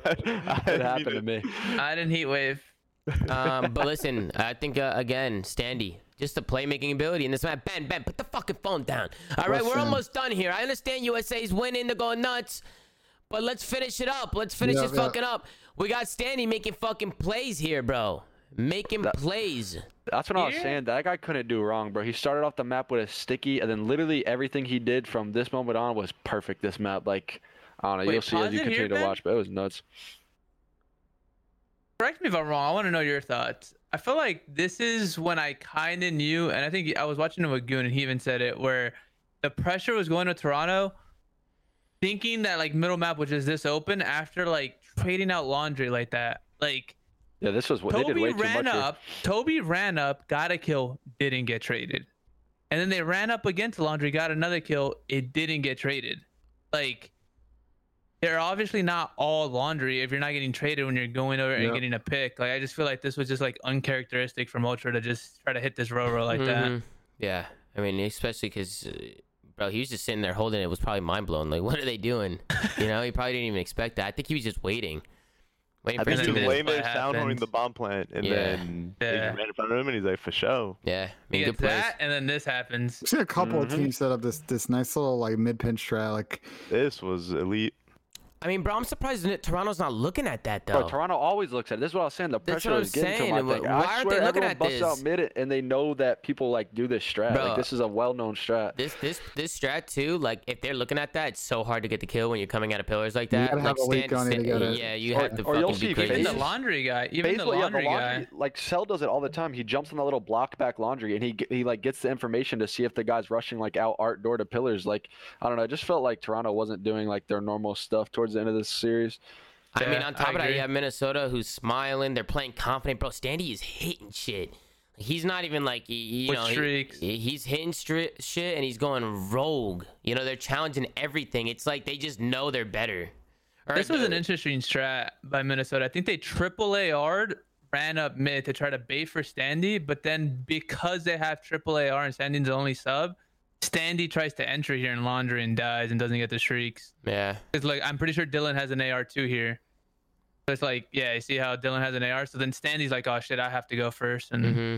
It happened to me. I didn't heat wave. um, but listen, I think uh, again, Standy, just the playmaking ability in this map. Ben, Ben, put the fucking phone down. All right, we're almost done here. I understand USA's winning, they're going nuts, but let's finish it up. Let's finish Yeah, this yeah. fucking up. We got Standy making fucking plays here, bro. Making plays. That's what I was saying. That guy couldn't do wrong, bro. He started off the map with a sticky, and then literally everything he did from this moment on was perfect. This map, like, I don't know. Wait, you'll see as you it here, continue to Ben? watch, but it was nuts. Correct me if I'm wrong. I want to know your thoughts. I feel like this is when I kind of knew, and I think I was watching it with Goon, and he even said it, where the pressure was going to Toronto, thinking that like middle map was just this open after like trading out laundry like that. Like Yeah, this was what they did Toby way too ran much. here. up, Toby ran up, got a kill, didn't get traded, and then they ran up against laundry, got another kill, it didn't get traded. Like they're obviously not all laundry if you're not getting traded when you're going over and getting a pick. Like I just feel like this was just like uncharacteristic from Ultra to just try to hit this row row like that. Mhm. Yeah, I mean, especially because, uh, bro, he was just sitting there holding it. Was probably mind blown. Like, what are they doing? You know, he probably didn't even expect that. I think he was just waiting, waiting I for think his he then was laying there sound horning happens. the bomb plant, and Yeah. then they Yeah. just ran in front of him, and he's like, for sure. Yeah, I He mean, good gets plays. that, and then this happens. I've seen a couple Mhm. of teams set up this this nice little like mid pinch strat. Like This was elite. I mean, bro, I'm surprised that Toronto's not looking at that though. Bro, Toronto always looks at it. This is what I was saying. The pressure is I'm was getting to him. I saying. Why I aren't they swear looking everyone at busts out mid it, and they know that people like do this strat. Bro. Like this is a well-known strat. This this this strat too, like if they're looking at that, it's so hard to get the kill when you're coming out of pillars like You that. gotta like have a leak on you to it. yeah, you Or- have to or you'll fucking be see crazy. Even the laundry guy, even the Basically, yeah, laundry guy. like Cell does it all the time. He jumps on the little block back laundry, and he he like gets the information to see if the guy's rushing like out art door to pillars. Like I don't know, I just felt like Toronto wasn't doing like their normal stuff towards the end of this series. I mean, on top I of that, you have Minnesota who's smiling. They're playing confident, bro. Standy is hitting shit. He's not even like y- you With know he- streaks. he- he's hitting stri- shit and he's going rogue. You know they're challenging everything. It's like they just know they're better. Or This was an interesting strat by Minnesota. I think they triple AR'd, ran up mid to try to bait for Standy, but then because they have triple AR and Standy's the only sub, Standy tries to enter here in laundry and dies and doesn't get the shrieks. yeah. It's like I'm pretty sure Dylan has an AR too here. So it's like, yeah, you see how Dylan has an AR. So then Standy's like, oh shit, I have to go first. And hmm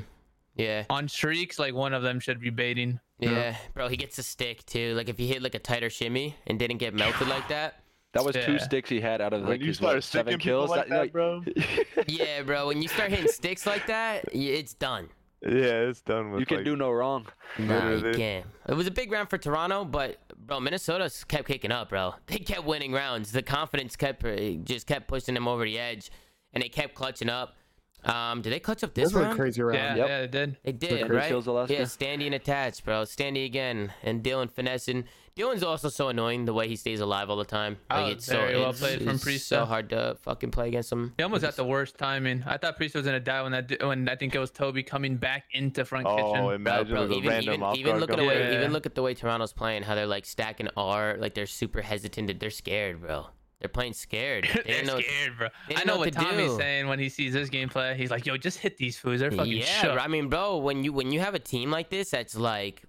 Yeah. on streaks, like one of them should be baiting. Yeah, bro, he gets a stick too. Like if he hit like a tighter shimmy and didn't get melted like that, That was two sticks he had out of like his what, seven kills. like that, bro. yeah, bro. When you start hitting sticks like that, it's done. Yeah, it's done with. you can like, do no wrong. Nah, you can't. It was a big round for Toronto, but bro, Minnesota kept kicking up, bro. They kept winning rounds. The confidence kept uh, just kept pushing them over the edge, and they kept clutching up. Um, did they clutch up this This was a round? crazy round. Yeah, Yep. yeah, it did. They did, three right? Yeah, standing attached, bro. Standing again, and Dylan finessing. Dylan's also so annoying the way he stays alive all the time. Like Oh, it's so very well it's, played from it's Priestahh. so hard to fucking play against him. He almost had the worst timing. I thought Priest was gonna die when that when I think it was Toby coming back into front Oh, kitchen. Bro, imagine bro, like even, random even, off even guard look at the way Yeah. even look at the way Toronto's playing, how they're like stacking R, like they're super hesitant. They're scared, bro. They're playing scared. They They're didn't know- scared, bro. they I know know what what to Tommy's do. saying when he sees this gameplay. He's like, "Yo, just hit these fools. They're fucking yeah, shook." bro, I mean, bro, when you when you have a team like this that's like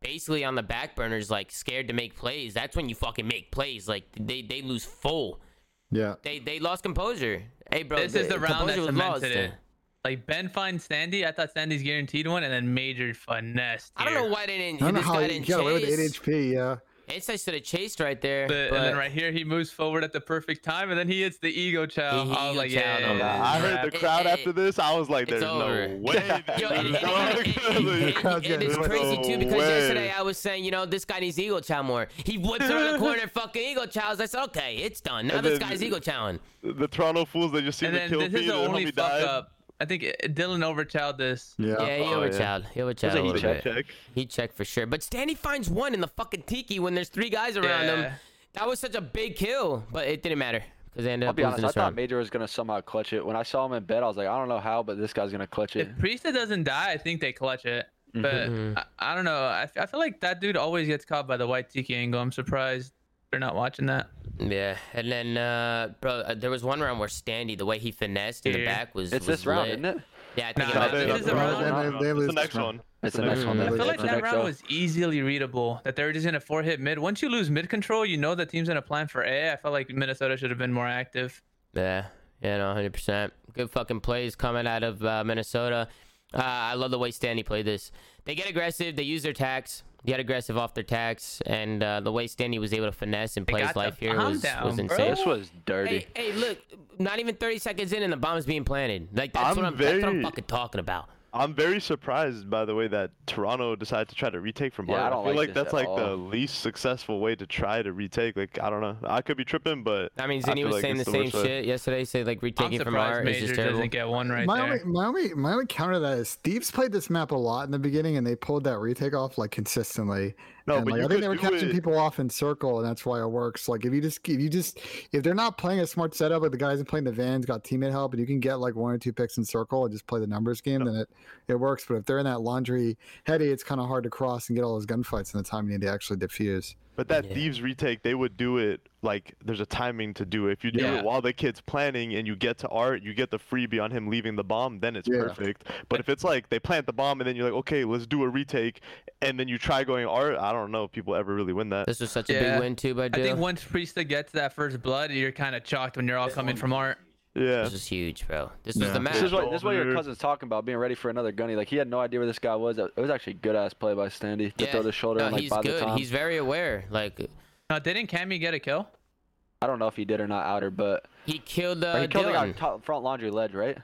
basically on the back burners, like scared to make plays, that's when you fucking make plays. Like they they lose full. Yeah. They they lost composure. Hey, bro, this is the round that composure was lost. cemented it. Like Ben finds Standy. I thought Standy's guaranteed one, and then Major finesse. I don't know why they didn't. I don't know this how guy you didn't got away with 8 HP. Yeah. Insight should have chased right there. But, but and then right here, he moves forward at the perfect time, and then he hits the ego chow. He- he I was like, chowed yeah, oh, him. yeah, I heard the crowd it- after this. I was like, it's "There's over. no way." Yo, and, it's crazy too because way. yesterday I was saying, you know, this guy needs ego chow more. He whips around the corner, fucking ego chows. I said, okay, it's done. Now And this then- guy's ego chowing. the Toronto fools they just see And the then kill this is feed the and only homie fuck died. up. I think uh, Dylan overchowed this. Yeah. Yeah, he Oh, yeah. He overchowed a a little heat bit. Check. He checked for sure. But Standy finds one in the fucking tiki when there's three guys around him. That was such a big kill, but it didn't matter because they ended I'll up be losing honest. I this thought. Major was gonna somehow clutch it. When I saw him in bed, I was like, I don't know how, but this guy's gonna clutch it. If Priestahh doesn't die, I think they clutch it. But Mhm. I, I don't know. I, f- I feel like that dude always gets caught by the white tiki angle. I'm surprised they're not watching that. Yeah, and then uh, bro, uh, there was one round where Standy, the way he finessed in the Here. back was It's was this round, isn't it? Yeah, I think Nah, it No, might they- is the Well, round. then they- they it's the next round. one. It's the the next next one. one. I feel like that round was easily readable. That they were just gonna four hit mid. Once you lose mid control, you know the team's gonna plan for A. I felt like Minnesota should have been more active. Yeah, yeah, no, hundred percent. Good fucking plays coming out of uh, Minnesota. Uh, I love the way Standy played this. They get aggressive. They use their tax. Get aggressive off their tax, and uh, the way Standy was able to finesse and play his life here was, down, was bro. insane. This was dirty. Hey, hey, look! Not even thirty seconds in, and the bomb's being planted. Like that's I'm what I'm. That's what I'm fucking talking about. I'm very surprised by the way that Toronto decided to try to retake from Yeah, I don't feel like like, this that's at like the least successful way to try to retake. Like I don't know. I could be tripping, but I mean, I Zinni feel was like saying the the same worst way. shit yesterday. Say like retaking from surprised art is just terrible. doesn't get one right my, there. only, my only my only counter to that is Steve's played this map a lot in the beginning, and they pulled that retake off like consistently. No, and, but like, I think they were catching it- people off in circle, and that's why it works. Like if you just if you just if they're not playing a smart setup, like the guys playing the vans got teammate help, and you can get like one or two picks in circle and just play the numbers game, then it it works. But if they're in that laundry heady, it's kind of hard to cross and get all those gunfights in the time you need to actually defuse. But that Yeah. thieves retake, they would do it like there's a timing to do it. If you do Yeah. it while the kid's planning and you get to art, you get the freebie on him leaving the bomb, then it's Yeah. perfect. But if it's like they plant the bomb and then you're like, okay, let's do a retake, and then you try going art, I don't know if people ever really win that. This was such a big win too by I think once Priestahh gets that first blood, you're kind of chalked when you're all coming from art. Yeah. This was huge, bro. This was the match. This is what this is what your cousin's talking about, being ready for another gunny. Like he had no idea where this guy was. It was actually a good ass play by Standy to throw the shoulder no, and like he's by good. the time. He's very aware. Like Now, didn't Cammy get a kill? I don't know if he did or not outer, but he killed uh, he killed the guy top, front laundry ledge, right?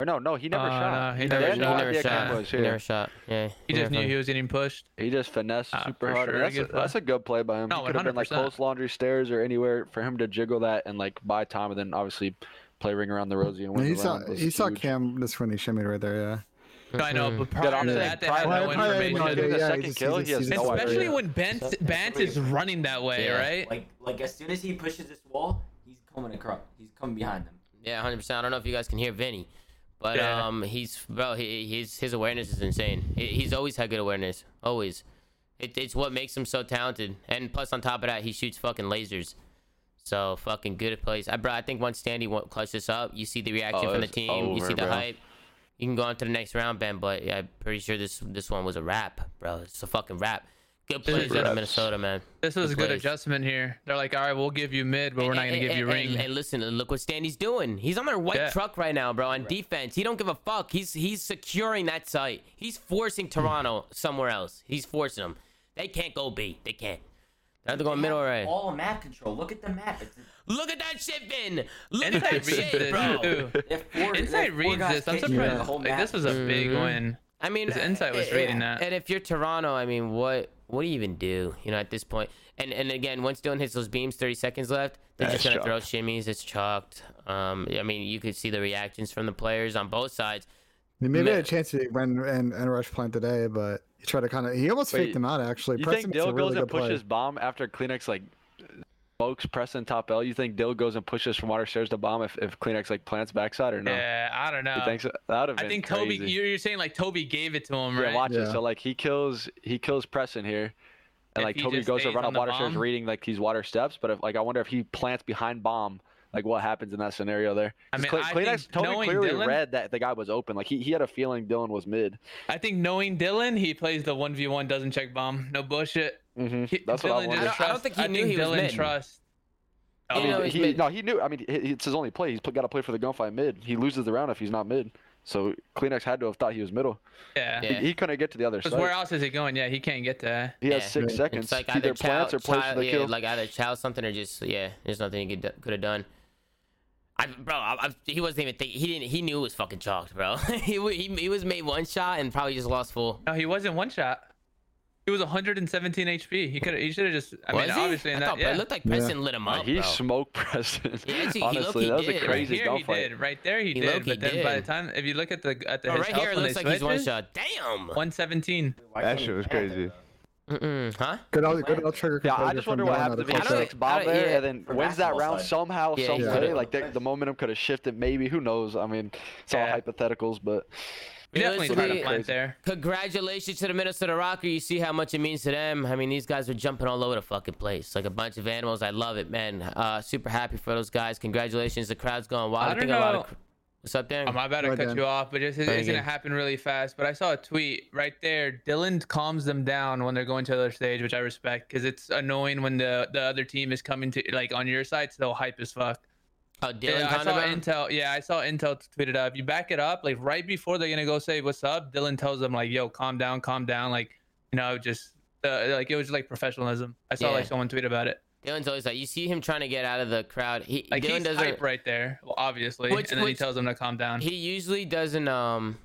Or no, no, he never Uh, shot. no, he They never had He never idea Cam shot. He never shot. Yeah. He just never knew fucking- he was getting pushed. He just finessed Ah, super hard. sure, That's, a, good play. that's a good play by him. No, he could have been like 100%. close laundry stairs or anywhere for him to jiggle that and like buy time and then obviously play ring around the rosy and win you the saw round was you saw. Cam this when he shimmied right there. Yeah. I know, Mhm. but prior I'm to that, they had no prior- prior- information. no, Getting yeah, the he second kill, he he has no Especially idea. when Ben Bant is running that way, Yeah. right? Like like as soon as he pushes this wall, he's coming across. He's coming behind them. Yeah, hundred percent. I don't know if you guys can hear Vinny, but Yeah. um, he's bro. He, he's his awareness is insane. He, he's always had good awareness. Always. It, it's what makes him so talented. And plus, on top of that, he shoots fucking lasers. So fucking good at plays. I bro, I think once Standy wa- clutched this up, you see the reaction Oh, from the team. you see the bro. hype. You can go on to the next round, Ben. But yeah, I'm pretty sure this this one was a wrap, bro. It's a fucking wrap. Good This plays out of. Minnesota, man. This was a good plays. adjustment here. They're like, all right, we'll give you mid, but we're not gonna give you ring. And, listen, look what Standy's doing. He's on their white Yeah. truck right now, bro. On defense, he don't give a fuck. He's he's securing that site. He's forcing Toronto somewhere else. He's forcing them. They can't go B. They can't. I have to go middle right. All map control. Look at the map. It's, Look at that shit, Ben. Look at that reads shit, bro. too. they four, they Insight reads this. I'm surprised. Like, this was a big Mhm. win. I mean, 'Cause Insight was eh, reading eh, that. And if you're Toronto, I mean, what what do you even do? You know, at this point, and and again, once Dylan hits those beams, 30 seconds left, they're That's just gonna throw shimmies. It's chalked. Um, I mean, you could see the reactions from the players on both sides. He maybe Ma- had a chance to run and, and rush plant today, but he tried to kind of. He almost Wait, faked him out actually. You Preston think makes a Dill really goes good and play. pushes bomb after CleanX like smokes Preston top L? You think Dill goes and pushes from water stairs to bomb if, if CleanX like plants backside or no? Yeah, I don't know. You think so? That would have been I think crazy. Toby. You're, you're saying like Toby gave it to him, right? Yeah, right? watch it. So like he kills he kills Preston here. And If like Toby goes to run on up the water stairs reading like these water steps, but if like I wonder if he plants behind bomb, like what happens in that scenario there? I mean, Cle- I CleanX think Toby clearly Dylan- read that the guy was open. Like he, he had a feeling Dylan was mid. I think knowing Dylan, he plays the one v one doesn't check bomb. No bullshit. Mm-hmm. He, That's what I Dylan wondered. just I don't- I don't think he knew he was mid. Trust. He I didn't know mean, he, mid. no, he knew. I mean, it's his only play. He's got to play for the gunfight mid. He loses the round if he's not mid. So CleanX had to have thought he was middle. Yeah. Yeah. He, he couldn't get to the other side. Because where else is he going? Yeah, he can't get to. He has Yeah. six seconds. It's like either either plants or chow, plays chow, for the yeah, kill. like either chow something or just yeah. There's nothing he could could have done. I, bro, I, I, he wasn't even think he didn't. He knew it was fucking chalked, bro. he, he he was made one shot and probably just lost full. No, he wasn't one shot. He was 117 HP. He could. He should have just. I was mean, he? obviously in I that. thought, Yeah. It looked like Yeah. Preston lit him Like, up, he bro. smoked Preston. Yeah, he Honestly, low-key that was a did. right crazy here he gunfight. did. Right there he He did. low-key But then by the time, if you look at the at the Bro, his right health here it looks they like he's one switches, shot. Damn. 117. That shit was crazy. Mm-mm. Huh? Good, L- good L trigger. Yeah, I just from wonder what Dylan happens out if he I full don't- sticks set. bomb there yeah. and then For wins that round side. somehow, Yeah, some way. could've. Like the, the momentum could have shifted. Maybe who knows? I mean, it's all hypotheticals, but We definitely tried to Realistically- plant there. Congratulations to the Minnesota Rokkr. You see how much it means to them. I mean, these guys are jumping all over the fucking place like a bunch of animals. I love it, man. Uh, super happy for those guys. Congratulations. The crowd's going wild. I I, think don't a lot know. of. What's up, Dan? My about to Go cut ahead. you off, but just, it's Very gonna happen really fast. But I saw a tweet right there. Dylan calms them down when they're going to the other stage, which I respect, because it's annoying when the the other team is coming to like on your side, so hype as fuck. Oh, Dylan Yeah, I saw him? Intel. Yeah, I saw Intel tweet it up. You back it up, like right before they're gonna go say what's up. Dylan tells them like, "Yo, calm down, calm down." Like, you know, just uh, like it was just like professionalism. I saw Yeah. like someone tweet about it. Dylan's always like, you see him trying to get out of the crowd. He Like Dylan he's doesn't. hype right there, well, obviously, Which- and then which- he tells them to calm down. He usually doesn't. Um,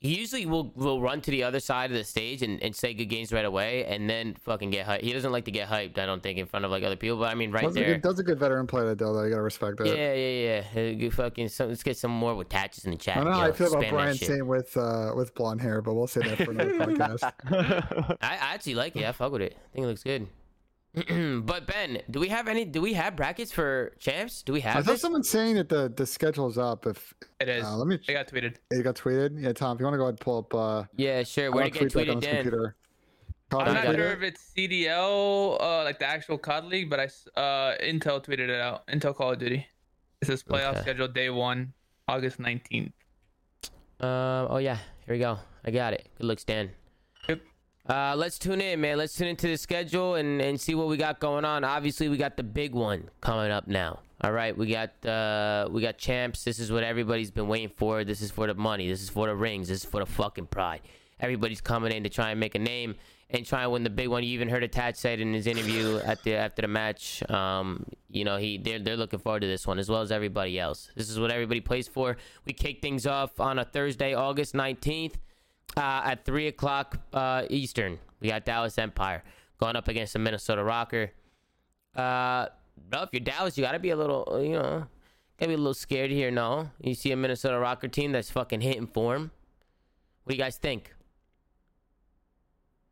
he usually will will run to the other side of the stage and, and say good games right away, and then fucking get hyped. He doesn't like to get hyped. I don't think in front of like other people. But I mean, right Does a there. good- does a good veteran play that Dill though. You gotta respect that. Yeah, yeah, yeah. Good fucking. So, let's get some more with tatches in the chat. I don't know yo, how I feel about spam that Brian shit. Saint with uh, with blonde hair, but we'll say that for another podcast. I, I actually like it. I fuck with it. I think it looks good. but Ben, do we have any? Do we have brackets for champs? Do we I have saw this? someone saying that the the schedule's up. If it is. uh, let me. It got tweeted. It got tweeted. Yeah, Tom, if you want to go ahead and pull up. Uh, Yeah, sure. I Where wanna did it get tweet on tweeted, this Dan? computer. Call I'm not Twitter. sure if it's CDL, uh, like the actual COD League, but I uh, Intel tweeted it out. Intel Call of Duty. It says playoff Okay. schedule day one, August 19th. Um. Oh yeah. Here we go. I got it. Good looks, Dan. Uh, let's tune in, man. Let's tune into the schedule and, and see what we got going on. Obviously, we got the big one coming up now. All right, we got uh, we got champs. This is what everybody's been waiting for. This is for the money. This is for the rings. This is for the fucking pride. Everybody's coming in to try and make a name and try and win the big one. You even heard Attach said in his interview at the after the match. Um, you know he they're they're looking forward to this one as well as everybody else. This is what everybody plays for. We kick things off on a Thursday, August nineteenth uh, at three o'clock uh, Eastern. We got Dallas Empire going up against the Minnesota Rokkr. Uh, bro, if you're Dallas, you gotta be a little, you know, gotta be a little scared here. No, you see a Minnesota Rokkr team that's fucking hitting form. What do you guys think?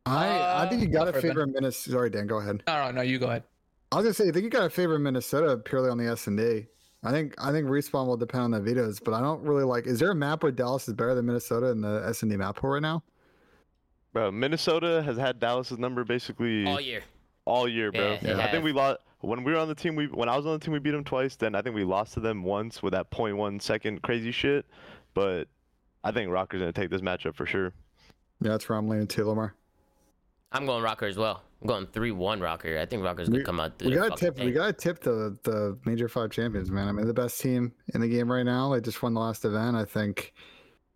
I I think you Uh, got go to for favor Minnesota. Sorry, Dan. Go ahead. No, no, no, you go ahead. I was gonna say I think you got to favor Minnesota purely on the S and D. I think I think respawn will depend on the vetoes, but I don't really like. Is there a map where Dallas is better than Minnesota in the S and D map pool right now? Bro, Minnesota has had Dallas's number basically All year. all year, bro. Yeah, they I think we lost when we were on the team. We when I was on the team, we beat them twice. Then I think we lost to them once with that 0.1 second crazy shit. But I think Rokkr's gonna take this matchup for sure. Yeah, that's where I'm leaning to Lamar. I'm going Rokkr as well. I'm going three one Rokkr. I think Rokkr's gonna We- come out. through We gotta fucking tip. We gotta tip the the major five champions, man. I mean, the best team in the game right now. They just won the last event. I think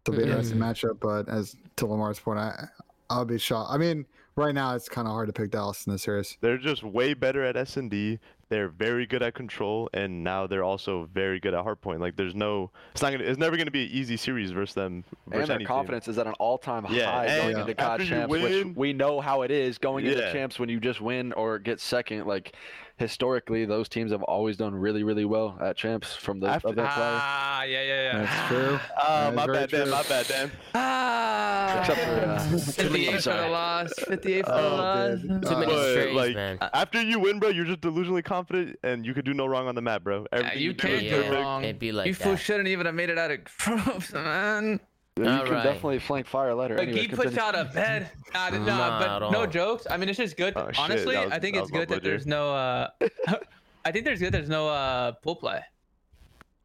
it'll be an interesting mm-hmm. matchup. But as to Lamar's point, I I'll be shocked. I mean, right now it's kind of hard to pick Dallas in this series. They're just way better at S and D. They're very good at control, and now they're also very good at hard point. Like there's no, it's not gonna, it's never gonna be an easy series versus them. Versus And their any team. confidence is at an all-time Yeah, high and going Yeah. into COD after you champs, which we know how it is going into Yeah. champs when you just win or get second. Like historically, those teams have always done really, really well at champs from the After- of their. Ah, yeah, yeah, yeah. That's true. Ah, That my is very bad, Dan. My bad, Dan. Ah, Except for uh, 58 for the loss. 58 for the Oh, loss. dude. Too many Uh, But, strays, like, man. After you win, bro, you're just delusionally confident, and you could do no wrong on the map, bro. Yeah, Everything you do is can't Yeah, do perfect. wrong. it'd be like you fool that. shouldn't even have made it out of groups, man. You All can right. definitely flank fire letter. But Anyways, he puts out a bed. Nah, nah, Not but at no jokes. I mean, it's just good. Oh, Honestly, was- I think it's good that there's no. uh I think there's good. There's no uh pool play.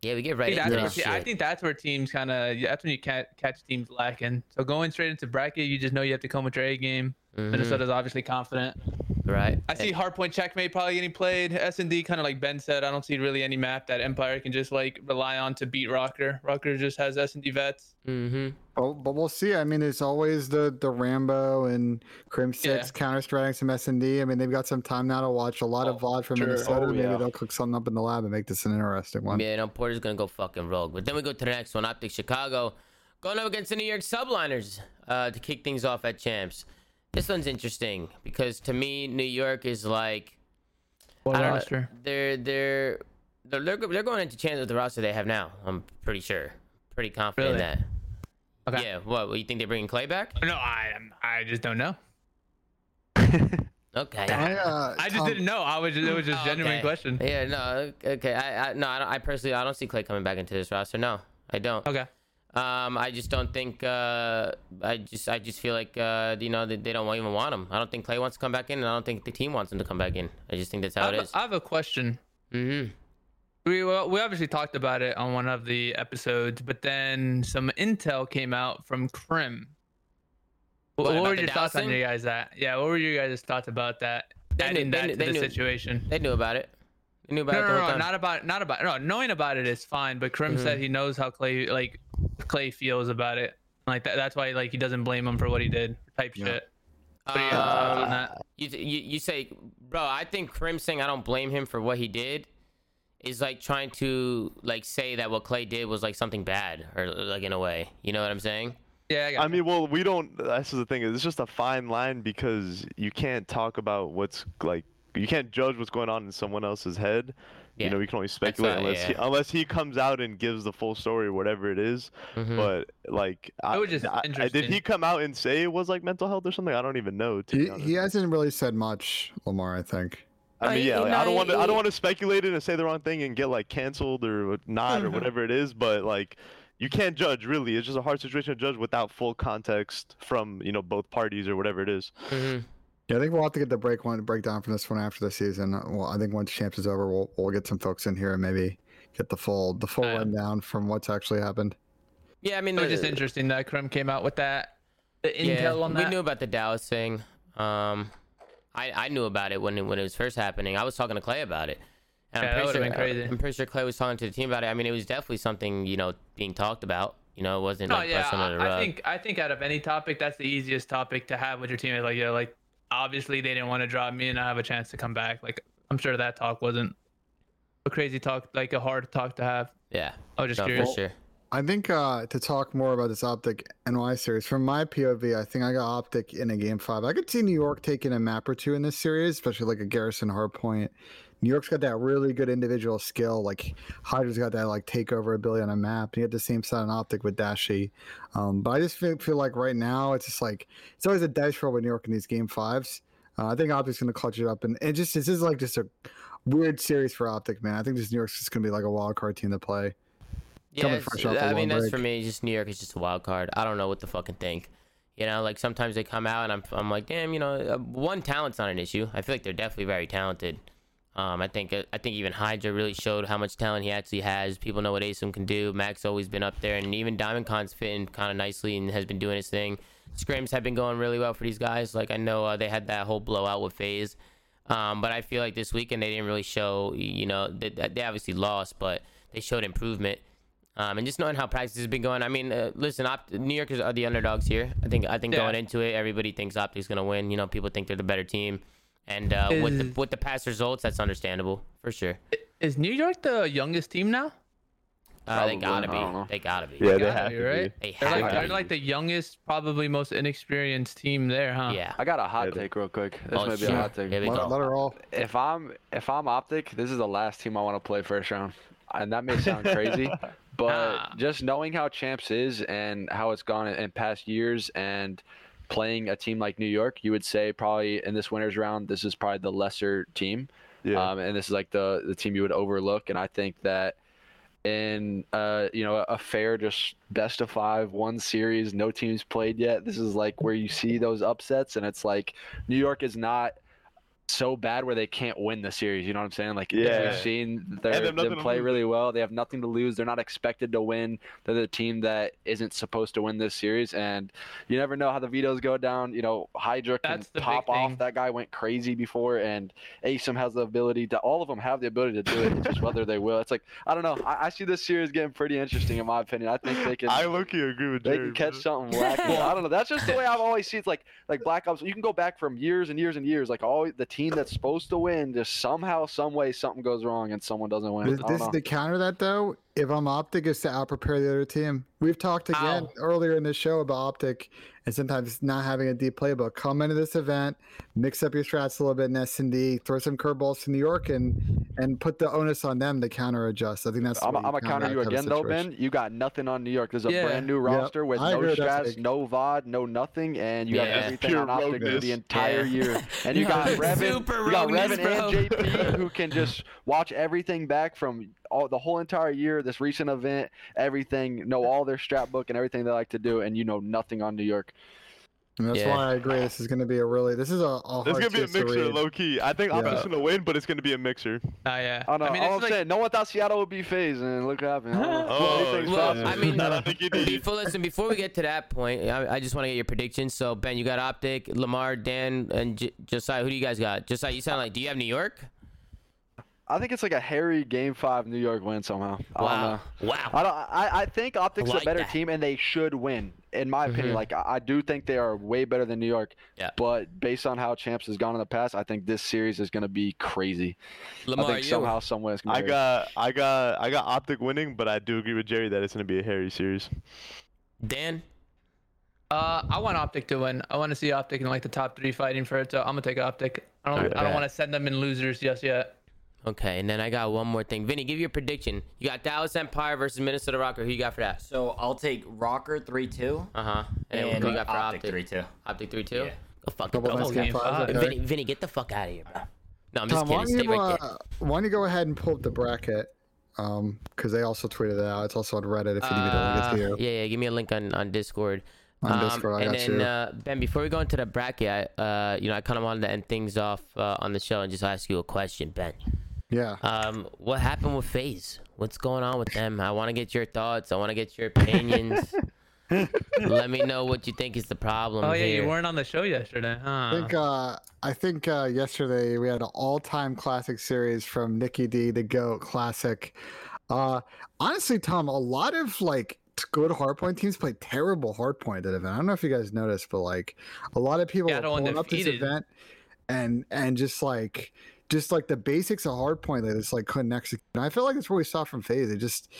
Yeah, we get right think, into that's this I think that's where teams kind of. That's when you can't catch teams lacking. So going straight into bracket, you just know you have to come with your A game. Mhm. Minnesota's obviously confident. Right. I see hardpoint checkmate probably getting played. S and D kind of like Ben said. I don't see really any map that Empire can just like rely on to beat Rokkr. Rokkr just has S and D vets. Mm-hmm. But, but we'll see. I mean, it's always the the Rambo and Crimsix Yeah. counter striking some S and D. I mean, they've got some time now to watch a lot of Oh, VOD from sure. Minnesota. Oh, Maybe yeah. they'll cook something up in the lab and make this an interesting one. Yeah, no, Porter's gonna go fucking rogue. But then we go to the next one, Optic Chicago, going up against the New York Subliners uh, to kick things off at champs. This one's interesting because to me, New York is like What I don't- roster? they're they're they're they're they're going into champs with the roster they have now. I'm pretty sure, pretty confident in that. Okay. Yeah. What? You think they're bringing Clay back? No, I I just don't know. Okay. I, uh, I just Tom- didn't know. I was just, it was just Oh, genuine okay. question. Yeah. No. Okay. I, I no. I, don't, I personally I don't see Clay coming back into this roster. No, I don't. Okay. Um, I just don't think. Uh, I just, I just feel like, uh, you know, they, they don't even want him. I don't think Clay wants to come back in, and I don't think the team wants him to come back in. I just think that's how it is. I have, a- I have a question. Mm-hmm. We well, we obviously talked about it on one of the episodes, but then some intel came out from Crim. What, What, what were your thoughts on you guys that? Yeah, what were your guys' thoughts about that? They knew- they that knew- to they the knew- situation. They knew about it. They knew about No, it the no, no, not about not about no knowing about it is fine, but Crim Mhm. said he knows how Clay like Clay feels about it. Like that, that's why like he doesn't blame him for what he did. Type Yeah. shit. What are your thoughts on Uh, you, you you say, bro? I think Crim saying I don't blame him for what he did is like trying to like say that what Clay did was like something bad or like in a way. You know what I'm saying? Yeah, I, got I mean, well, we don't. That's the thing. It's just a fine line because you can't talk about what's like. You can't judge what's going on in someone else's head. Yeah. You know, we can only speculate why- unless he, unless he comes out and gives the full story, whatever it is. Mhm. But like, I, was just I- I- did he come out and say it was like mental health or something? I don't even know. To He, he hasn't really said much, Lamar. I think. I mean, yeah, like, I don't want to. I don't want to speculate it and say the wrong thing and get like canceled or not or whatever it is. But like, you can't judge really. It's just a hard situation to judge without full context from you know both parties or whatever it is. Mhm. Yeah, I think we'll have to get the break one breakdown from this one after the season. Uh, Well, I think once champs is over, we'll we'll get some folks in here and maybe get the full the full Yeah. rundown from what's actually happened. Yeah, I mean, it was just interesting that Crim came out with that. The intel on that. we knew about the Dallas thing. Um, I I knew about it when it, when it was first happening. I was talking to Clay about it. And Yeah, I'm that pretty would've sure, been crazy. I'm pretty sure Clay was talking to the team about it. I mean, it was definitely something you know being talked about. You know, it wasn't No, like yeah, brushed under the I. I think I think out of any topic, that's the easiest topic to have with your teammates. Like, yeah, like obviously they didn't want to drop me, and I have a chance to come back. Like, I'm sure that talk wasn't a crazy talk, like a hard talk to have. yeah, I was just no, for curious. sure. I think uh, to talk more about this Optic NY series, from my POV, I think I got Optic in a game five. I could see New York taking a map or two in this series, especially like a Garrison Hardpoint. New York's got that really good individual skill. Like Hydra's got that like takeover ability on a map. And you get the same side on Optic with Dashi. Um, but I just feel, feel like right now it's just like it's always a dice roll with New York in these game fives. Uh, I think Optic's going to clutch it up, and it just this is like just a weird series for Optic, man. I think this New York's just going to be like a wild card team to play. Yeah, coming fresh off a I mean that's for me. Just New York is just a wild card. I don't know what to fucking think. You know, like sometimes they come out and I'm I'm like, damn, you know, uh, one talent's not an issue. I feel like they're definitely very talented. Um, I think I think even Hydra really showed how much talent he actually has. People know what Asim can do. Mac's always been up there, and even Diamondcon's fitting kind of nicely and has been doing his thing. Scrims have been going really well for these guys. Like I know uh, they had that whole blowout with FaZe, um, but I feel like this weekend they didn't really show. You know, they, they obviously lost, but they showed improvement. Um, and just knowing how practice has been going. I mean, uh, listen, Opt- New Yorkers are the underdogs here. I think. I think Yeah. going into it, everybody thinks Optic's gonna win. You know, people think they're the better team, and uh, with the with the past results, that's understandable for sure. Is New York the youngest team now? Uh, they gotta I don't know. be. They gotta be. Yeah, they Gotta have be, to right? be. They They're have like, to they're like the youngest, probably most inexperienced team there, huh? Yeah. I got a hot Yeah, take real quick. This Oh, might be a hot take. Let, let her roll. If I'm if I'm Optic, this is the last team I want to play first round, and that may sound crazy, but Nah. just knowing how Champs is and how it's gone in, in past years, and playing a team like New York, you would say probably in this winners round, this is probably the lesser team, Yeah. um, and this is like the the team you would overlook, and I think that. In uh, you know, a fair just best of five, one series, no teams played yet. This is like where you see those upsets, and it's like New York is not so bad where they can't win the series. You know what I'm saying? Like Yeah. you've seen And they're, they have nothing them play really well. They have nothing to lose. They're not expected to win. They're the team that isn't supposed to win this series. And you never know how the vetoes go down. You know, Hydra can That's the big pop off. That guy went crazy before, and Asim has the ability to. All of them have the ability to do it. It's just whether they will. It's like I don't know. I, I see this series getting pretty interesting in my opinion. I think they can. I look you agree with They Jerry. can catch bro. something wacky. I don't know. That's just the way I've always seen it. Like like Black Ops. You can go back from years and years and years. Like always, the team that's supposed to win, just somehow, some way, something goes wrong and someone doesn't win. This, this is the counter that though. If I'm Optic, is to out prepare the other team. We've talked again Ow. earlier in the show about Optic and sometimes not having a deep playbook. Come into this event, mix up your strats a little bit in S and D, throw some curveballs to New York, and and put the onus on them to counter adjust. I think that's. I'm, I'm gonna counter you again though. Ben. You got nothing on New York. There's a Yeah. brand new Yep. roster with I no agree with that strats, no VOD, no nothing, and you Yeah. have everything Pure on Optic for the entire Yeah. year. And you got Revan, Super you got rogueness, Revan and. JP who can just watch everything back from all the whole entire year, this recent event, everything, know all their strat book and everything they like to do, and you know nothing on New York. And that's Yeah. why I agree. This is going to be a really. This is a. a This is gonna be a series to mixer, low key. I think Yeah. Optic's gonna win, but it's gonna be a mixer. Ah, yeah. I know. I mean, all I'm like, saying, no one thought Seattle would be phased, and look what happened. I. Oh, Anything's well. I mean, I don't think you need. Before listen, before we get to that point, I, I just want to get your predictions. So Ben, you got Optic, Lamar, Dan, and J- Josiah. Who do you guys got? Josiah, you sound like. Do you have New York? I think it's like a hairy Game Five New York win somehow. I don't know. Wow, wow. I don't. I, I think Optics like a better that. team, and they should win. In my opinion, Mhm. like I, I do think they are way better than New York. Yeah. But based on how Champs has gone in the past, I think this series is going to be crazy. Lamar, I think you. somehow, some way, it's going I to got, I got, I got Optic winning, but I do agree with Jerry that it's gonna be a hairy series. Dan. Uh, I want Optic to win. I want to see Optic in like the top three fighting for it. So I'm gonna take Optic. I don't. Alright. I don't want to send them in losers just yet. Okay, and then I got one more thing. Vinny, give your prediction. You got Dallas Empire versus Minnesota Rokkr. Who you got for that? So I'll take Rokkr three two Uh huh. And, and who you got for Optic Optic? three two. Optic three two. Yeah. Go fuck Double go nice fuck game game five. five. Vinny, Vinny, get the fuck out of here, bro. No, I'm just Tom, kidding. don't, Stay you, right uh, why don't you go ahead and pull up the bracket? Um, because they also tweeted it out. It's also on Reddit if you need to Uh, get to you. yeah, yeah. Give me a link on, on Discord. On Um, Discord, I and got then you. uh, Ben, before we go into the bracket, I, uh, you know, I kind of wanted to end things off uh, on the show and just ask you a question, Ben. Yeah. Um, what happened with FaZe? What's going on with them? I want to get your thoughts. I want to get your opinions. Let me know what you think is the problem Oh yeah, here. you weren't on the show yesterday, huh? I think uh, I think uh, yesterday we had an all-time classic series from Nikki D, the Goat Classic. Uh, honestly, Tom, a lot of like good hardpoint teams play terrible hardpoint at event. I don't know if you guys noticed, but like a lot of people are Seattle pulling up this event and and just like just like the basics of hardpoint they just like couldn't execute. And I feel like that's what we saw from FaZe. They just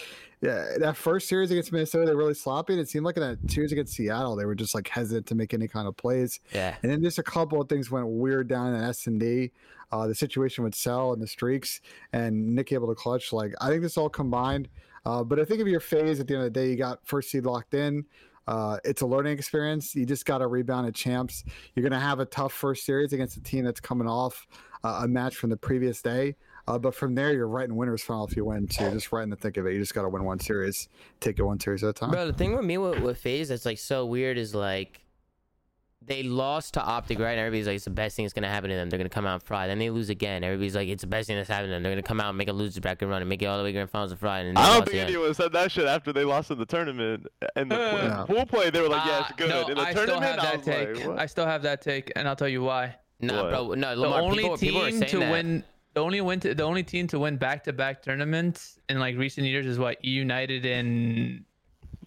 yeah, that first series against Minnesota, they were really sloppy. And it seemed like in that series against Seattle, they were just like hesitant to make any kind of plays. yeah. And then just a couple of things went weird down in S and D. Uh, the situation with Sell and the streaks, and Nick able to clutch. Like I think this all combined. Uh, but I think if your FaZe at the end of the day, you got first seed locked in. Uh, it's a learning experience. You just got to rebound at champs. You're going to have a tough first series against a team that's coming off uh, a match from the previous day. Uh, but from there, you're right in winners final if you win. So you're just right in the thick of it. You just got to win one series, take it one series at a time. Bro, the thing with me with, with FaZe that's like so weird is like they lost to Optic, right? And everybody's like, it's the best thing that's gonna happen to them. They're gonna come out and fry. Then they lose again. Everybody's like, it's the best thing that's happened to them. They're gonna come out and make a loser bracket run and make it all the way to grand finals and fry. And I don't think again. anyone said that shit after they lost in the tournament. And the Yeah. pool play, they were like, "Yeah, Uh, it's good." No, in the I still have that was take. like, I still have that take, and I'll tell you why. Nah, bro, no, The only people, people team saying to that. win. the only win to, the only team to win back to back tournaments in like recent years is what United and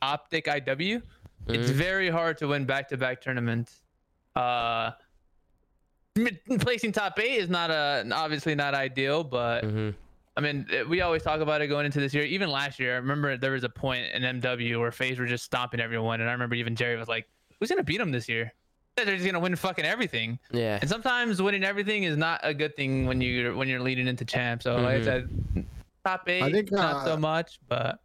Optic IW. It's Mhm. very hard to win back to back tournaments. Uh, placing top eight is not a obviously not ideal, but Mhm. I mean we always talk about it going into this year. Even last year, I remember there was a point in MW where FaZe were just stomping everyone, and I remember even Jerry was like, "Who's gonna beat them this year?" They're just gonna win fucking everything. Yeah. And sometimes winning everything is not a good thing when you when you're leading into champ. So like I Mhm. said, top eight, think, not so uh, much, but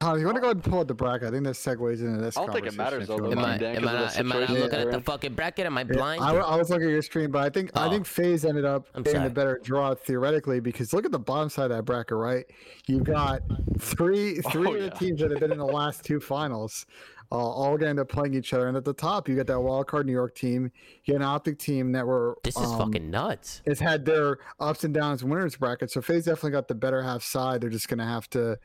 Tom, you want to go ahead and pull out the bracket? I think this segues into this. I don't think it matters, though, you though, don't Am I, mind. Dan, am 'cause I of not, am I not looking at the fucking bracket? Am I Yeah, blind? I, I was looking at your screen, but I think I Oh. think FaZe ended up I'm getting sorry. the better draw theoretically because look at the bottom side of that bracket, right? You've got three three Oh, of the yeah. teams that have been in the last two finals. Uh, all to end up playing each other, and at the top you got that wild card New York team, you got an Optic team that were this is um, fucking nuts. It's had their ups and downs winners bracket. So FaZe definitely got the better half side. They're just going to have to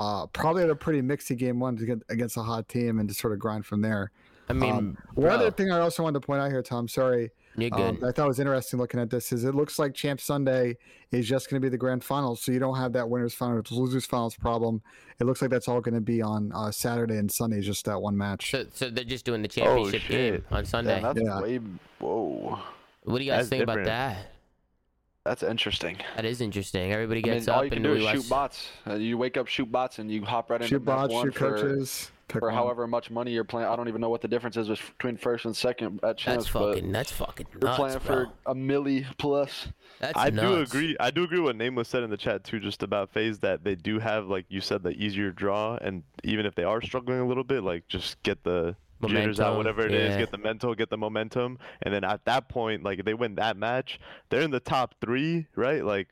uh, probably have a pretty mixy game one to get against a hot team and just sort of grind from there. I mean, Um, one other thing I also wanted to point out here, Tom. Sorry, you're um. I thought was interesting looking at this is it looks like Champ Sunday is just going to be the grand finals, so you don't have that winners finals losers finals problem. It looks like that's all going to be on uh, Saturday and Sunday, just that one match. so, so they're just doing the Oh, championship game on Sunday. Damn, that's Yeah. way. Whoa, what do you guys That's think about that? that's interesting. That is interesting. Everybody I mean, gets all up you can and do we is shoot bots. Uh, you wake up, shoot bots, and you hop right into Shoot map bots, one shoot for, coaches, pick for one. however much money you're playing. I don't even know what the difference is between first and second at chance, That's fucking. That's fucking you're playing bro. for a milli plus. That's I nuts. do agree. I do agree what Nameless said in the chat too, just about FaZe that they do have, like you said, the easier draw, and even if they are struggling a little bit, like just get the jitters out, whatever it is, yeah. get the mental, get the momentum, and then at that point, like if they win that match, they're in the top three, right? Like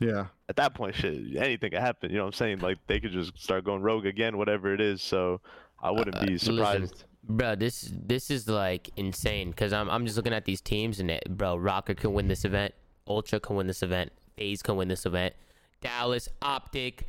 Yeah. at that point, shit, anything could happen. You know what I'm saying? Like they could just start going rogue again, whatever it is. So I wouldn't Uh, be listen, surprised. Bro, this this is like insane because I'm I'm just looking at these teams and it, bro, Rokkr can win this event, Ultra can win this event, FaZe can win this event, Dallas, Optic,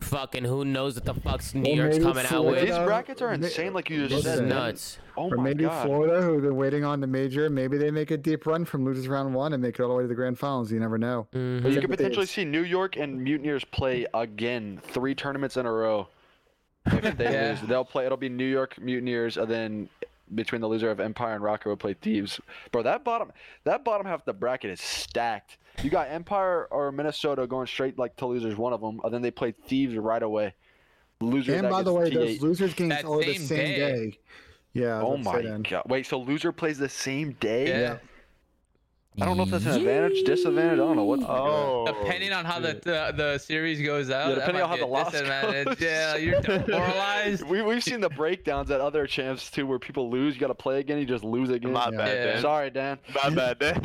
fucking who knows what the fuck's New Or York's maybe coming out Florida. with. These brackets are insane, like you just This is said. man. nuts. Oh or my maybe god. Florida, who've been waiting on the major, maybe they make a deep run from losers round one and make it all the way to the grand finals. You never know. Mhm. But you could potentially see New York and Mutineers play again, three tournaments in a row. If they Yeah. lose, they'll play. It'll be New York Mutineers, and then between the loser of Empire and Rokkr will play Thieves. Bro, that bottom, that bottom half of the bracket is stacked. You got Empire or Minnesota going straight like to losers, one of them, and then they play Thieves right away. Losers And by the way, T8. those losers games That are the same same day. day. Yeah. Oh my god! Wait, so loser plays the same day? yeah. I don't know if that's an advantage, disadvantage. I don't know what. Oh, Depending on how the, the the series goes out, Yeah, depending on how the a loss goes. Yeah, you're demoralized. We we've seen the breakdowns at other champs too, where people lose. You got to play again. You just lose again. My Yeah. bad, Yeah. Dan. Sorry, Dan. My bad, Dan.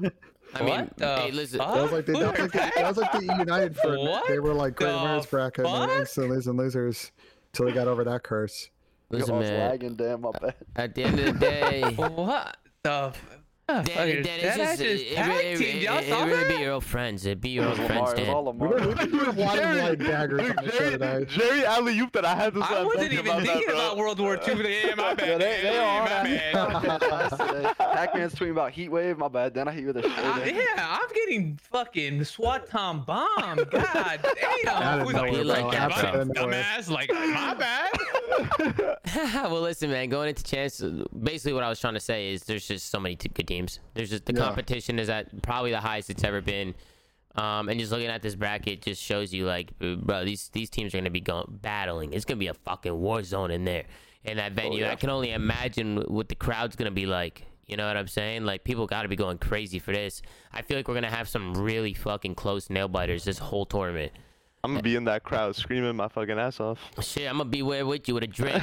I mean, What the hey, listen, fuck? That was like the, that was like the, that was like the United for What they were like great the winners bracket and then fuck? instant losing losers till they got over that curse. listen, man. lagging. Damn, my bad. At the end of the day, What the? F- Dan, is- that just, just it, it, tag it, teamed. it, Y'all it saw really be your old friends. It'd be your old friends, Lamar. Dan. all We Lamar. were, we were white and white daggers on the show Jerry, today. Jerry alley oop that I had to I wasn't even about thinking bro. about World War II. Yeah, my bad. Yeah, they, they yeah, are my bad. that. Pac-Man's tweeting about heat wave. My bad. Then I hit you with a shit. yeah, I'm getting fucking SWAT Tom bomb. God damn. Who's like, nowhere, like that, dumbass? Like, my bad. well, listen, man. Going into chance, basically what I was trying to say is there's just so many good teams. There's just the Yeah. competition is at probably the highest it's ever been. Um, and just looking at this bracket just shows you like, bro, these these teams are gonna be going battling. It's gonna be a fucking war zone in there in that venue. yeah. I can only imagine what the crowd's gonna be like. You know what I'm saying? Like people got to be going crazy for this. I feel like we're gonna have some really fucking close nail biters this whole tournament. I'm gonna be in that crowd screaming my fucking ass off. Shit, I'm gonna be there with you with a drink,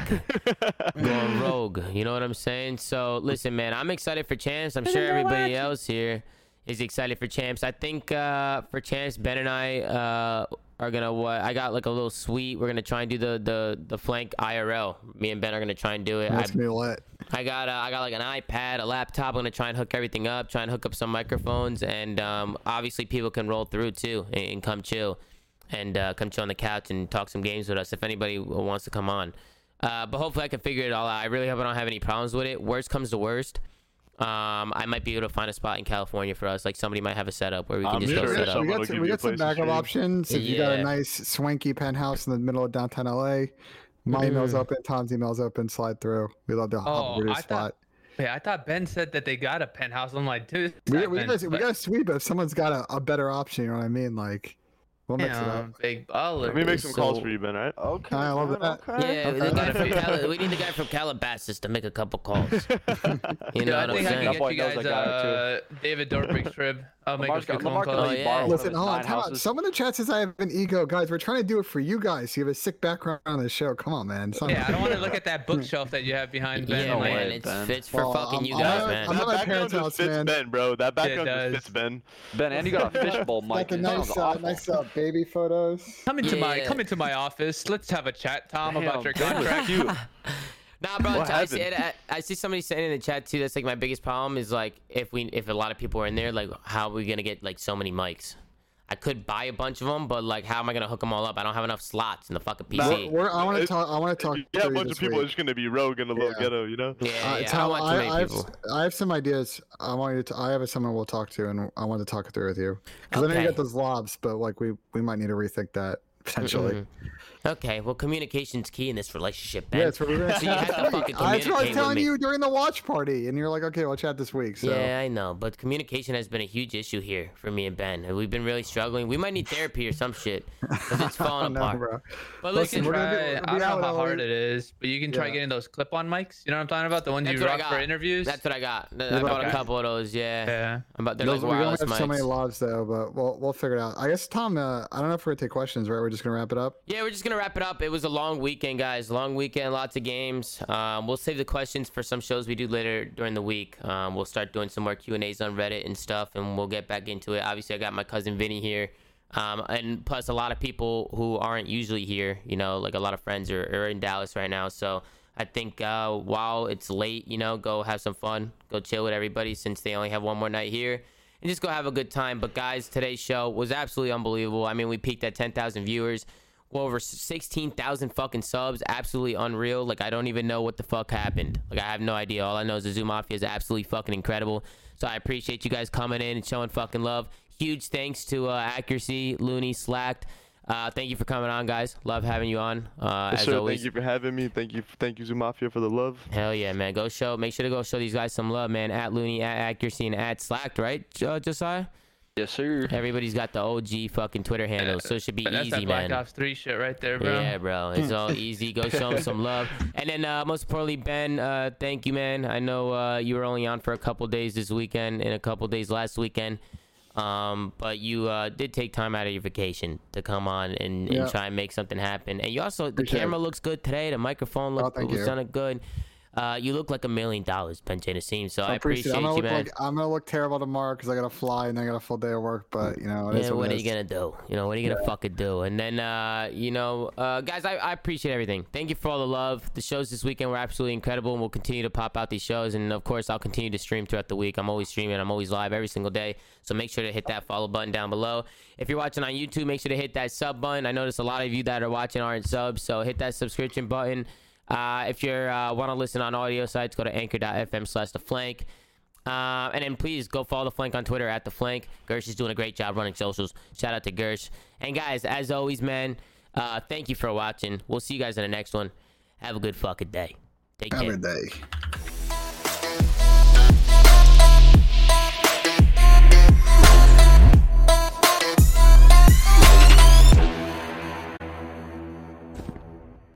going rogue. You know what I'm saying? So listen, man, I'm excited for champs. I'm sure everybody else here is excited for champs. I think uh, for champs, Ben and I uh, are gonna what? I got like a little suite. We're gonna try and do the the the flank IRL. Me and Ben are gonna try and do it. I, That's me lit. I got uh, I got like an iPad, a laptop. I'm gonna try and hook everything up, try and hook up some microphones, and um, obviously people can roll through too and, and come chill, and uh, come chill on the couch and talk some games with us if anybody wants to come on. Uh, but hopefully I can figure it all out. I really hope I don't have any problems with it. Worst comes to worst, Um, I might be able to find a spot in California for us. Like somebody might have a setup where we can I'm just go set up. we got some, we got some backup options. If you got a nice swanky penthouse in the middle of downtown LA, my email's Mm. open, Tom's email's open. Slide through. We love to Oh, hop over to spot. thought. Yeah, I thought Ben said that they got a penthouse. I'm like, dude, We, we, Ben- gotta, we gotta sweep it if someone's got a, a better option. You know what I mean? Like, we'll mix it up. Big baller. Let me make some calls So- for you, Ben. All right? Okay. I love man, that. okay. Yeah, the guy from Cali- we need the guy from Calabasas to make a couple calls. You Dude, know I what I'm think I saying? can That get boy you knows guys that guy, uh, David Dobrik's crib. I'll make Lamar's a got, Lamar can calls. yeah. borrow of Listen, his hold on, nine time out. Someone in the chat says I have an ego, guys. We're trying to do it for you guys. You have a sick background on the show. Come on, man. It's Yeah, I don't want to look at that bookshelf that you have behind Ben. Yeah, like, man, way, it's fits for Well, fucking I'm- you I'm guys, not- man. I'm that background just house, fits man. Ben, bro. That background does. just fits Ben. Ben, and you got a fishbowl Got mic. the It nice, sounds uh, nice uh, baby photos. come into my come into my office. Let's have a chat, Tom, about your Ben was contract. cute. Nah, bro, What I see. I, I see somebody saying in the chat too. That's like my biggest problem is like if we if a lot of people are in there, like how are we gonna get like so many mics? I could buy a bunch of them, but like how am I gonna hook them all up? I don't have enough slots in the fucking PC. We're, we're, I want to talk. I want to talk. Yeah, a bunch this of people are just gonna be rogue in a little ghetto, you know? yeah, Uh, yeah, I don't want too I, many I have. I have some ideas. I want you to. I have someone we'll talk to, and I want to talk it through with you. Because I know you got those lobs, but like we we might need to rethink that potentially. Mhm. Okay, well, communication's key in this relationship, Ben. Yeah, that's what we're gonna So you have to fucking That's what I was telling me. you during the watch party, and you're like, okay, we'll chat this week. So. Yeah, I know, but communication has been a huge issue here for me and Ben. We've been really struggling. We might need therapy or some shit because it's falling don't know, apart. bro. But Listen, listen, we're gonna Try, do- I we'll don't know how hard it is, but you can try Yeah. getting those clip-on mics. You know what I'm talking about? The ones That's you what rock for interviews. that's what I got. I Yeah, bought a couple of those. Yeah, yeah. but they're Those, like we only wireless have so many mics. lobs though, but we'll we'll figure it out. I guess Tom, uh, I don't know if we're gonna take questions, right? We're just gonna wrap it up. Yeah, we're just gonna wrap it up. It was a long weekend, guys. Long weekend, lots of games. Um, we'll save the questions for some shows we do later during the week. Um, we'll start doing some more Q and A's on Reddit and stuff, and we'll get back into it. Obviously, I got my cousin Vinny here, um, and plus a lot of people who aren't usually here. You know, like a lot of friends are, are in Dallas right now, so. I think uh, while it's late, you know, go have some fun, go chill with everybody since they only have one more night here, and just go have a good time. But guys, today's show was absolutely unbelievable. I mean, we peaked at 10,000 viewers well over 16,000 fucking subs. Absolutely unreal. Like, I don't even know what the fuck happened. Like, I have no idea. All I know is the Zoo Mafia is absolutely fucking incredible. So I appreciate you guys coming in and showing fucking love. Huge thanks to uh, Accuracy, Loony, Slacked. Uh, thank you for coming on, guys. Love having you on. Uh, Yes, as sir, always. thank you for having me. Thank you, thank you, Zoomafia, for the love. Hell yeah, man. Go show. Make sure to go show these guys some love, man. At Loony, at Accuracy, and at Slacked, right, uh, Josiah? Yes, sir. Everybody's got the OG fucking Twitter handles, so it should be But that's easy, that Black man. Ops 3 shit right there, bro. Yeah, bro. It's all easy. Go show them some love. And then, uh, most importantly, Ben, uh, thank you, man. I know uh, you were only on for a couple days this weekend and a couple days last weekend. Um, but you uh, did take time out of your vacation to come on and, and Yeah. try and make something happen. And you also, the Appreciate camera it. looks good today. The microphone looks, thank was you. done good. Uh, you look like a million dollars, Ben Nassim. So I appreciate, it. I'm gonna you, look man. like I'm gonna look terrible tomorrow because I gotta fly and I got a full day of work. But you know, yeah, what it are you gonna do? You know, what are you gonna fucking do? And then, uh, you know, uh, guys, I, I appreciate everything. Thank you for all the love. The shows this weekend were absolutely incredible, and we'll continue to pop out these shows. And of course, I'll continue to stream throughout the week. I'm always streaming. I'm always live every single day. So make sure to hit that follow button down below. If you're watching on YouTube, make sure to hit that sub button. I notice a lot of you that are watching aren't subs, so hit that subscription button. Uh, if you uh, want to listen on audio sites, go to anchor.fm slash the flank. Uh, and then please go follow the flank on Twitter at the flank. Gersh is doing a great job running socials. Shout out to Gersh. And guys, as always, man, uh, thank you for watching. We'll see you guys in the next one. Have a good fucking day. Take Have care. a good day.